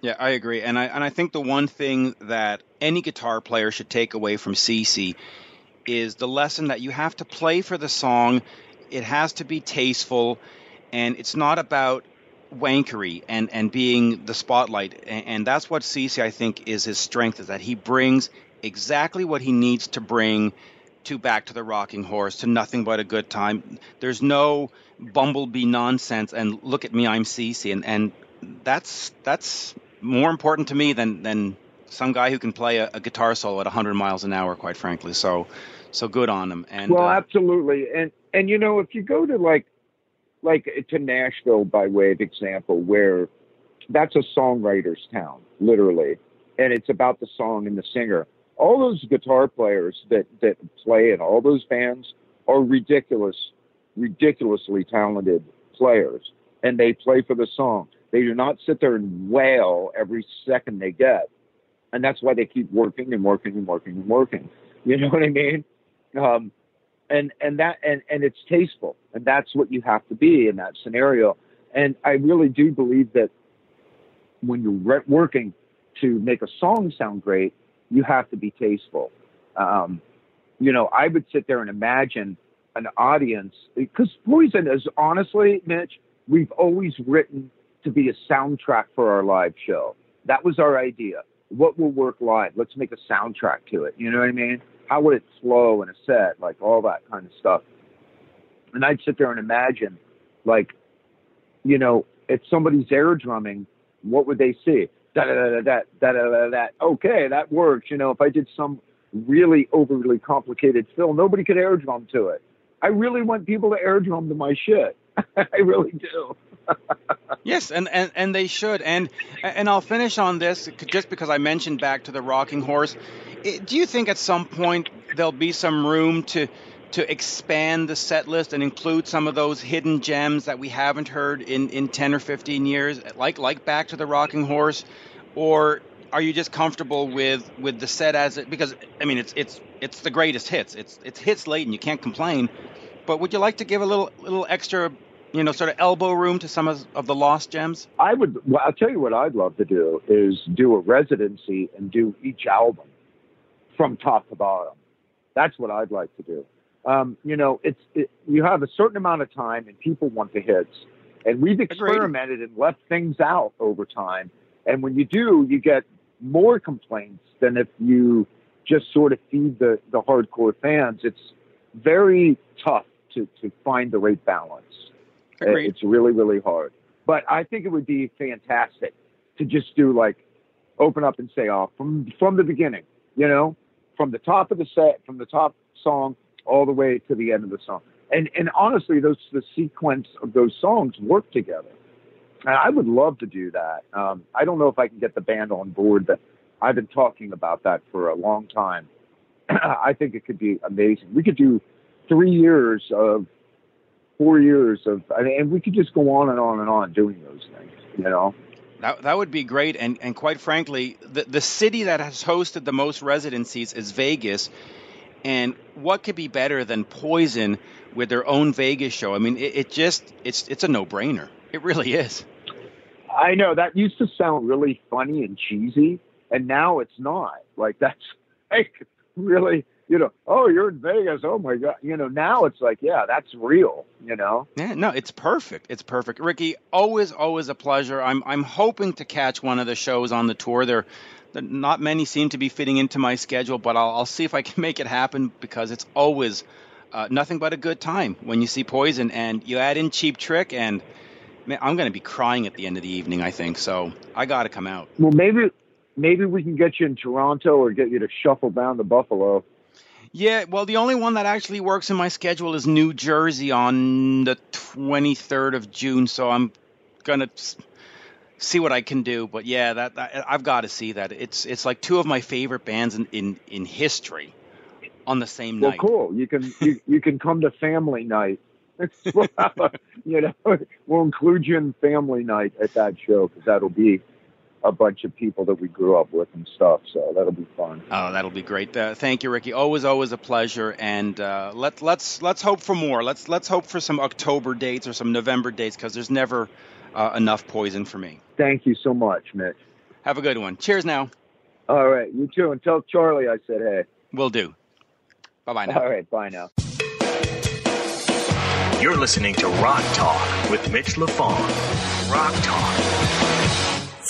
Yeah, I agree, and I and I think the one thing that any guitar player should take away from CC is the lesson that you have to play for the song. It has to be tasteful, and it's not about wankery and and being the spotlight. And, and that's what CC I think is his strength is that he brings exactly what he needs to bring to back to the rocking horse to nothing but a good time. There's no bumblebee nonsense and look at me I'm CC and and that's that's more important to me than than some guy who can play a, a guitar solo at 100 miles an hour, quite frankly. So, so good on them. And well, uh, absolutely. And and you know, if you go to like like to Nashville by way of example, where that's a songwriter's town, literally, and it's about the song and the singer. All those guitar players that that play in all those bands are ridiculous, ridiculously talented players, and they play for the song. They do not sit there and wail every second they get. And that's why they keep working and working and working and working. You know what I mean? Um, and and that and and it's tasteful, and that's what you have to be in that scenario. And I really do believe that when you're re- working to make a song sound great, you have to be tasteful. Um, you know, I would sit there and imagine an audience because Poison is honestly, Mitch, we've always written to be a soundtrack for our live show. That was our idea. What will work live? Let's make a soundtrack to it. You know what I mean? How would it flow in a set? Like all that kind of stuff. And I'd sit there and imagine, like, you know, if somebody's air drumming, what would they see? Da da da da da da da. Okay, that works. You know, if I did some really overly complicated fill, nobody could air drum to it. I really want people to air drum to my shit. I really do. yes, and, and, and they should. And and I'll finish on this just because I mentioned back to the rocking horse. Do you think at some point there'll be some room to to expand the set list and include some of those hidden gems that we haven't heard in, in 10 or 15 years, like like back to the rocking horse, or are you just comfortable with with the set as it? Because I mean, it's it's it's the greatest hits. It's it's hits late, and you can't complain. But would you like to give a little little extra you know, sort of elbow room to some of, of the lost gems? I would. Well, I'll tell you what I'd love to do is do a residency and do each album from top to bottom. That's what I'd like to do. Um, you know, it's it, you have a certain amount of time and people want the hits, and we've experimented Agreed. and left things out over time. And when you do, you get more complaints than if you just sort of feed the the hardcore fans. It's very tough to to find the right balance. Agreed. It's really, really hard. But I think it would be fantastic to just do like open up and say, "Oh, from from the beginning," you know, from the top of the set, from the top song all the way to the end of the song. And and honestly, those the sequence of those songs work together. And I would love to do that. Um, I don't know if I can get the band on board, but I've been talking about that for a long time. I think it could be amazing. We could do three years of four years of, I mean, and we could just go on and on and on doing those things, you know. That, that would be great, and and quite frankly, the the city that has hosted the most residencies is Vegas, and what could be better than Poison with their own Vegas show? I mean, it, it just it's it's a no brainer. It really is. I know that used to sound really funny and cheesy, and now it's not. Like that's like really you know, oh, you're in Vegas. Oh my God. You know, now it's like, yeah, that's real, you know? Yeah, no, it's perfect. It's perfect. Rikki, always, always a pleasure. I'm, I'm hoping to catch one of the shows on the tour. There, not many seem to be fitting into my schedule, but I'll, I'll see if I can make it happen because it's always uh, nothing but a good time when you see Poison and you add in Cheap Trick and man, I'm going to be crying at the end of the evening, I think. So I got to come out. Well, maybe, maybe we can get you in Toronto or get you to shuffle down to Buffalo. Yeah, well, the only one that actually works in my schedule is New Jersey on the 23rd of June, so I'm gonna see what I can do. But yeah, that, that I've got to see that. It's it's like two of my favorite bands in in, in history on the same well, night. Well, cool. You can you, you can come to family night. you know, we'll include you in family night at that show because that'll be a bunch of people that we grew up with and stuff. So that'll be fun. Oh, that'll be great. Uh, thank you, Rikki. Always, always a pleasure. And uh, let let's let's hope for more. Let's let's hope for some October dates or some November dates because there's never uh, enough poison for me. Thank you so much, Mitch. Have a good one. Cheers now. All right, you too. And tell Charlie I said hey. Will do. Bye bye now. All right, bye now. You're listening to Rock Talk with Mitch Lafon. Rock Talk.